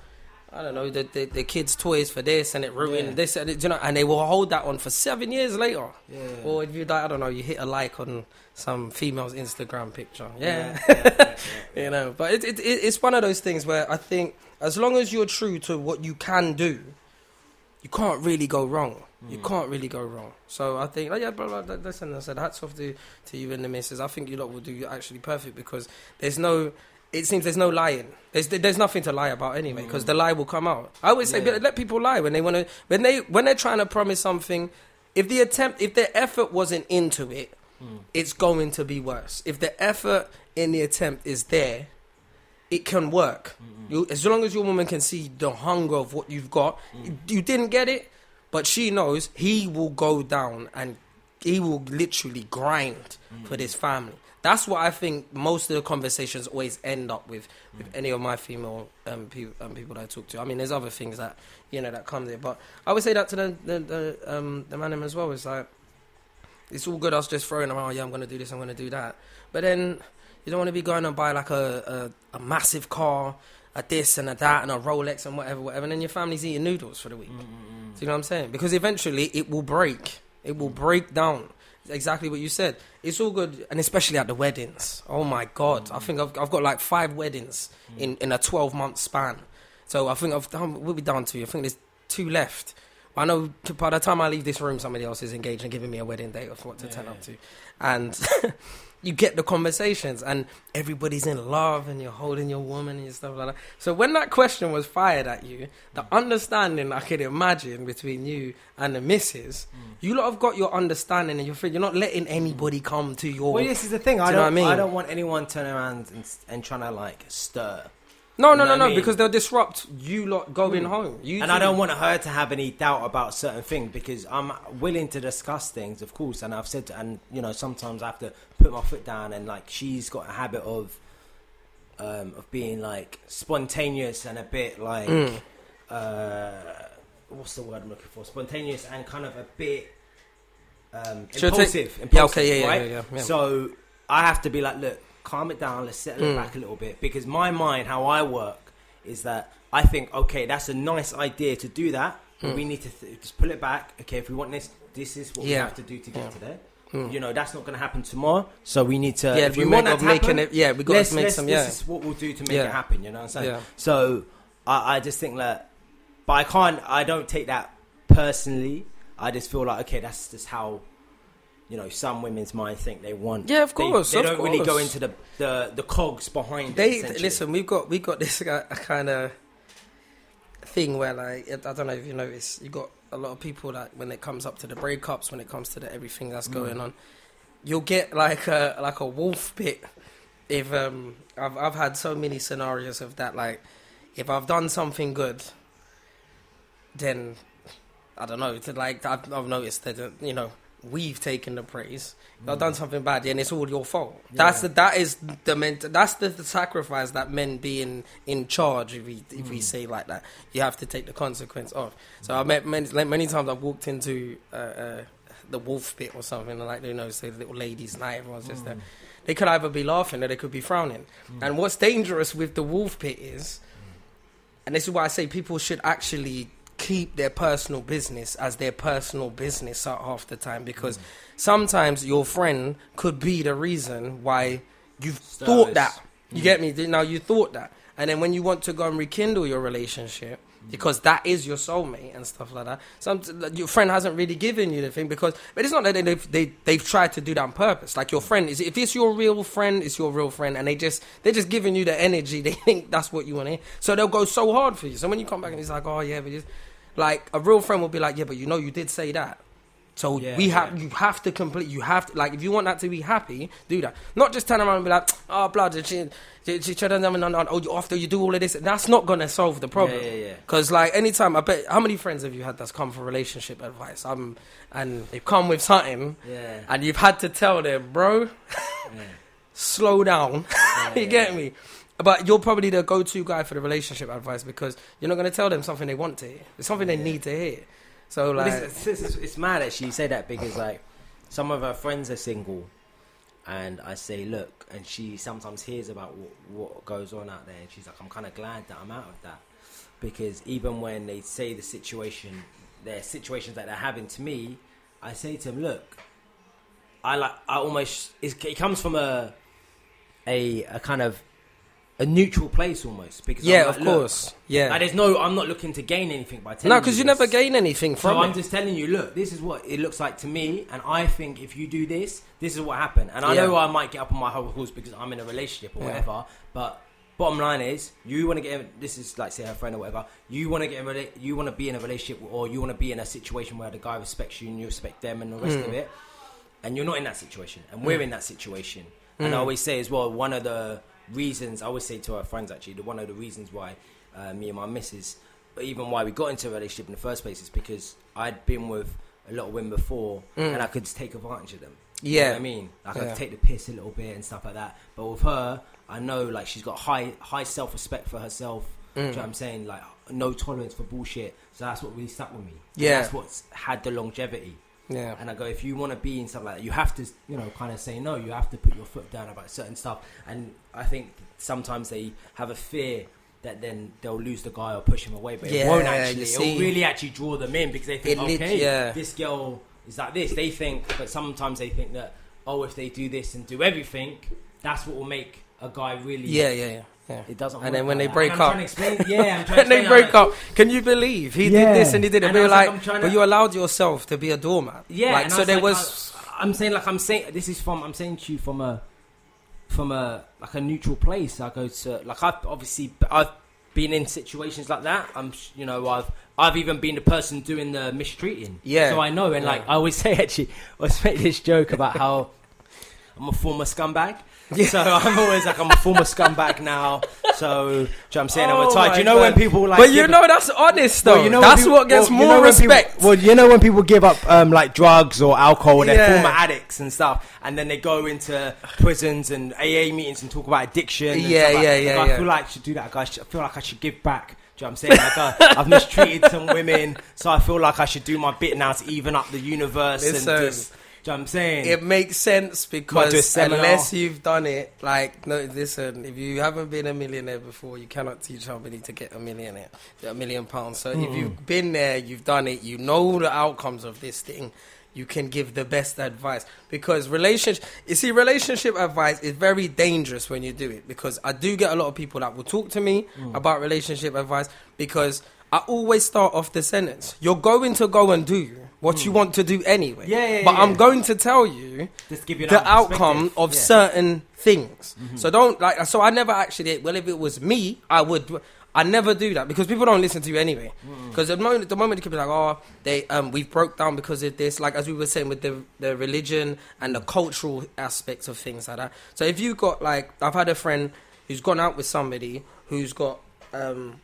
I don't know the, the the kids' toys for this, and it ruined Yeah. this, and it, you know, and they will hold that on for seven years later. Yeah. Or if you, like, I don't know, you hit a like on some female's Instagram picture, yeah, yeah, you know. But it, it, it, it's one of those things where I think as long as you're true to what you can do, you can't really go wrong. You Mm. can't really go wrong. So I think, oh yeah, blah, blah, blah, listen, I said, hats off to, to you and the missus. I think you lot will do actually perfect because there's no, it seems there's no lying. There's there's nothing to lie about anyway because the lie will come out. I always say, Mm. Yeah. let people lie when they want to, when they when they're trying to promise something. If the attempt, if the effort wasn't into it, Mm. it's going to be worse. If the effort in the attempt is there, it can work. You, as long as your woman can see the hunger of what you've got, you didn't get it, but she knows he will go down and he will literally grind for this family. That's what I think most of the conversations always end up with with any of my female um, people, um, people that I talk to. I mean, there's other things that you know that come there, but I would say that to the the, the, um, the man as well. It's like it's all good us just throwing around, yeah, I'm going to do this, I'm going to do that. But then you don't want to be going and buy like a, a, a massive car, a this and a that, and a Rolex and whatever, whatever. And then your family's eating noodles for the week. Mm, Do you know what I'm saying? Because eventually it will break. It will break down. Exactly what you said. It's all good, and especially at the weddings. Oh my God! I think I've, I've got like five weddings in, in a 12 month span. So I think I've done. We'll be down to. You. I think there's two left. I know by the time I leave this room, somebody else is engaged and giving me a wedding date of what to turn Yeah. up to, and you get the conversations, and everybody's in love, and you're holding your woman and stuff like that. So when that question was fired at you, the understanding I could imagine between you and the missus, Mm. you lot have got your understanding, and you're you're not letting anybody come to your. Well, this is the thing. I don't. I I, don't want anyone turning around and, and trying to like stir. No, you no, know no, no, I mean? because they'll disrupt you lot going home. You And I don't want her to have any doubt about certain things because I'm willing to discuss things, of course. And I've said, to, and you know, sometimes I have to put my foot down. And like, she's got a habit of, um, of being like spontaneous and a bit like, Mm. uh, what's the word I'm looking for? Spontaneous and kind of a bit um, take- impulsive. Yeah, impulsive, okay, yeah, right? yeah, yeah, yeah. So I have to be like, look, calm it down. Let's settle it Mm. back a little bit because my mind, how I work, is that I think, okay, that's a nice idea to do that, but Mm. we need to th- just pull it back. Okay, if we want this, this is what we Yeah. have to do to get Yeah. to there. Mm. You know, that's not going to happen tomorrow, so we need to. yeah, if we we make want that of to making happen, it, yeah, we got let's, to make let's- some, this is what we'll do to make Yeah. it happen. You know what I'm saying? yeah, So I, I just think that, but I can't. I don't take that personally. I just feel like okay, that's just how. You know, some women's mind think they want. Yeah, of course, They, of don't really go into the, the the cogs behind. They it, listen. We've got we got this kind of thing where like I don't know if you notice. You got a lot of people that when it comes up to the breakups, when it comes to the everything that's going on, you'll get like a like a wolf bit. If um, I've I've had so many scenarios of that. Like, if I've done something good, then I don't know. To like I've, I've noticed that uh, you know we've taken the praise. If I've done something bad, and it's all your fault. That's the that is the ment- that's the, the sacrifice that men being in charge. If we if Mm. we say like that, you have to take the consequence of. So I met many like, many times I've walked into uh, uh, the wolf pit or something, like you know, say little ladies' night, everyone's just Mm. there. They could either be laughing or they could be frowning. And what's dangerous with the wolf pit is, and this is why I say people should actually keep their personal business as their personal business half the time because Mm. sometimes your friend could be the reason why you've Service. thought that. You Mm. get me? Now you thought that. And then when you want to go and rekindle your relationship, because that is your soulmate and stuff like that. Some your friend hasn't really given you the thing because, but it's not that they, they've they, they've tried to do that on purpose. Like your friend is if it's your real friend, it's your real friend, and they just they're just giving you the energy. They think that's what you want to hear, so they'll go so hard for you. So when you come back and it's like, oh yeah, but just like a real friend will be like, yeah, but you know you did say that. So Yeah, we have yeah. you have to complete you have to like if you want that to be happy, do that. Not just turn around and be like, oh blood, she she, she on, on, on, oh, you- after you do all of this, that's not gonna solve the problem. Yeah. Because like anytime, I bet how many friends have you had that's come for relationship advice? Um, and they've come with something, Yeah. and you've had to tell them, bro, slow down. You get me? But you're probably the go-to guy for the relationship advice because you're not going to tell them something they want to hear. It's something they need to hear. So like, this, this is, it's mad actually you say that because like some of her friends are single, and I say look, and she sometimes hears about what, what goes on out there, and she's like, I'm kind of glad that I'm out of that because even when they say the situation, their situations that they're having to me, I say to them, look, I like I almost it's, it comes from a a a kind of a neutral place almost because yeah, like, of look, course, yeah. like, there's no, I'm not looking to gain anything by telling No, because you never gain anything from. So from I'm just telling you, look, this is what it looks like to me, and I think if you do this, this is what happened. And I Yeah. know I might get up on my horse because I'm in a relationship or Yeah. whatever, but bottom line is, you want to get in, this is like say a friend or whatever. You want to get in, you want to be in a relationship, or you want to be in a situation where the guy respects you and you respect them and the rest Mm. of it. And you're not in that situation, and we're Mm. in that situation. And I Mm. always say as well, one of the reasons I always say to our friends actually, the one of the reasons why uh, me and my missus, even why we got into a relationship in the first place is because I'd been with a lot of women before, Mm. and I could just take advantage of them. You know Yeah, what I mean, like I could take the piss a little bit and stuff like that. But with her, I know like she's got high high self respect for herself. Do you know Mm. what I'm saying? Like no tolerance for bullshit. So that's what really stuck with me. And Yeah. that's what's had the longevity. Yeah, And I go, if you want to be in something like that, you have to, you know, kind of say no. You have to put your foot down about certain stuff. And I think sometimes they have a fear that then they'll lose the guy or push him away, but it won't actually. It'll really actually draw them in because they think, It lit- okay, yeah. this girl is like this. They think, but sometimes they think that, oh, if they do this and do everything, that's what will make a guy really. yeah, yeah, yeah. Yeah. It doesn't. And then when like they that. break up- explain, yeah, I'm trying to And they break how, up. Can you believe he Yeah. did this and he did it? And were like, like, but to- you allowed yourself to be a doormat. Yeah, like so there like, was. I, am saying like I'm saying this is from I'm saying to you from a from a like a neutral place. I go to like I've obviously I've been in situations like that. I'm you know I've I've even been the person doing the mistreating. Yeah. So I know, and like I always say actually, I always make this joke about how I'm a former scumbag. So I'm always like I'm a former scumbag now. So do you know what I'm saying? I'm Oh retired. You know when God. people like but you know that's honest though. well, you know that's people- what gets well, you more know when people- respect. well, you know when people give up um, like drugs or alcohol, they're Yeah. former addicts and stuff, and then they go into prisons and AA meetings and talk about addiction. And Yeah, stuff like- yeah, yeah, I yeah. feel like I should do that. Guys, I feel like I should give back. Do you know what I'm saying? Like, uh, I've mistreated some women, so I feel like I should do my bit now to even up the universe Listen. and just. Do you know what I'm saying? it makes sense Might do a because unless you've done it, like no, listen, if you haven't been a millionaire before, you cannot teach somebody to get a millionaire, a million pounds. So if Mm. you've been there, you've done it, you know the outcomes of this thing. you can give the best advice because relationship you see relationship advice is very dangerous when you do it because I do get a lot of people that will talk to me Mm. about relationship advice because I always start off the sentence you're going to go and do what you want to do anyway Mm. Yeah, yeah, but I'm going to tell you you the outcome of Yeah. Mm-hmm. certain things. So don't like. So I never actually. Well, if it was me, I would. I never do that because people don't listen to you anyway. Mm. Because the moment, the moment you could be like, oh, they um, we've broke down because of this. Like as we were saying with the the religion and the cultural aspects of things like that. So if you got like, I've had a friend who's gone out with somebody who's got um,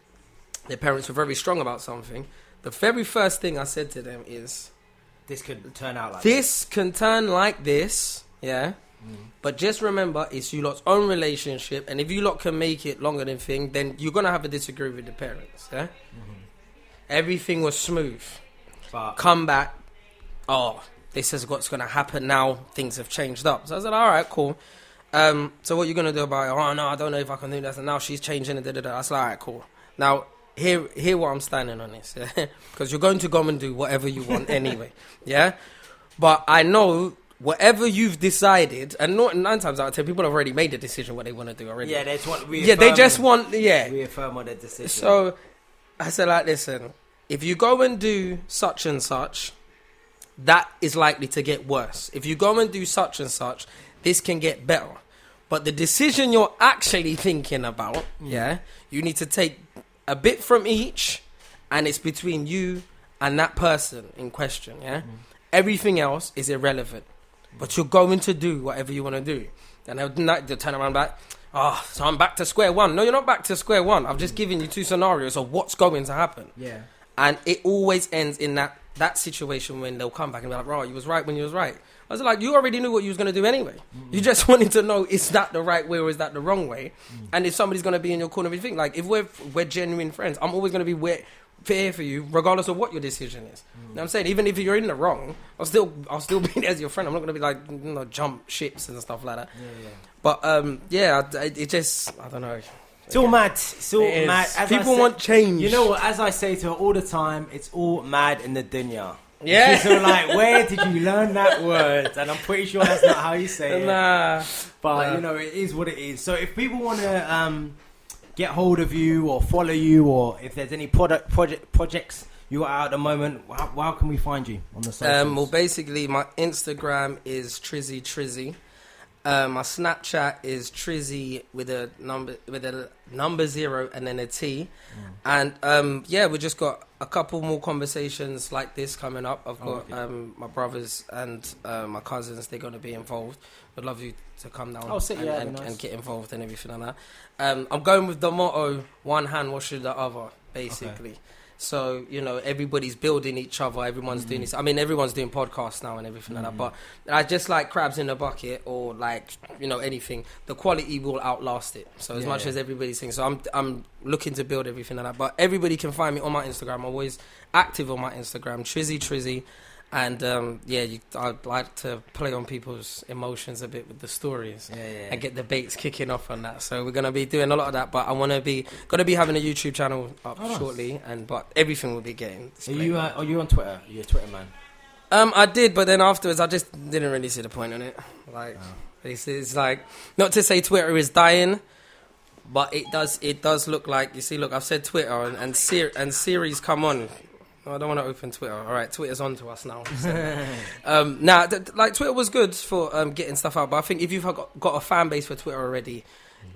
their parents were very strong about something. The very first thing I said to them is, This could turn out like this can turn like this, yeah. Mm. But just remember, it's you lot's own relationship, and if you lot can make it longer than thing, then you're gonna have a disagreement with the parents, yeah. Mm-hmm. Everything was smooth. But Come back, oh, this is what's gonna happen now. Things have changed up. So I said, all right, cool. Um, so what you gonna do about it? Oh no, I don't know if I can do that. And now she's changing it. Da, da, da. I said, all right, cool. Now here, here, what I'm standing on this, because you're going to go and do whatever you want anyway, yeah. But I know whatever you've decided, and not, nine times out of ten, people have already made the decision what they want to do already. yeah, they just want yeah, they just want, yeah. reaffirm on their decision. So I said, like, listen, if you go and do such and such, that is likely to get worse. If you go and do such and such, this can get better. But the decision you're actually thinking about, hmm. yeah, you need to take a bit from each, and it's between you and that person in question, yeah? Mm. Everything else is irrelevant. But you're going to do whatever you want to do. Then they'll, they'll turn around back, oh, so I'm back to square one. No, you're not back to square one. I've just mm. given you two scenarios of what's going to happen. yeah, And it always ends in that, that situation when they'll come back and be like, right, you was right when you was right. I was like, you already knew what you was going to do anyway. You just wanted to know, is that the right way or is that the wrong way? And if somebody's going to be in your corner, you think, like, if we're, we're genuine friends, I'm always going to be where, here for you, regardless of what your decision is. You know what I'm saying? Even if you're in the wrong, I'll still, I'll still be there as your friend. I'm not going to be like, you know, jump ships and stuff like that. yeah, yeah. But, um, yeah, I- it just, I don't know. It's all mad. It's all It mad. As People said- want change. You know what? As I say to her all the time, it's all mad in the dunya. Yeah. So like, where did you learn that word? And I'm pretty sure that's not how you say it. Nah. But Nah. you know, it is what it is. So if people want to um, get hold of you or follow you, or if there's any product project projects you are at the moment, how, how can we find you on the socials? Um, well, basically, my Instagram is Trizzy Trizzy. Um, my Snapchat is Trizzy with a number with a number zero and then a T. Mm. And um, yeah, we just got a couple more conversations like this coming up. I've Oh, got okay. um, my brothers and uh, my cousins. They're going to be involved. I'd love you to come down Oh, sick, and, yeah, and, nice. and get involved and everything like that. Um, I'm going with the motto: one hand washing the other, basically. So you know, everybody's building each other. Everyone's Mm-hmm. doing this. I mean, everyone's doing podcasts now and everything like that. But I just like crabs in a bucket or like you know anything. The quality will outlast it. So as Yeah, much yeah. as everybody's saying, so I'm I'm looking to build everything like that. But everybody can find me on my Instagram. I'm always active on my Instagram, Trizzy Trizzy. And um, yeah, you, I'd like to play on people's emotions a bit with the stories yeah, yeah. and get debates kicking off on that. So we're gonna be doing a lot of that, but I want to be gonna be having a YouTube channel up Oh, nice. shortly, and but everything will be getting. Are you uh, are you on Twitter? You're a Twitter man. Um, I did, but then afterwards, I just didn't really see the point in it. Like, Oh. it's, it's like not to say Twitter is dying, but it does it does look like you see. Look, I've said Twitter and and, and Siri's come on. Oh, I don't want to open Twitter. All right, Twitter's on to us now. So, um, now, th- like Twitter was good for um, getting stuff out, but I think if you've got, got a fan base for Twitter already,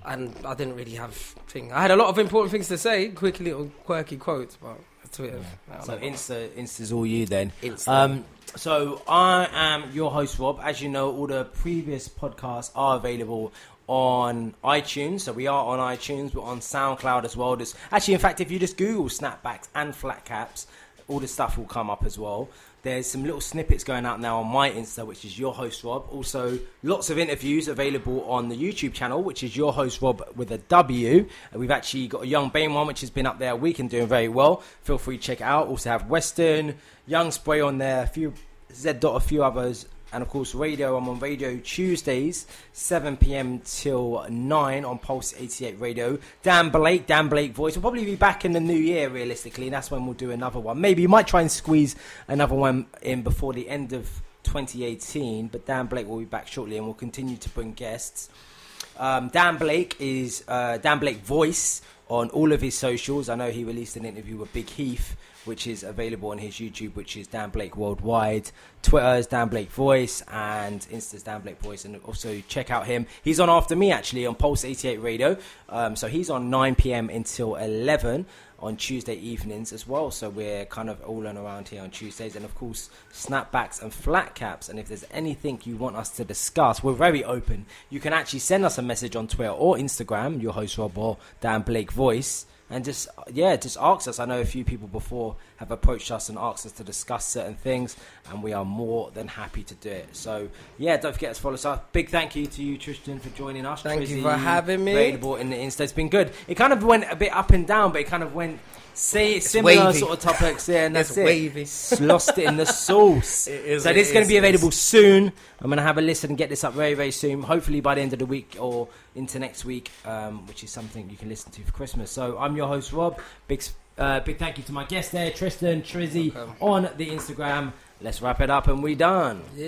and I didn't really have thing. I had a lot of important things to say, quick little quirky quotes, but Twitter. Don't So. Insta, Insta's all you then. Insta. Um, so I am your host, Rob. As you know, all the previous podcasts are available on iTunes. So we are on iTunes, but on SoundCloud as well. There's, actually, in fact, if you just Google snapbacks and flat caps, all the stuff will come up as well. There's some little snippets going out now on my Insta, which is your host Rob. Also, lots of interviews available on the YouTube channel, which is your host Rob with a W. We've actually got a Young Bane one, which has been up there a week and doing very well. Feel free to check it out. Also have Western, Young Spray on there, a few Z dot, a few others And of course, radio, I'm on radio Tuesdays, 7 pm till 9 on Pulse 88 Radio. Dan Blake, Dan Blake Voice. We'll probably be back in the new year, realistically, and that's when we'll do another one. Maybe you might try and squeeze another one in before the end of 2018, but Dan Blake will be back shortly and we'll continue to bring guests. Um, Dan Blake is uh, Dan Blake Voice on all of his socials. I know he released an interview with Big Heath, which is available on his YouTube, which is Dan Blake Worldwide. Twitter is Dan Blake Voice, and Insta's Dan Blake Voice. And also check out him. He's on after me actually on Pulse 88 Radio. Um, so he's on 9 p.m. until 11 on Tuesday evenings as well. So we're kind of all on around here on Tuesdays, and of course snapbacks and flat caps. And if there's anything you want us to discuss, we're very open. You can actually send us a message on Twitter or Instagram, your host Rob or Dan Blake Voice, and just yeah, just ask us. I know a few people before have approached us and asked us to discuss certain things, and we are more than happy to do it. So yeah, don't forget to follow us. Up. Big thank you to you, Tristan, for joining us. Thank Trizzy, you for having me. Available in the Insta. It's been good. It kind of went a bit up and down, but it kind of went say similar wavy. sort of topics. Yeah, and that's It's it. wavy. It's lost it in the sauce. It is, so this is going to be available soon. I'm going to have a listen and get this up very, very soon. Hopefully by the end of the week or into next week, um, which is something you can listen to for Christmas. So I'm your host Rob. Big, uh, big thank you to my guest there, Tristan Trizzy, Welcome. on the Instagram. Let's wrap it up and we done. Yeah.